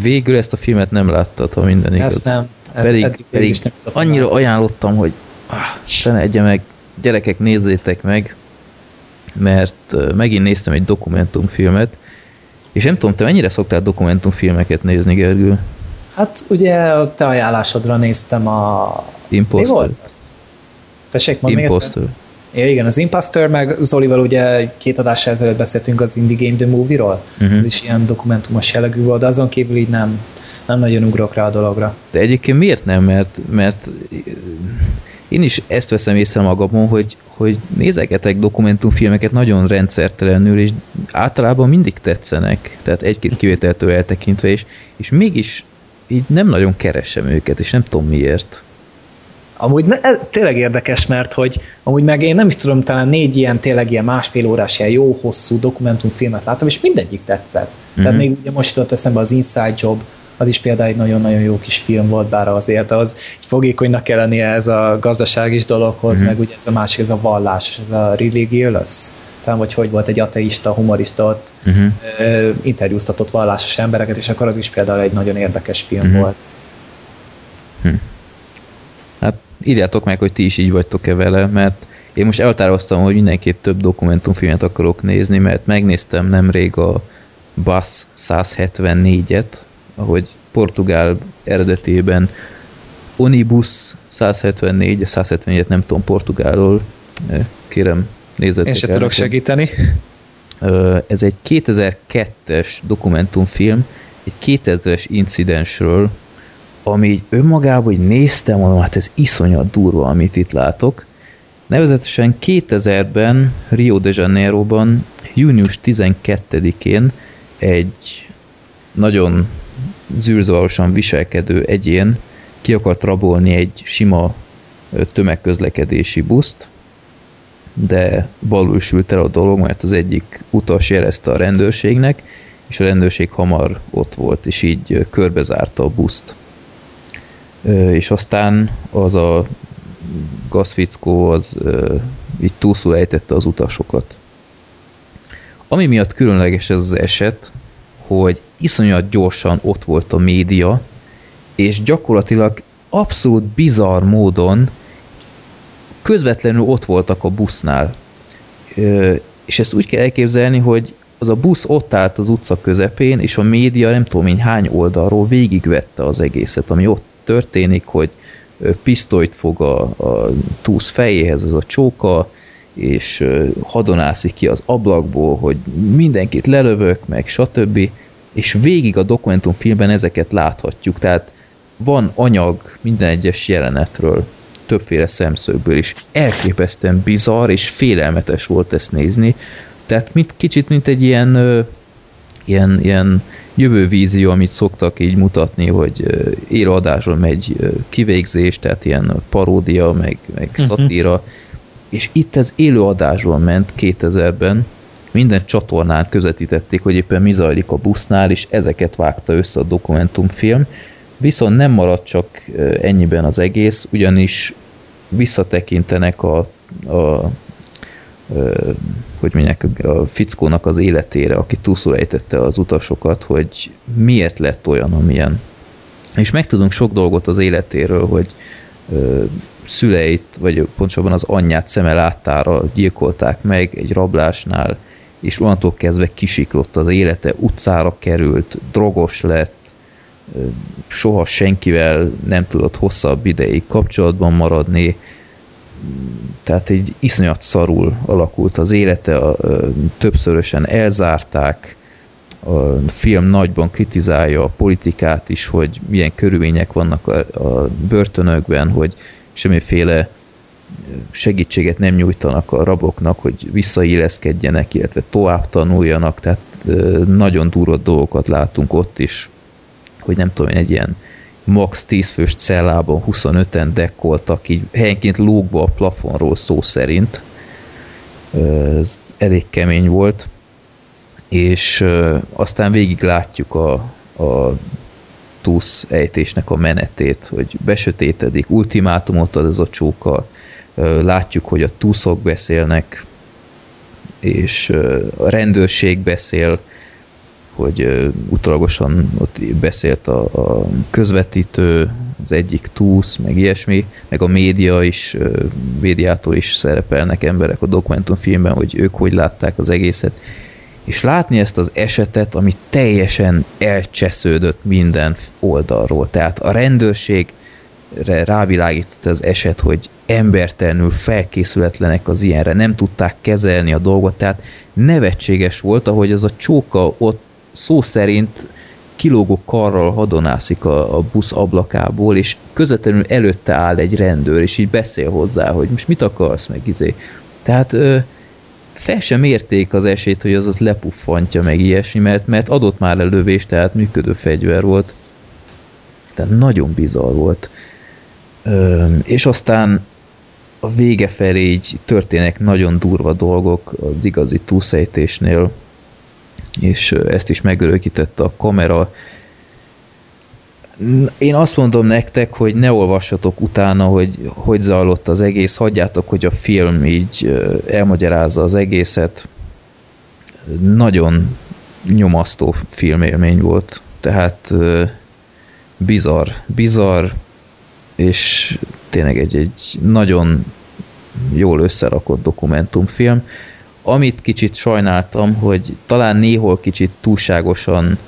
Végül ezt a filmet nem láttad, ha minden igaz. Ezt nem. Ezt pedig, pedig nem annyira ajánlottam, hogy ah, ne egye meg, gyerekek nézzétek meg, mert megint néztem egy dokumentumfilmet, és nem tudom, te mennyire szoktál dokumentumfilmeket nézni, Gergő? Hát ugye a te ajánlásodra néztem a... Imposter. Mi volt? Tessék, mondd Imposter. Ja, igen, az Imposter, meg Zolival ugye két adás ezelőtt beszéltünk az Indie Game The Movie-ról, uh-huh. ez is ilyen dokumentumos jellegű volt, de azon kívül így nem, nem nagyon ugrok rá a dologra. De egyébként miért nem? Mert, mert én is ezt veszem észre magamon, hogy, hogy nézegetek dokumentumfilmeket nagyon rendszertelenül, és általában mindig tetszenek, tehát egy-két kivételtől eltekintve, és, és mégis így nem nagyon keresem őket, és nem tudom miért. Amúgy ez tényleg érdekes, mert hogy amúgy meg én nem is tudom, talán négy ilyen tényleg ilyen másfél órás, ilyen jó hosszú dokumentumfilmet láttam, és mindegyik tetszett. Mm-hmm. Tehát mhm. még ugye most jutott eszembe az Inside Job, az is például egy nagyon-nagyon jó kis film volt, bár azért az fogékonynak kell lennie ez a gazdaságis dologhoz, mm-hmm. meg ugye ez a másik, ez a vallás, ez a religious, talán vagy hogy volt egy ateista, humorista ott uh-huh. interjúztatott vallásos embereket, és akkor az is például egy nagyon érdekes film uh-huh. volt. Hm. Hát írjátok meg, hogy ti is így vagytok-e vele, mert én most elhatároztam, hogy mindenképp több dokumentumfilmet akarok nézni, mert megnéztem nemrég a Bass 174-et, ahogy portugál eredetében Onibus 174, 174-et nem tudom portugálról, kérem nézzetek Én se tudok segíteni. Ez egy 2002-es dokumentumfilm, egy 2000-es incidensről, ami önmagában, hogy néztem, mondom, hát ez iszonyat durva, amit itt látok. Nevezetesen 2000-ben Rio de Janeiroban, június 12-én egy nagyon zűrzavarosan viselkedő egyén ki akart rabolni egy sima tömegközlekedési buszt, de balul el a dolog, mert az egyik utas jelezte a rendőrségnek, és a rendőrség hamar ott volt, és így körbezárta a buszt. És aztán az a gazfickó az így túlszul ejtette az utasokat. Ami miatt különleges ez az eset, hogy iszonyat gyorsan ott volt a média, és gyakorlatilag abszolút bizarr módon közvetlenül ott voltak a busznál. És ezt úgy kell elképzelni, hogy az a busz ott állt az utca közepén, és a média nem tudom én hány oldalról végigvette az egészet, ami ott történik, hogy pisztolyt fog a, a túsz fejéhez ez a csóka, és hadonászik ki az ablakból, hogy mindenkit lelövök, meg stb. És végig a dokumentumfilmben ezeket láthatjuk, tehát van anyag minden egyes jelenetről többféle szemszögből is. Elképesztően bizarr és félelmetes volt ezt nézni. Tehát mint, kicsit mint egy ilyen, ilyen, ilyen jövővízió, amit szoktak így mutatni, hogy élőadásról megy kivégzés, tehát ilyen paródia, meg, meg uh-huh. szatíra. És itt ez élőadásról ment 2000-ben, minden csatornán közvetítették, hogy éppen mi zajlik a busznál, és ezeket vágta össze a dokumentumfilm. Viszont nem maradt csak ennyiben az egész, ugyanis visszatekintenek a, a, a hogy mondják, a fickónak az életére, aki túlszul ejtette az utasokat, hogy miért lett olyan, amilyen. És megtudunk sok dolgot az életéről, hogy ö, szüleit, vagy pontosabban az anyját szeme láttára gyilkolták meg egy rablásnál, és onnantól kezdve kisiklott az élete, utcára került, drogos lett, soha senkivel nem tudott hosszabb ideig kapcsolatban maradni, tehát egy iszonyat szarul alakult az élete, többszörösen elzárták, a film nagyban kritizálja a politikát is, hogy milyen körülmények vannak a börtönökben, hogy semmiféle segítséget nem nyújtanak a raboknak, hogy visszailleszkedjenek, illetve tovább tanuljanak, tehát nagyon durva dolgokat látunk ott is, hogy nem tudom, egy ilyen max 10 fős cellában 25-en dekkoltak, így helyenként lógva a plafonról szó szerint. Ez elég kemény volt. És aztán végig látjuk a, a túsz ejtésnek a menetét, hogy besötétedik, ultimátumot ad ez a csóka, látjuk, hogy a túszok beszélnek, és a rendőrség beszél, hogy utalagosan ott beszélt a, a közvetítő, az egyik túsz, meg ilyesmi, meg a média is, médiától is szerepelnek emberek a dokumentumfilmben, hogy ők hogy látták az egészet. És látni ezt az esetet, ami teljesen elcsesződött minden oldalról. Tehát a rendőrség rávilágított az eset, hogy embertelenül felkészületlenek az ilyenre, nem tudták kezelni a dolgot, tehát nevetséges volt, ahogy az a csóka ott szó szerint kilógó karral hadonászik a, a busz ablakából, és közvetlenül előtte áll egy rendőr, és így beszél hozzá, hogy most mit akarsz meg izé. Tehát ö, fel sem érték az esélyt, hogy az ott lepuffantja meg ilyesmi, mert, mert adott már lövés, tehát működő fegyver volt. Tehát nagyon bizarr volt. Ö, és aztán a vége felé így történnek nagyon durva dolgok az igazi túlszejtésnél, és ezt is megörökítette a kamera. Én azt mondom nektek, hogy ne olvassatok utána, hogy hogy zajlott az egész, hagyjátok, hogy a film így elmagyarázza az egészet. Nagyon nyomasztó filmélmény volt, tehát bizarr, bizarr, és tényleg egy, egy nagyon jól összerakott dokumentumfilm. Amit kicsit sajnáltam, hogy talán néhol kicsit túlságosan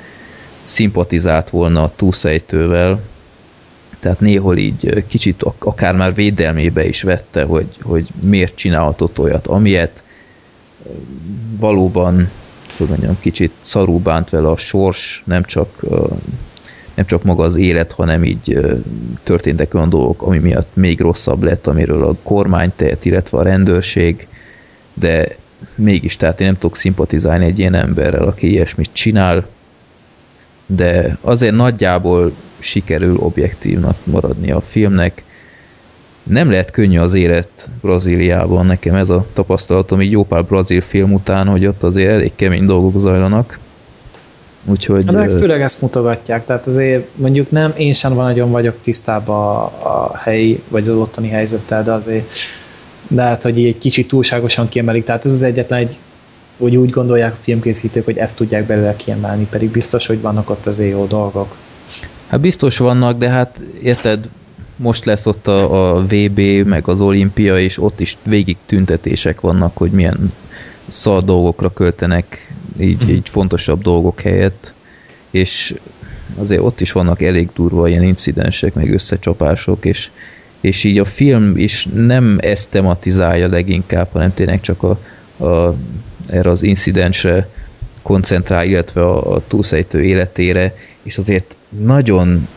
szimpatizált volna a túlszejtővel, tehát néhol így kicsit akár már védelmébe is vette, hogy, hogy miért csinálhatott olyat, amilyet valóban hogy mondjam, kicsit szarú bánt vele a sors, nem csak, nem csak maga az élet, hanem így történtek olyan dolgok, ami miatt még rosszabb lett, amiről a kormány tehet, illetve a rendőrség, de mégis, tehát én nem tudok szimpatizálni egy ilyen emberrel, aki ilyesmit csinál, de azért nagyjából sikerül objektívnak maradni a filmnek. Nem lehet könnyű az élet Brazíliában, nekem ez a tapasztalatom így jó pár brazil film után, hogy ott azért elég kemény dolgok zajlanak. Úgyhogy... De hát főleg ezt mutogatják, tehát azért mondjuk nem, én sem van nagyon vagyok tisztában a, a helyi, vagy az ottani helyzettel, de azért de hát, hogy így egy kicsit túlságosan kiemelik, tehát ez az egyetlen egy úgy, úgy gondolják a filmkészítők, hogy ezt tudják belőle kiemelni, pedig biztos, hogy vannak ott az jó dolgok. Hát biztos vannak, de hát érted, most lesz ott a, a VB, meg az olimpia, és ott is végig tüntetések vannak, hogy milyen szar dolgokra költenek így, így fontosabb dolgok helyett, és azért ott is vannak elég durva ilyen incidensek, meg összecsapások, és és így a film is nem ezt tematizálja leginkább, hanem tényleg csak a, a, erre az incidensre koncentrál, illetve a, a túlszejtő életére, és azért nagyon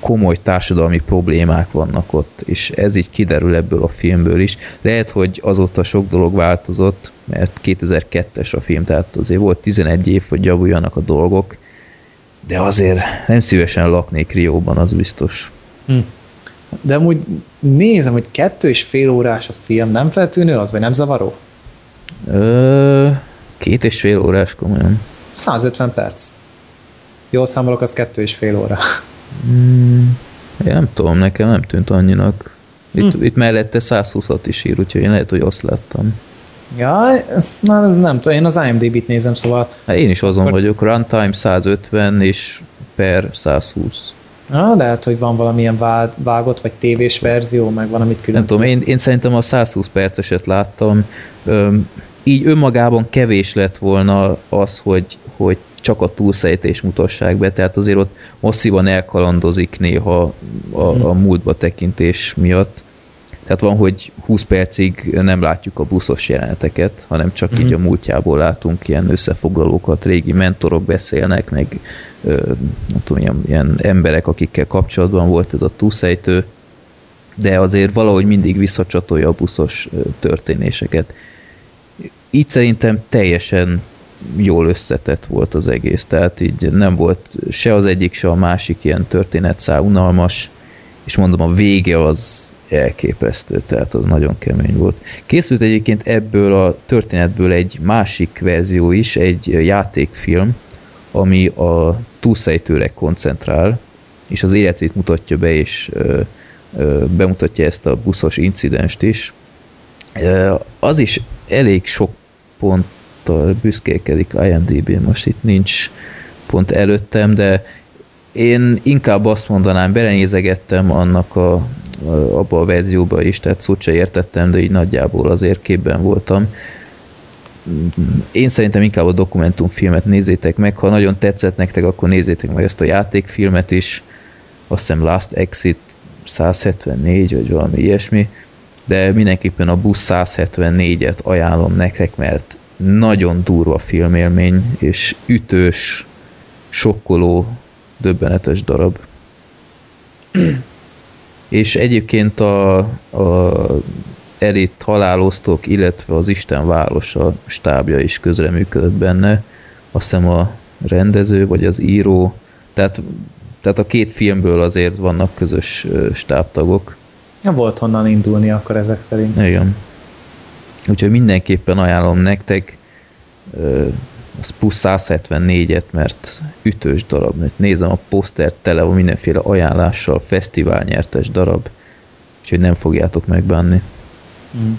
komoly társadalmi problémák vannak ott, és ez így kiderül ebből a filmből is. Lehet, hogy azóta sok dolog változott, mert 2002-es a film, tehát azért volt 11 év, hogy javuljanak a dolgok, de azért nem szívesen laknék Rióban, az biztos. Hm. De amúgy nézem, hogy kettő és fél órás a film, nem feltűnő az, vagy nem zavaró? Ö, Két és fél órás komolyan. 150 perc. Jól számolok, az kettő és fél óra. Én nem tudom, nekem nem tűnt annyinak. Itt, hm. itt mellette 120-at is ír, úgyhogy én lehet, hogy azt láttam. Ja, na, nem tudom, én az IMDb-t nézem, szóval... Hát én is azon akkor... vagyok, runtime 150 és per 120. Ah, lehet, hogy van valamilyen vágott, vagy tévés verzió, meg van, amit külön. Nem tudom, én, én szerintem a 120 perceset láttam. Üm, így önmagában kevés lett volna az, hogy, hogy csak a túlszejtés mutassák be, tehát azért ott masszívan elkalandozik néha a, a múltba tekintés miatt. Tehát van, hogy 20 percig nem látjuk a buszos jeleneteket, hanem csak uh-huh. így a múltjából látunk ilyen összefoglalókat, régi mentorok beszélnek, meg nem tudom, ilyen, ilyen emberek, akikkel kapcsolatban volt ez a túlszejtő, de azért valahogy mindig visszacsatolja a buszos történéseket. Így szerintem teljesen jól összetett volt az egész, tehát így nem volt se az egyik, se a másik ilyen történetszál unalmas, és mondom, a vége az elképesztő, tehát az nagyon kemény volt. Készült egyébként ebből a történetből egy másik verzió is, egy játékfilm, ami a túlszejtőre koncentrál, és az életét mutatja be, és bemutatja ezt a buszos incidenst is. Az is elég sok ponttal büszkélkedik IMDb, most itt nincs pont előttem, de én inkább azt mondanám, belenézegettem annak a, abba a verzióba is, tehát szót se értettem, de így nagyjából azért képben voltam. Én szerintem inkább a dokumentumfilmet nézzétek meg, ha nagyon tetszett nektek, akkor nézzétek meg ezt a játékfilmet is, azt hiszem Last Exit 174, vagy valami ilyesmi, de mindenképpen a busz 174-et ajánlom nektek, mert nagyon durva filmélmény, és ütős, sokkoló, döbbenetes darab. [CLEARS THROAT] és egyébként a, a elit halálosztók, illetve az Isten városa stábja is közreműködött benne. Azt hiszem a rendező, vagy az író, tehát, tehát a két filmből azért vannak közös stábtagok. Ja, volt honnan indulni akkor ezek szerint. Igen. Úgyhogy mindenképpen ajánlom nektek az plusz 174-et, mert ütős darab. Mert nézem a posztert tele van mindenféle ajánlással, fesztivál nyertes darab, úgyhogy nem fogjátok megbánni. Mm.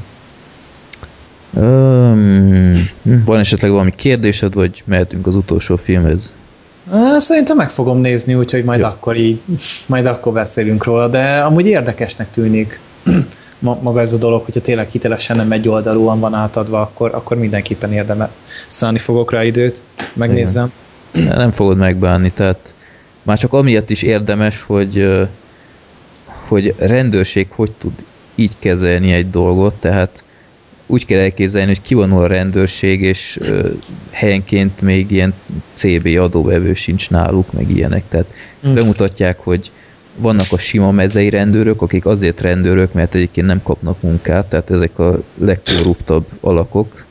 Um, van esetleg valami kérdésed, vagy mehetünk az utolsó filmhez? Szerintem meg fogom nézni, úgyhogy majd Jó. akkor így, majd akkor beszélünk róla, de amúgy érdekesnek tűnik maga ez a dolog, hogyha tényleg hitelesen nem egy oldalúan van átadva, akkor, akkor mindenképpen érdemes szállni fogok rá időt, megnézzem. Igen. Nem fogod megbánni, tehát már csak amiatt is érdemes, hogy hogy rendőrség hogy tud így kezelni egy dolgot, tehát úgy kell elképzelni, hogy kivonul a rendőrség, és ö, helyenként még ilyen CB adóvevő sincs náluk, meg ilyenek. Tehát mm. bemutatják, hogy vannak a sima mezei rendőrök, akik azért rendőrök, mert egyébként nem kapnak munkát, tehát ezek a legkorruptabb alakok,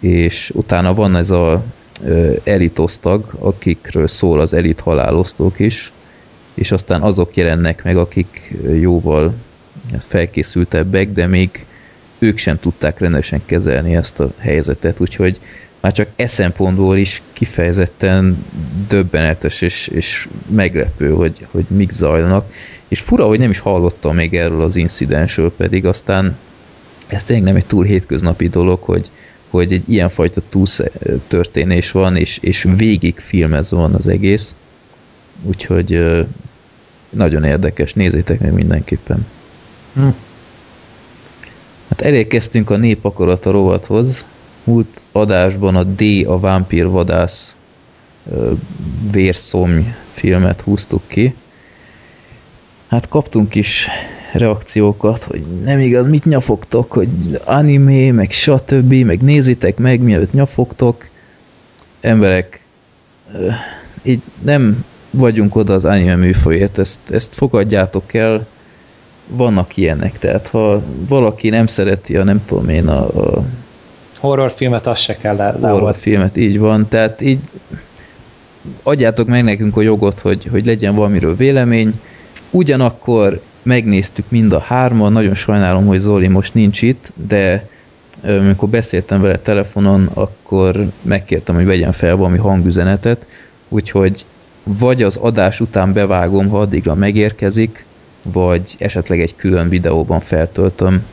és utána van ez a elitosztag, akikről szól az elit halálosztók is, és aztán azok jelennek meg, akik jóval felkészültebbek, de még ők sem tudták rendesen kezelni ezt a helyzetet, úgyhogy már csak e szempontból is kifejezetten döbbenetes és, és meglepő, hogy, hogy mik zajlanak. És fura, hogy nem is hallottam még erről az incidensről, pedig aztán ez tényleg nem egy túl hétköznapi dolog, hogy, hogy egy ilyenfajta történés van, és, és végig filmez van az egész. Úgyhogy nagyon érdekes, nézzétek meg mindenképpen. Hm. Hát elérkeztünk a népakarata rovathoz, múlt adásban a D, a vámpír vadász vérszomny filmet húztuk ki. Hát kaptunk is reakciókat, hogy nem igaz, mit nyafogtok, hogy anime, meg stb., meg nézitek meg, mielőtt nyafogtok. Emberek, így nem vagyunk oda az anime műfajért, ezt, ezt fogadjátok el, vannak ilyenek, tehát ha valaki nem szereti a nem tudom én a, a Horrorfilmet azt se kell le, Horrorfilmet, így van. Tehát így adjátok meg nekünk a jogot, hogy, hogy legyen valamiről vélemény. Ugyanakkor megnéztük mind a hárman, nagyon sajnálom, hogy Zoli most nincs itt, de amikor beszéltem vele telefonon, akkor megkértem, hogy vegyen fel valami hangüzenetet, úgyhogy vagy az adás után bevágom, ha addigra megérkezik, vagy esetleg egy külön videóban feltöltöm,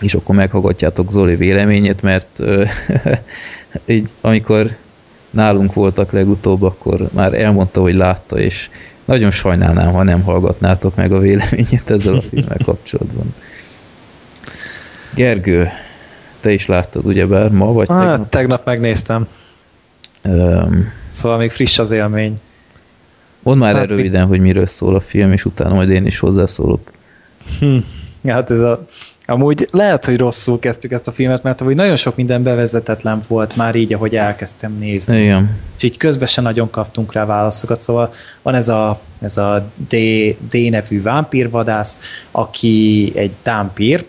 és akkor meghallgatjátok Zoli véleményét, mert [LAUGHS] így amikor nálunk voltak legutóbb, akkor már elmondta, hogy látta, és nagyon sajnálnám, ha nem hallgatnátok meg a véleményét ezzel a filmmel kapcsolatban. Gergő, te is láttad ugyebár ma, vagy tegnap? Hát, tegnap megnéztem. Um, szóval még friss az élmény. Mondd már hát, röviden, hogy miről szól a film, és utána majd én is hozzászólok. Hm. Hát ez a... Amúgy lehet, hogy rosszul kezdtük ezt a filmet, mert hogy nagyon sok minden bevezetetlen volt már így, ahogy elkezdtem nézni. Igen. És így közben se nagyon kaptunk rá válaszokat, szóval van ez a, ez a D, D nevű vámpírvadász, aki egy támpír,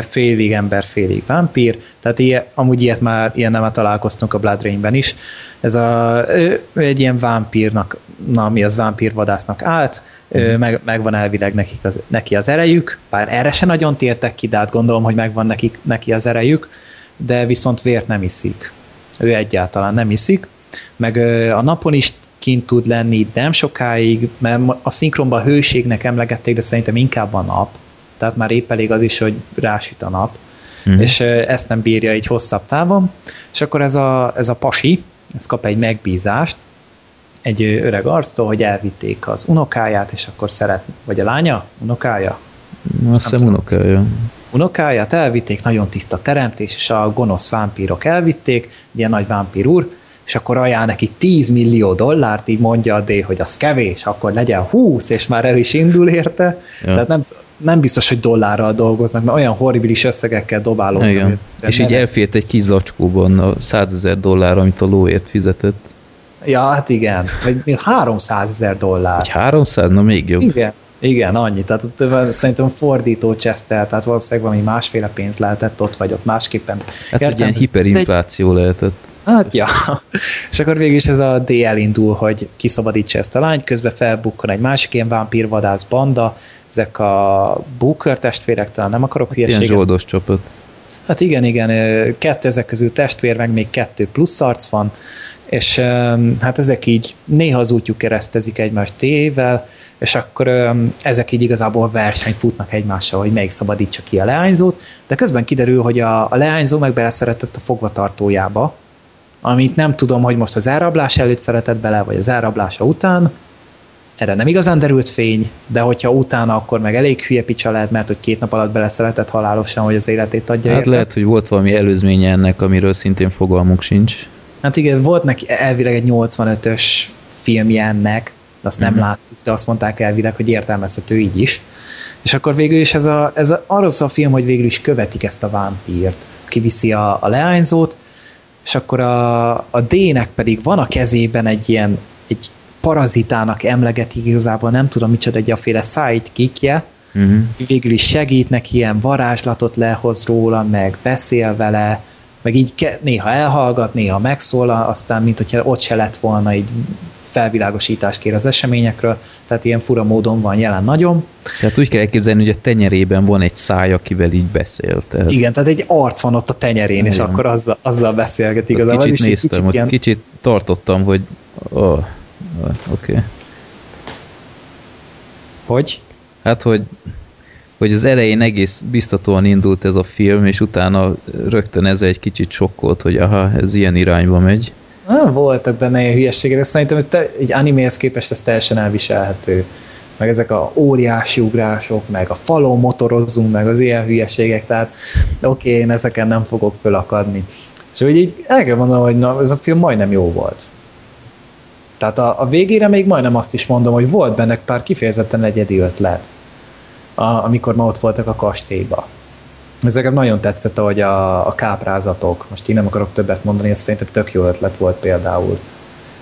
félig ember, félig vámpír, tehát ilyen, amúgy ilyet már, ilyen nem találkoztunk a Blood Rain-ben is. Ez a, ő, egy ilyen vámpírnak, na mi az vámpírvadásznak állt, mm. meg, megvan elvileg nekik az, neki az erejük, bár erre se nagyon tértek ki, de hát gondolom, hogy megvan nekik, neki az erejük, de viszont vért nem iszik. Ő egyáltalán nem iszik, meg a napon is kint tud lenni nem sokáig, mert a szinkronban hőségnek emlegették, de szerintem inkább a nap, tehát már épp elég az is, hogy rásüt a nap, mm. és ezt nem bírja így hosszabb távon, és akkor ez a, ez a pasi, ez kap egy megbízást, egy öreg arctól, hogy elvitték az unokáját, és akkor szeret, vagy a lánya, unokája? Azt hiszem unokája. Unokáját elvitték, nagyon tiszta teremtés, és a gonosz vámpírok elvitték, ilyen nagy vámpír úr, és akkor ajánl neki 10 millió dollárt, így mondja a D, hogy az kevés, akkor legyen 20, és már el is indul érte. Ja. Tehát nem, nem biztos, hogy dollárral dolgoznak, mert olyan horribilis összegekkel dobálóztak. És így elfért egy kis zacskóban a 100 ezer dollár, amit a lóért fizetett. Ja, hát igen. Vagy 300 ezer dollár. Egy 300? Na még jobb. Igen. Igen, annyi. Tehát ott szerintem fordító csesztel, tehát valószínűleg valami másféle pénz lehetett ott, vagy ott másképpen. Hát egy ilyen hiperinfláció egy... lehetett. Hát ja. És akkor végül is ez a D elindul, hogy kiszabadítsa ezt a lányt, közben felbukkan egy másik ilyen vámpírvadász banda, ezek a Booker testvérek, talán nem akarok hülyeséget. Ilyen zsoldos csapat. Hát igen, igen, kettő ezek közül testvér, meg még kettő plusz arc van, és hát ezek így néha az útjuk keresztezik egymást tével, és akkor ezek így igazából versenyt futnak egymással, hogy melyik szabadítsa ki a leányzót, de közben kiderül, hogy a, a leányzó meg beleszeretett a fogvatartójába, amit nem tudom, hogy most az elrablás előtt szeretett bele, vagy az elrablása után, erre nem igazán derült fény, de hogyha utána, akkor meg elég hülye picsa lehet, mert hogy két nap alatt beleszeretett halálosan, hogy az életét adja Hát érte. lehet, hogy volt valami előzménye ennek, amiről szintén fogalmunk sincs. Hát igen, volt neki elvileg egy 85-ös filmje ennek, de azt nem mm-hmm. láttuk, de azt mondták elvileg, hogy értelmezhető így is. És akkor végül is ez, a, ez a, arról szól a film, hogy végül is követik ezt a vámpírt. Kiviszi a, a leányzót, és akkor a, a D-nek pedig van a kezében egy ilyen egy parazitának emlegetik igazából, nem tudom micsoda, egy aféle sidekickje, uh-huh. végül is segít neki, ilyen varázslatot lehoz róla, meg beszél vele, meg így néha elhallgat, néha megszólal, aztán mint hogyha ott se lett volna így felvilágosítást kér az eseményekről, tehát ilyen fura módon van jelen nagyon. Tehát úgy kell elképzelni, hogy a tenyerében van egy száj, akivel így beszél. Tehát... Igen, tehát egy arc van ott a tenyerén, Igen. és akkor azzal, azzal beszélget igazából. Kicsit néztem, kicsit, ilyen... kicsit tartottam, hogy oh, oké. Okay. Hogy? Hát, hogy hogy az elején egész biztatóan indult ez a film, és utána rögtön ez egy kicsit sokkolt, hogy aha, ez ilyen irányba megy. Nem voltak benne ilyen hülyeségek, de szerintem hogy te, egy animéhez képest ez teljesen elviselhető. Meg ezek a óriási ugrások, meg a falon motorozzunk, meg az ilyen hülyeségek, tehát oké, okay, én ezeken nem fogok fölakadni. És úgy így el kell mondanom, hogy na, ez a film majdnem jó volt. Tehát a, a végére még majdnem azt is mondom, hogy volt benne pár kifejezetten egyedi ötlet, a, amikor ma ott voltak a kastélyba. Ez nekem nagyon tetszett, hogy a, a káprázatok, most én nem akarok többet mondani, ez szerintem tök jó ötlet volt például.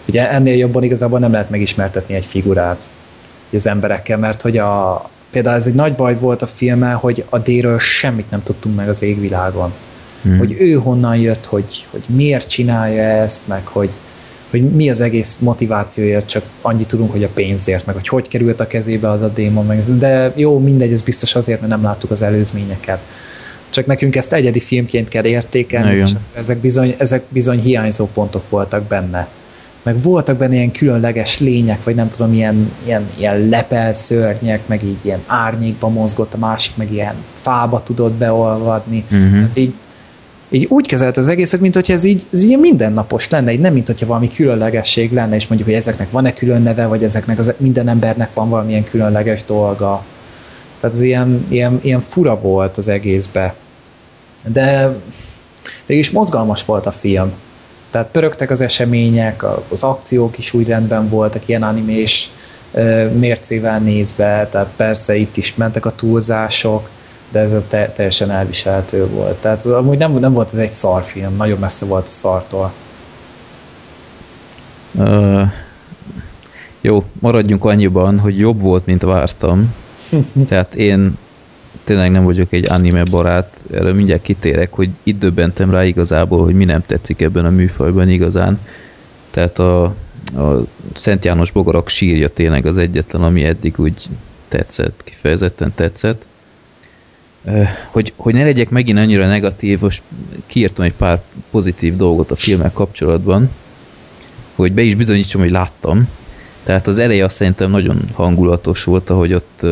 Ugye ennél jobban igazából nem lehet megismertetni egy figurát az emberekkel, mert hogy a, például ez egy nagy baj volt a filmmel, hogy a D-ről semmit nem tudtunk meg az égvilágon. Hmm. Hogy ő honnan jött, hogy, hogy miért csinálja ezt, meg hogy, hogy mi az egész motivációja, csak annyit tudunk, hogy a pénzért, meg hogy hogy került a kezébe az a démon, meg, de jó, mindegy, ez biztos azért, mert nem láttuk az előzményeket csak nekünk ezt egyedi filmként kell értékelni, Igen. és ezek bizony, ezek bizony hiányzó pontok voltak benne. Meg voltak benne ilyen különleges lények, vagy nem tudom, ilyen, ilyen, ilyen lepelszörnyek, meg így ilyen árnyékba mozgott, a másik meg ilyen fába tudott beolvadni. Mhm. Hát így, így úgy kezelt az egészet, mint hogy ez így, ez így mindennapos lenne, így nem mint hogyha valami különlegesség lenne, és mondjuk, hogy ezeknek van-e külön neve, vagy ezeknek az, minden embernek van valamilyen különleges dolga. Tehát ez ilyen, ilyen, ilyen fura volt az egészbe. De mégis mozgalmas volt a film. Tehát pörögtek az események, az akciók is úgy rendben voltak, ilyen animés mércével nézve, tehát persze itt is mentek a túlzások, de ez a te, teljesen elviselhető volt. Tehát amúgy nem, nem volt ez egy szarfilm, nagyon messze volt a szartól. Ö, jó, maradjunk annyiban, hogy jobb volt, mint vártam. Tehát én tényleg nem vagyok egy anime barát, erre mindjárt kitérek, hogy itt döbbentem rá igazából, hogy mi nem tetszik ebben a műfajban igazán. Tehát a, a Szent János Bogarak sírja tényleg az egyetlen, ami eddig úgy tetszett, kifejezetten tetszett. Hogy, hogy ne legyek megint annyira negatív, most kiírtam egy pár pozitív dolgot a filmek kapcsolatban, hogy be is bizonyítsam, hogy láttam. Tehát az eleje azt szerintem nagyon hangulatos volt, ahogy ott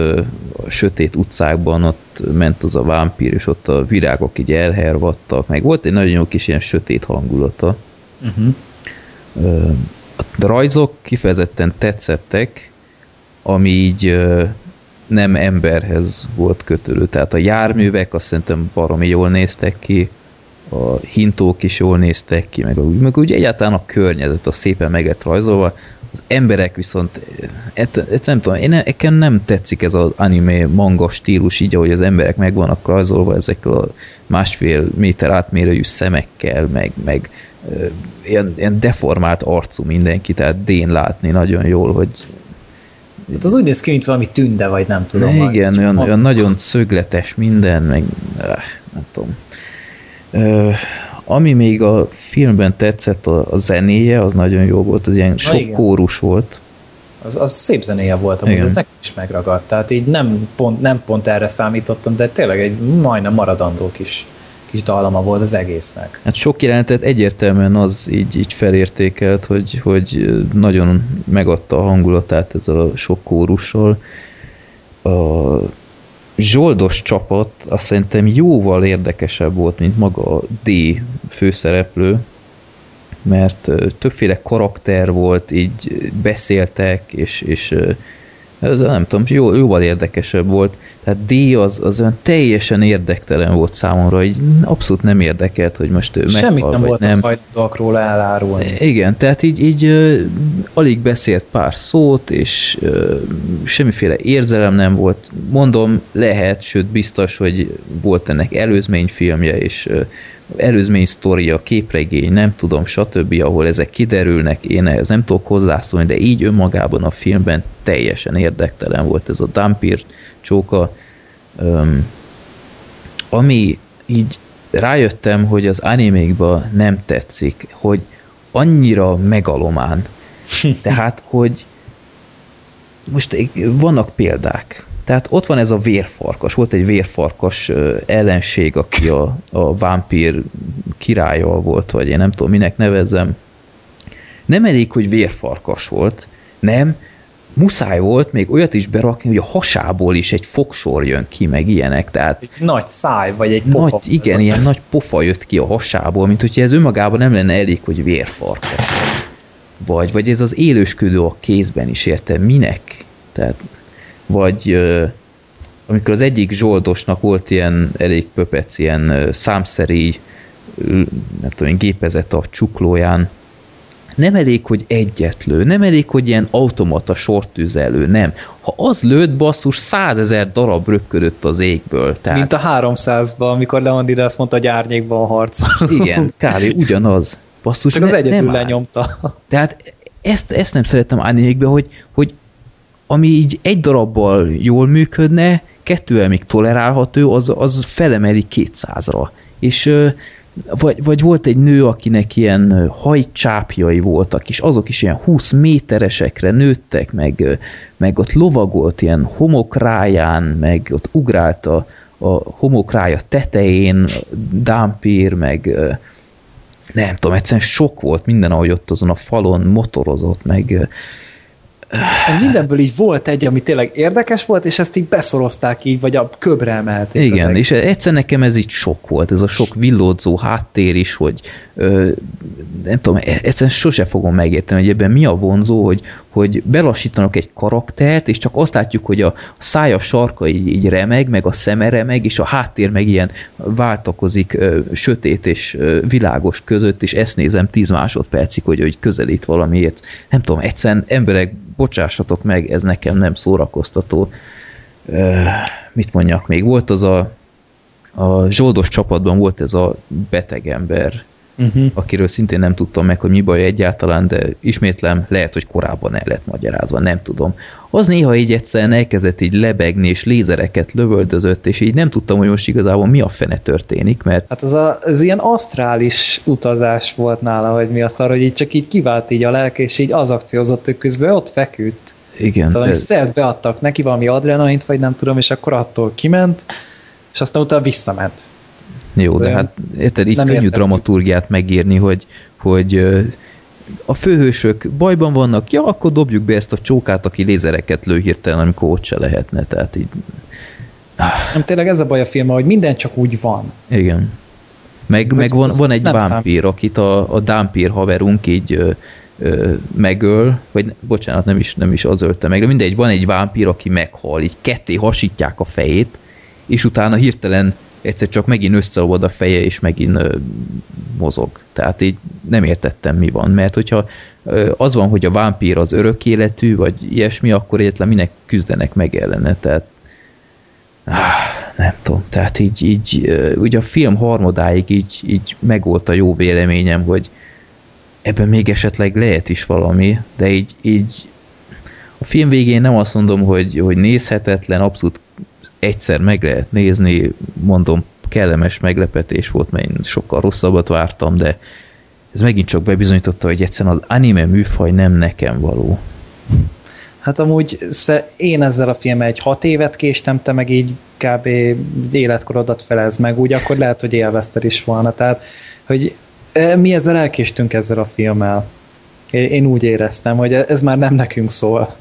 a sötét utcákban ott ment az a vámpír, és ott a virágok így elhervadtak, meg volt egy nagyon jó kis ilyen sötét hangulata. Uh-huh. A rajzok kifejezetten tetszettek, ami így nem emberhez volt kötődő. Tehát a járművek azt szerintem baromi jól néztek ki, a hintók is jól néztek ki, meg, úgy, meg úgy egyáltalán a környezet, a szépen meg lett rajzolva. Az emberek viszont, et, et nem tudom, én nekem nem tetszik ez az anime manga stílus, így ahogy az emberek meg vannak rajzolva ezekkel a másfél méter átmérőjű szemekkel, meg, meg ö, ilyen, ilyen deformált arcú mindenki, tehát dén látni nagyon jól, hogy Hát az úgy néz ki, mint valami tünde, vagy nem tudom. ne, igen, olyan, olyan nagyon szögletes minden, meg eh, nem tudom. Ö, ami még a filmben tetszett, a, a zenéje, az nagyon jó volt, az ilyen sok kórus volt. Az, az szép zenéje volt, amúgy ez nekem is megragadt. Tehát így nem pont, nem pont erre számítottam, de tényleg egy majdnem maradandó kis, kis dallama volt az egésznek. Hát sok jelenetet egyértelműen az így, így felértékelt, hogy, hogy nagyon megadta a hangulatát ezzel a sok kórussal. A zsoldos csapat azt szerintem jóval érdekesebb volt, mint maga a D főszereplő, mert többféle karakter volt, így beszéltek, és, és ez nem tudom, jó, jóval érdekesebb volt. Tehát D az, az olyan teljesen érdektelen volt számomra, így abszolút nem érdekelt, hogy most ő Semmit meghal, nem vagy voltak nem. hajlandóak róla elárulni. Igen, tehát így, így ö, alig beszélt pár szót, és ö, semmiféle érzelem nem volt. Mondom, lehet, sőt biztos, hogy volt ennek előzményfilmje, és ö, előzmény sztoria, képregény, nem tudom, stb., ahol ezek kiderülnek, én ehhez nem tudok hozzászólni, de így önmagában a filmben teljesen érdektelen volt ez a Dampir csóka. Öm, ami így rájöttem, hogy az animékban nem tetszik, hogy annyira megalomán. [LAUGHS] Tehát, hogy most vannak példák. Tehát ott van ez a vérfarkas, volt egy vérfarkas ellenség, aki a, a vámpír királya volt, vagy én nem tudom, minek nevezzem. Nem elég, hogy vérfarkas volt, nem, muszáj volt még olyat is berakni, hogy a hasából is egy fogsor jön ki, meg ilyenek, tehát Egy nagy száj, vagy egy pofa. nagy, igen, ilyen nagy pofa jött ki a hasából, mint hogyha ez önmagában nem lenne elég, hogy vérfarkas. Vagy, vagy ez az élősködő a kézben is, érte, minek? Tehát, vagy amikor az egyik zsoldosnak volt ilyen elég pöpec, ilyen számszeri ö, nem tudom, gépezet a csuklóján, nem elég, hogy egyet lő, nem elég, hogy ilyen automata sortűzelő, nem. Ha az lőtt, basszus, százezer darab röpködött az égből. Tehát... Mint a 300-ban, amikor Leondida azt mondta, hogy árnyékban harcol. [LAUGHS] Igen, kb. ugyanaz. Basszus, Csak az ne- egyedül nem áll. lenyomta. Tehát ezt, ezt nem szeretem animékbe, hogy, hogy ami így egy darabbal jól működne, kettővel még tolerálható, az, az felemeli 200-ra. És vagy, vagy volt egy nő, akinek ilyen hajcsápjai voltak, és azok is ilyen 20 méteresekre nőttek, meg, meg ott lovagolt ilyen homokráján, meg ott ugrált a, a homokrája tetején, dámpír, meg nem tudom, egyszerűen sok volt minden, ahogy ott azon a falon motorozott, meg Mindenből így volt egy, ami tényleg érdekes volt, és ezt így beszorozták így, vagy a köbre emelték. Igen, és egyszer nekem ez így sok volt, ez a sok villódzó háttér is, hogy nem tudom, e- egyszerűen sose fogom megérteni, hogy ebben mi a vonzó, hogy, hogy belassítanak egy karaktert, és csak azt látjuk, hogy a szája sarka így, így remeg, meg a szeme remeg, és a háttér meg ilyen váltakozik ö, sötét és ö, világos között, és ezt nézem 10 másodpercig, hogy, hogy közelít valamiért. Nem tudom, egyszerűen emberek bocsássatok meg, ez nekem nem szórakoztató. Mit mondjak még? Volt az a, a zsoldos csapatban volt ez a beteg ember, uh-huh. akiről szintén nem tudtam meg, hogy mi baj egyáltalán, de ismétlem, lehet, hogy korábban el lett magyarázva, nem tudom. Az néha így egyszerűen elkezdett így lebegni, és lézereket lövöldözött, és így nem tudtam, hogy most igazából mi a fene történik, mert... Hát az, a, az ilyen asztrális utazás volt nála, hogy mi a szar, hogy így csak így kivált így a lelke, és így az akciózott, hogy közben ott feküdt. Igen. Talán ez... szert beadtak neki valami adrenalint, vagy nem tudom, és akkor attól kiment, és aztán utána visszament. Jó, de hát érted, így könnyű dramaturgiát megírni, hogy, hogy a főhősök bajban vannak, ja, akkor dobjuk be ezt a csókát, aki lézereket lő hirtelen, amikor ott se lehetne, tehát így... Nem, tényleg ez a baj a film, hogy minden csak úgy van. Igen. Meg, meg van, van egy vámpír, akit a, a dámpír haverunk így ö, ö, megöl, vagy bocsánat, nem is, nem is az ölte meg, de mindegy, van egy vámpír, aki meghal, így ketté hasítják a fejét, és utána hirtelen egyszer csak megint összeolvad a feje, és megint ö, mozog. Tehát így nem értettem, mi van. Mert hogyha ö, az van, hogy a vámpír az örök életű, vagy ilyesmi, akkor egyetlen minek küzdenek meg ellene. Tehát áh, nem tudom. Tehát így, így ö, ugye a film harmadáig így, így megvolt a jó véleményem, hogy ebben még esetleg lehet is valami, de így, így a film végén nem azt mondom, hogy, hogy nézhetetlen, abszolút egyszer meg lehet nézni, mondom, kellemes meglepetés volt, mert én sokkal rosszabbat vártam, de ez megint csak bebizonyította, hogy egyszerűen az anime műfaj nem nekem való. Hát amúgy én ezzel a filmmel egy hat évet késtem, te meg így kb. életkorodat felez meg, úgy akkor lehet, hogy élvezted is volna. Tehát, hogy e, mi ezzel elkéstünk ezzel a filmmel. Én úgy éreztem, hogy ez már nem nekünk szól.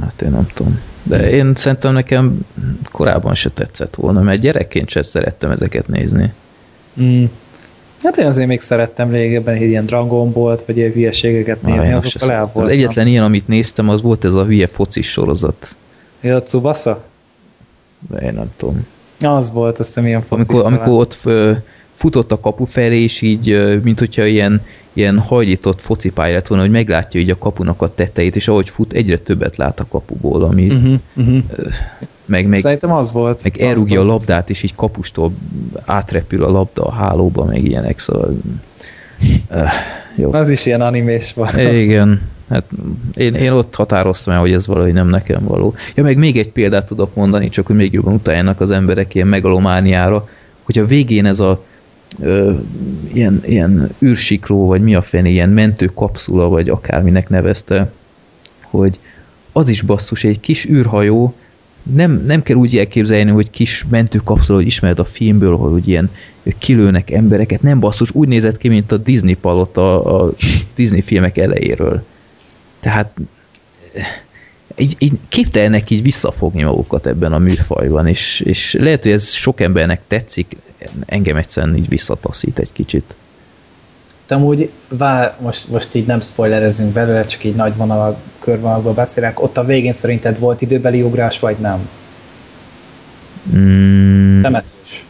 Hát én nem tudom. De én szerintem nekem korábban se tetszett volna, mert gyerekként sem szerettem ezeket nézni. Mm. Hát én azért még szerettem régebben ilyen Dragon Ball-t, vagy ilyen hülyeségeket nézni, Már azokkal el Az egyetlen ilyen, amit néztem, az volt ez a hülye focis sorozat. Ja, a Tsubasa? De én nem tudom. Az volt, azt hiszem ilyen focis Amikor, amikor ott futott a kapu felé, és így, mint hogyha ilyen ilyen hajlított focipálya lett volna, hogy meglátja így a kapunak a tetejét, és ahogy fut, egyre többet lát a kapuból, ami uh-huh, uh-huh. meg, meg, Szerintem az volt. Meg elrúgja a labdát, és így kapustól átrepül a labda a hálóba, meg ilyenek, szóval uh, jó. Az is ilyen animés van. Igen, hát én, én ott határoztam el, hogy ez valahogy nem nekem való. Ja, meg még egy példát tudok mondani, csak hogy még jobban utáljanak az emberek ilyen megalomániára, hogy a végén ez a ö, ilyen, ilyen űrsikló, vagy mi a fene, ilyen mentő kapszula, vagy akárminek nevezte, hogy az is basszus, egy kis űrhajó, nem, nem kell úgy elképzelni, hogy kis mentőkapszula, hogy ismered a filmből, hogy ilyen kilőnek embereket, nem basszus, úgy nézett ki, mint a Disney palota a Disney filmek elejéről. Tehát így, így képtelenek így visszafogni magukat ebben a műfajban, és, és lehet, hogy ez sok embernek tetszik, engem egyszerűen így visszataszít egy kicsit. De amúgy, vár, most, most így nem spoilerezünk belőle, csak így nagy vonalak, körvonalakból beszélek, ott a végén szerinted volt időbeli ugrás, vagy nem? Mm. Temetős.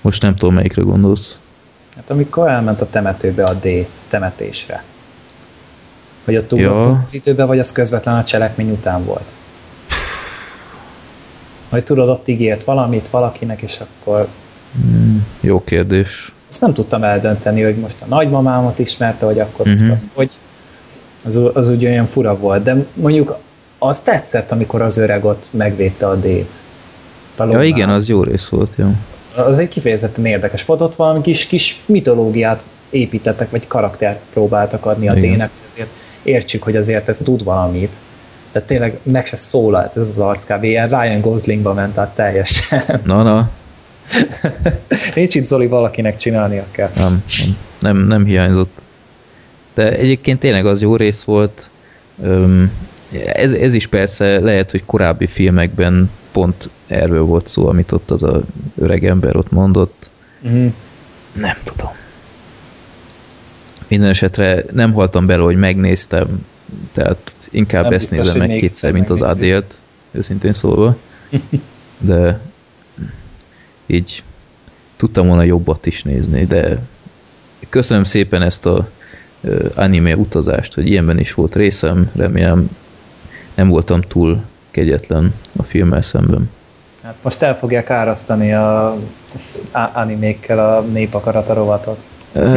Most nem tudom, melyikre gondolsz. Hát amikor elment a temetőbe a D temetésre. Hogy ott ugrottunk ja. az időbe, vagy az közvetlen a cselekmény után volt? Vagy tudod, ott ígért valamit valakinek, és akkor... Hmm, jó kérdés. Ezt nem tudtam eldönteni, hogy most a nagymamámat ismerte, vagy akkor uh-huh. most mhm. az, hogy az, az úgy olyan fura volt. De mondjuk az tetszett, amikor az öreg ott megvédte a D-t. Ja igen, az jó rész volt, jó. Az egy kifejezetten érdekes volt, ott valami kis, kis mitológiát építettek, vagy karaktert próbáltak adni a D-nek, ezért értsük, hogy azért ez tud valamit. De tényleg meg se szólalt ez az arc kb. Ilyen Ryan Goslingba ment át teljesen. Na, na, [LAUGHS] Nincs itt Zoli valakinek csinálnia kell. nem, nem, nem, nem hiányzott. De egyébként tényleg az jó rész volt. Ez, ez is persze lehet, hogy korábbi filmekben pont erről volt szó, amit ott az a öreg ember ott mondott. Mm. Nem tudom. Minden esetre nem haltam bele, hogy megnéztem, tehát inkább Nem ezt biztos, nézem meg kétszer, mint az. Adélt, őszintén szólva. [LAUGHS] De így tudtam volna jobbat is nézni, de köszönöm szépen ezt a anime utazást, hogy ilyenben is volt részem, remélem nem voltam túl kegyetlen a filmmel szemben. Hát most el fogják árasztani a- animékkel a népakarata rovatot.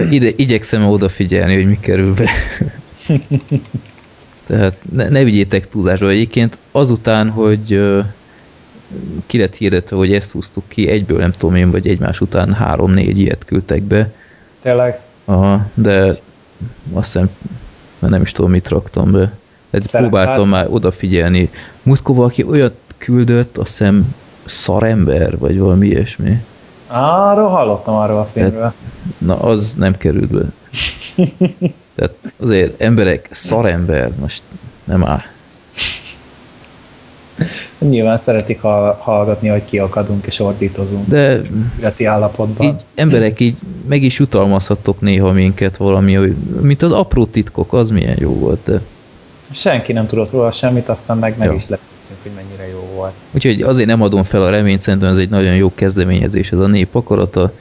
Ide, igyekszem odafigyelni, hogy mi kerül be. [LAUGHS] Tehát ne, ne vigyétek túlzásra. Egyébként azután, hogy ö, ki lett hirdetve, hogy ezt húztuk ki, egyből nem tudom én, vagy egymás után három-négy ilyet küldtek be. Tényleg Aha, de azt hiszem, már nem is tudom, mit raktam be. Tehát Szerep- próbáltam már odafigyelni. Múltkor valaki olyat küldött, azt hiszem szarember, vagy valami ilyesmi. Arról hallottam arról a filmről. Na, az nem került be. Tehát azért emberek, szarember, most nem áll. Nyilván szeretik ha- hallgatni, hogy kiakadunk és ordítozunk De ületi állapotban. így emberek így meg is jutalmazhattok néha minket valami, hogy, mint az apró titkok, az milyen jó volt. De. Senki nem tudott róla semmit, aztán meg meg Ja. is lepődtünk, hogy mennyire jó volt. Úgyhogy azért nem adom fel a reményt, szerintem ez egy nagyon jó kezdeményezés, ez a nép akarata.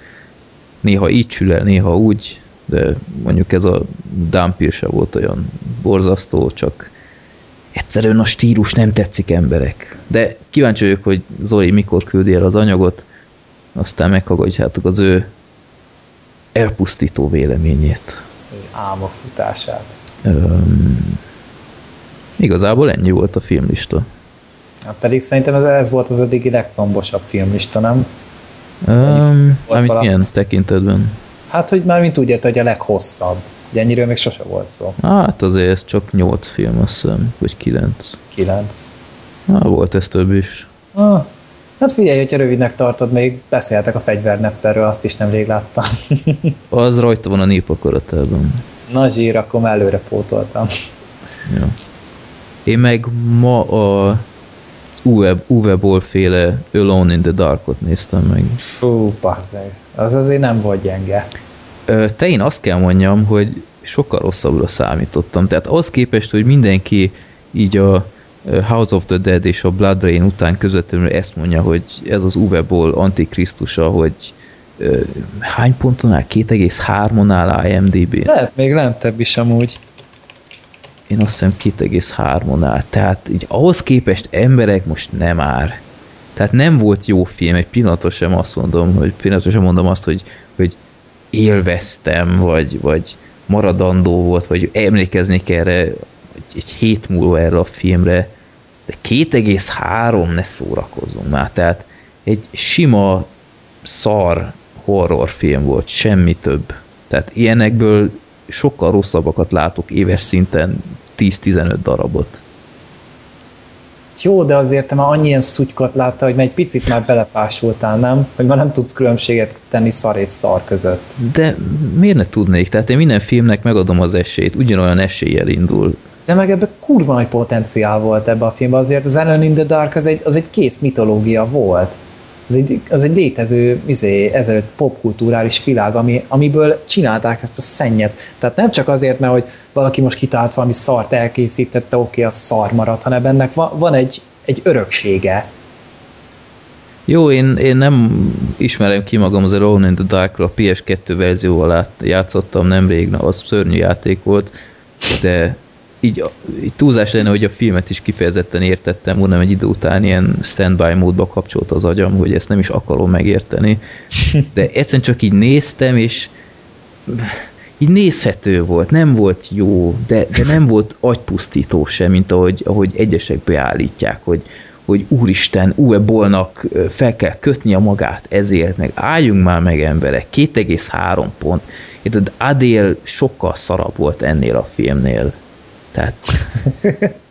Néha így sül el, néha úgy, de mondjuk ez a Dampir se volt olyan borzasztó, csak egyszerűen a stílus nem tetszik emberek. De kíváncsi vagyok, hogy Zoli mikor küldi el az anyagot, aztán meghallgatjátok az ő elpusztító véleményét. Álmok futását. Öm, igazából ennyi volt a filmlista. Hát pedig szerintem ez, ez volt az eddigi legcombosabb filmlista, nem? Um, mármint milyen tekintetben? Hát, hogy már mint úgy érte, hogy a leghosszabb. Ugye ennyiről még sose volt szó. Hát azért ez csak 8 film, azt hiszem, vagy 9. Kilenc. Na, volt ez több is. Ah, hát figyelj, hogyha rövidnek tartod, még beszéltek a fegyvernepperről, azt is nemrég láttam. [LAUGHS] Az rajta van a népakaratában. Na zsír, akkor már előre pótoltam. Ja. Én meg ma a Uwe, Uwe Boll féle Alone in the Darkot néztem meg. Fú, bazzeg. Az azért nem volt gyenge. Ö, Te én azt kell mondjam, hogy sokkal rosszabbra számítottam. Tehát az képest, hogy mindenki így a House of the Dead és a Blood Rain után közvetlenül ezt mondja, hogy ez az Uwe Boll antikrisztusa, hogy ö, hány ponton áll? 2,3-on áll IMDb-n. Lehet még lentebb is amúgy. Én azt hiszem 2,3-on áll. Tehát így ahhoz képest emberek most nem ár. Tehát nem volt jó film, egy pillanatot sem azt mondom, hogy pillanatot sem mondom azt, hogy, hogy élveztem, vagy, vagy maradandó volt, vagy emlékeznék erre egy, egy hét múlva erre a filmre, de 2,3 ne szórakozunk már, tehát egy sima szar horrorfilm volt, semmi több. Tehát ilyenekből sokkal rosszabbakat látok éves szinten 10-15 darabot. Jó, de azért te már annyi ilyen szutykot látta, hogy már egy picit már belepásultál, nem? Hogy már nem tudsz különbséget tenni szar és szar között. De miért ne tudnék? Tehát én minden filmnek megadom az esélyt, ugyanolyan eséllyel indul. De meg ebbe kurva nagy potenciál volt ebbe a filmbe, azért az Alone in the Dark az egy, az egy kész mitológia volt. Az egy, az egy létező izé, ezelőtt popkulturális világ, ami, amiből csinálták ezt a szennyet. Tehát nem csak azért, mert hogy valaki most kitalált valami szart elkészítette, oké, az szar maradt, hanem ennek van, van egy, egy öröksége. Jó, én, én nem ismerem ki magam az Alone in the Dark-ra, a PS2 verzióval át, játszottam nemrég, na, az szörnyű játék volt, de így, így túlzás lenne, hogy a filmet is kifejezetten értettem, nem egy idő után ilyen standby módba kapcsolt az agyam, hogy ezt nem is akarom megérteni. De egyszerűen csak így néztem, és így nézhető volt, nem volt jó, de, de nem volt agypusztító sem, mint ahogy, ahogy egyesek beállítják, hogy, hogy úristen, Uwe Bollnak ö, fel kell kötni a magát ezért, meg álljunk már meg emberek, 2,3 pont. Érted, Adél sokkal szarabb volt ennél a filmnél. Tehát [LAUGHS]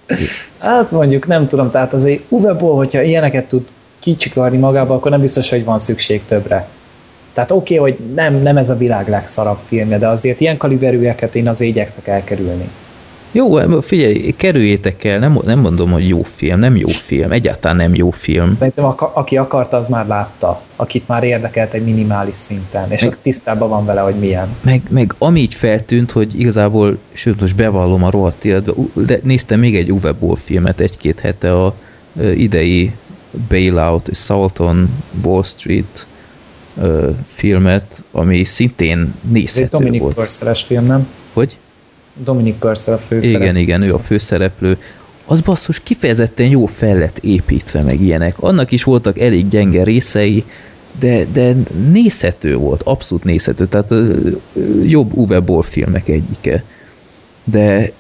Hát mondjuk nem tudom, tehát azért Uwe Boll, hogyha ilyeneket tud kicsikarni magába, akkor nem biztos, hogy van szükség többre. Tehát oké, okay, hogy nem, nem ez a világ legszarabb filmje, de azért ilyen kaliberűeket én az igyekszek elkerülni. Jó, figyelj, kerüljétek el, nem, nem mondom, hogy jó film, nem jó film, egyáltalán nem jó film. Szerintem a, aki akarta, az már látta, akit már érdekelt egy minimális szinten, és meg, az tisztában van vele, hogy milyen. Meg, meg ami így feltűnt, hogy igazából, sőt most bevallom a rohadt de néztem még egy Uwe Boll filmet egy-két hete a idei Bailout, Salt on Wall Street filmet, ami szintén nézhető Ez egy volt. Purcell-es film, nem? Hogy? Dominic Purcell a főszereplő. Igen, igen, ő a főszereplő. Az basszus kifejezetten jó fel lett építve meg ilyenek. Annak is voltak elég gyenge részei, de, de nézhető volt, abszolút nézhető, tehát jobb Uwe Boll filmek egyike. De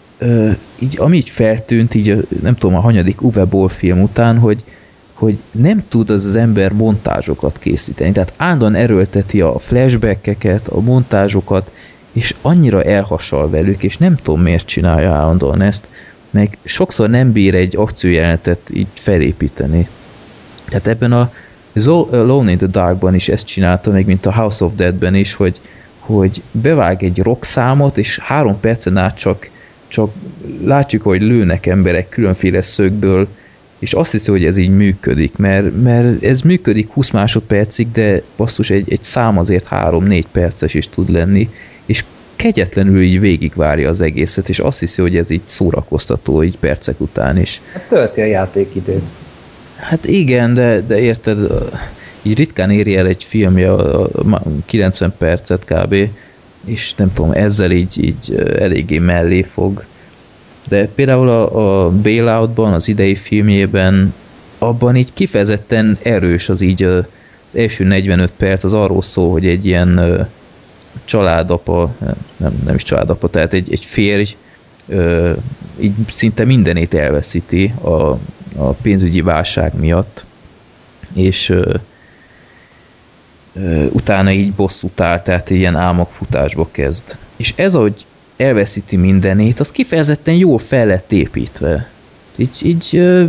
így, ami így feltűnt, így nem tudom, a hanyadik Uwe Boll film után, hogy, hogy nem tud az az ember montázsokat készíteni. Tehát állandóan erőlteti a flashbackeket, a montázsokat, és annyira elhasal velük, és nem tudom miért csinálja állandóan ezt, meg sokszor nem bír egy akciójelenetet így felépíteni. Tehát ebben a Alone in the Darkban is ezt csinálta, meg mint a House of Deadben is, hogy, hogy bevág egy rock számot, és három percen át csak, csak látjuk, hogy lőnek emberek különféle szögből, és azt hiszi, hogy ez így működik, mert, mert ez működik 20 másodpercig, de basszus egy, egy szám azért 3-4 perces is tud lenni, és kegyetlenül így végigvárja az egészet, és azt hiszi, hogy ez így szórakoztató így percek után is. Hát tölti a játékidőt. Hát igen, de, de érted, így ritkán éri el egy filmje a 90 percet kb. És nem tudom, ezzel így, így eléggé mellé fog. De például a, a Bailoutban, az idei filmjében, abban így kifejezetten erős az így az első 45 perc, az arról szól, hogy egy ilyen családapa, nem, nem is családapa, tehát egy, egy férj ö, így szinte mindenét elveszíti a, a pénzügyi válság miatt, és ö, ö, utána így bosszút áll, tehát ilyen álmokfutásba kezd. És ez, hogy elveszíti mindenét, az kifejezetten jól fel lett építve. Így, így ö,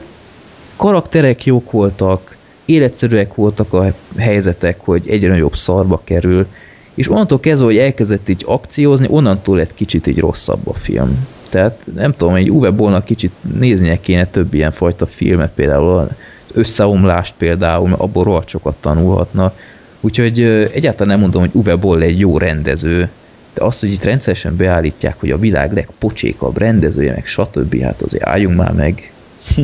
karakterek jók voltak, életszerűek voltak a helyzetek, hogy egyre nagyobb szarba kerül, és onnantól kezdve, hogy elkezdett így akciózni, onnantól lett kicsit így rosszabb a film. Tehát nem tudom, egy Uwe Bollnak kicsit néznie kéne több ilyen fajta filmet, például összeomlást például, mert abból rohadt sokat tanulhatna. Úgyhogy egyáltalán nem mondom, hogy Uwe Boll egy jó rendező, de azt, hogy itt rendszeresen beállítják, hogy a világ legpocsékabb rendezője, meg stb. hát azért álljunk már meg. [LAUGHS]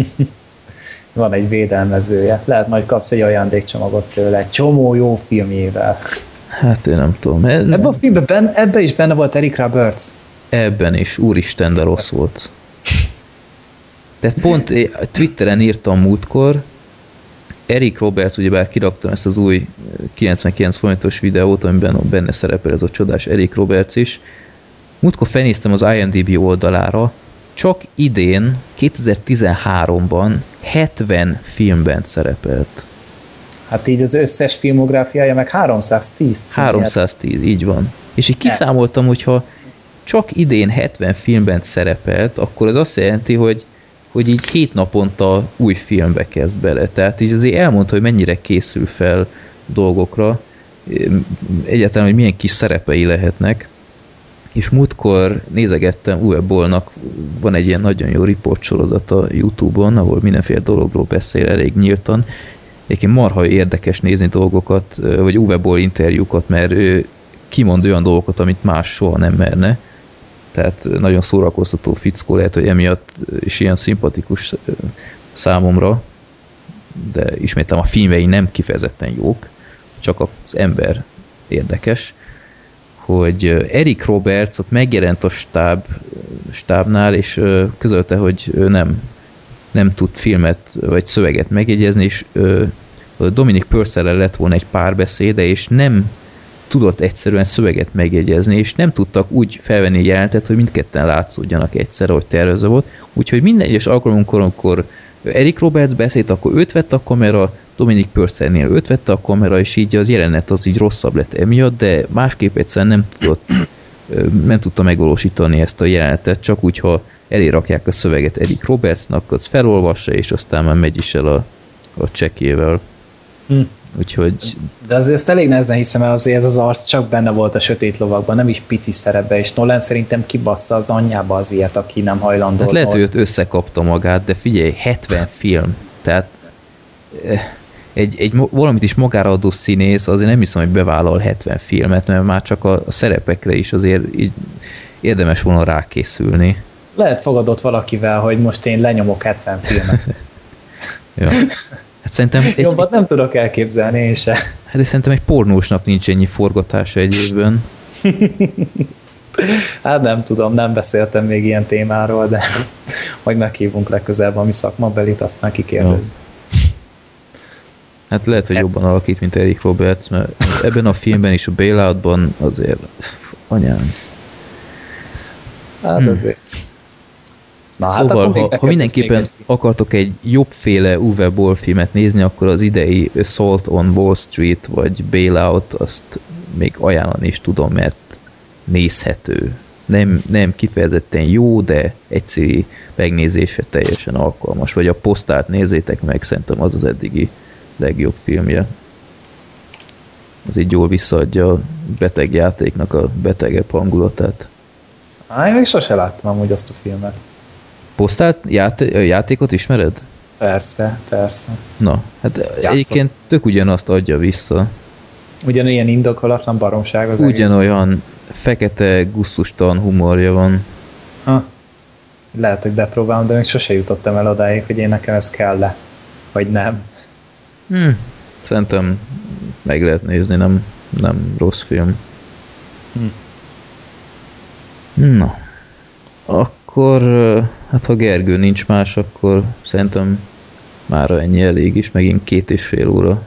Van egy védelmezője. Lehet majd kapsz egy ajándékcsomagot tőle, egy csomó jó filmjével. Hát én nem tudom. Ez... Ebben a filmben ben, ebben is benne volt Eric Roberts. Ebben is, úristen, de rossz volt. Tehát pont Twitteren írtam múltkor, Eric Roberts, ugyebár kiraktam ezt az új 99 forintos videót, amiben benne szerepel ez a csodás Eric Roberts is. Múltkor felnéztem az IMDb oldalára, csak idén, 2013-ban 70 filmben szerepelt. Hát így az összes filmográfiája meg 310 címért. 310, így van. És így kiszámoltam, hogyha csak idén 70 filmben szerepelt, akkor ez azt jelenti, hogy hogy így hét naponta új filmbe kezd bele. Tehát így azért elmondta, hogy mennyire készül fel dolgokra, egyáltalán, hogy milyen kis szerepei lehetnek. És múltkor nézegettem, Uwe Bollnak van egy ilyen nagyon jó riportsorozat a Youtube-on, ahol mindenféle dologról beszél elég nyíltan, Egyébként marha érdekes nézni dolgokat, vagy Uwe Boll interjúkat, mert ő kimond olyan dolgokat, amit más soha nem merne. Tehát nagyon szórakoztató fickó lehet, hogy emiatt is ilyen szimpatikus számomra, de ismétem a filmei nem kifejezetten jók, csak az ember érdekes, hogy Eric Roberts ott megjelent a stáb, stábnál, és közölte, hogy ő nem nem tud filmet vagy szöveget megjegyezni, és ö, Dominic purcell lett volna egy párbeszéde, és nem tudott egyszerűen szöveget megjegyezni, és nem tudtak úgy felvenni jelentet, hogy mindketten látszódjanak egyszerre, hogy tervezve volt. Úgyhogy minden egyes alkalomkor, amikor Eric Roberts beszélt, akkor őt vett a kamera, Dominic Purcellnél őt vette a kamera, és így az jelenet az így rosszabb lett emiatt, de másképp egyszerűen nem tudott nem tudta megvalósítani ezt a jelenetet, csak úgy, ha elérakják a szöveget Eric Robertsnak, az felolvassa, és aztán már megy is el a, a csekjével. Hm. Úgyhogy De azért ezt elég nehezen hiszem el, azért ez az arc csak benne volt a sötét lovakban, nem is pici szerepbe, és Nolan szerintem kibassza az anyjába az ilyet, aki nem hajlandó. hát lehet, hogy ott összekapta magát, de figyelj, 70 film, tehát eh, egy, egy valamit is magára adó színész, azért nem hiszem, hogy bevállal 70 filmet, mert már csak a, a szerepekre is azért így érdemes volna rákészülni. Lehet fogadott valakivel, hogy most én lenyomok 70 filmet. Ja. Hát szerintem egy, Jobbat nem tudok elképzelni én se. hát de szerintem egy pornósnak nincs ennyi forgatása egy évben. Hát nem tudom, nem beszéltem még ilyen témáról, de majd meghívunk legközelebb a mi szakmabelit, aztán kikérdez. Hát lehet, hogy jobban alakít, mint Eric Roberts, mert ebben a filmben és a bailoutban azért anyám. Hát Hmm. azért. Na, szóval, akkor még ha, ha mindenképpen akartok egy jobbféle Uwe Boll filmet nézni, akkor az idei Assault on Wall Street vagy Bailout, azt még ajánlani is tudom, mert nézhető. Nem, nem kifejezetten jó, de egyszerű megnézésre teljesen alkalmas. Vagy a posztát nézzétek meg, szerintem az az eddigi legjobb filmje. Az így jól visszaadja a beteg játéknak a betegebb hangulatát. Á, én még sose láttam amúgy azt a filmet. Posztát, játé- játékot ismered? Persze, persze. Na, hát egyébként tök ugyanazt adja vissza. Ugyanilyen indokolatlan baromság az egész. Ugyanolyan fekete, gusztustalan humorja van. Ha. Lehet, hogy bepróbálom, de még sose jutottam el odáig, hogy én nekem ez kell-e. Vagy nem. Hm. Szerintem meg lehet nézni, nem, nem rossz film. Hm. Na, akkor, ö, hát ha Gergő nincs más, akkor szerintem már ennyi elég is, megint két és fél óra.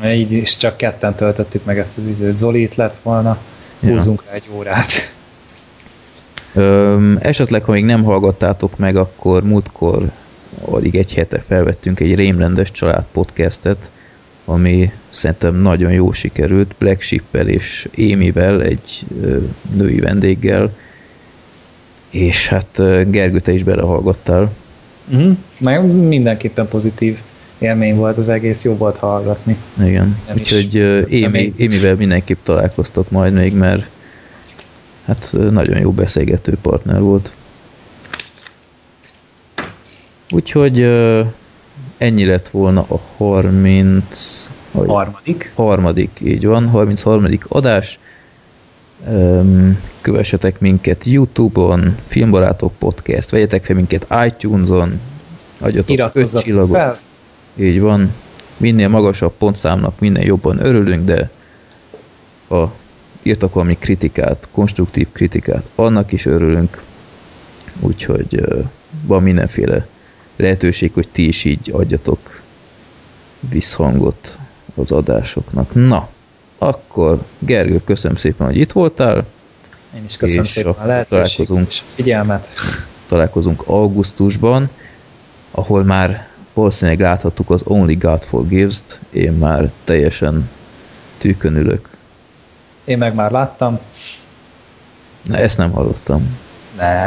Mert így is csak ketten töltöttük meg ezt az időt. Zoli itt lett volna, Ja. húzzunk rá egy órát. Öm, esetleg, ha még nem hallgattátok meg, akkor múltkor alig egy hete felvettünk egy rémrendes család podcastet, ami szerintem nagyon jó sikerült, Black Sheep-el és Émivel, egy ö, női vendéggel, és hát Gergő, te is belehallgattál. Uh-huh. Meg mindenképpen pozitív élmény volt az egész, jó volt hallgatni. Igen, Nem úgyhogy Émi, Émivel mindenképp találkoztok majd még, mert hát nagyon jó beszélgető partner volt. Úgyhogy ennyi lett volna a 30... vagy Harmadik. harmadik, így van, 33. adás. Kövessetek minket Youtube-on, Filmbarátok Podcast, vegyetek fel minket iTunes-on, adjatok öt Iratkozzatok csillagot. fel. Így van. Minél magasabb pontszámnak, minél jobban örülünk, de ha írtak valami kritikát, konstruktív kritikát, annak is örülünk. Úgyhogy van mindenféle lehetőség, hogy ti is így adjatok visszhangot az adásoknak. Na, akkor Gergő, köszönöm szépen, hogy itt voltál. Én is köszönöm És szépen a lehetőséget találkozunk. és a figyelmet. Találkozunk augusztusban, ahol már valószínűleg láthattuk az Only God Forgives-t. Én már teljesen tűkön ülök. Én meg már láttam. Na, ezt nem hallottam. Ne.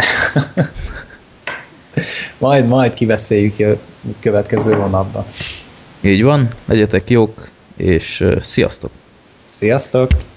[LAUGHS] majd, majd kiveszéljük jö- következő hónapban. Így van, legyetek jók, és sziasztok! Sziasztok!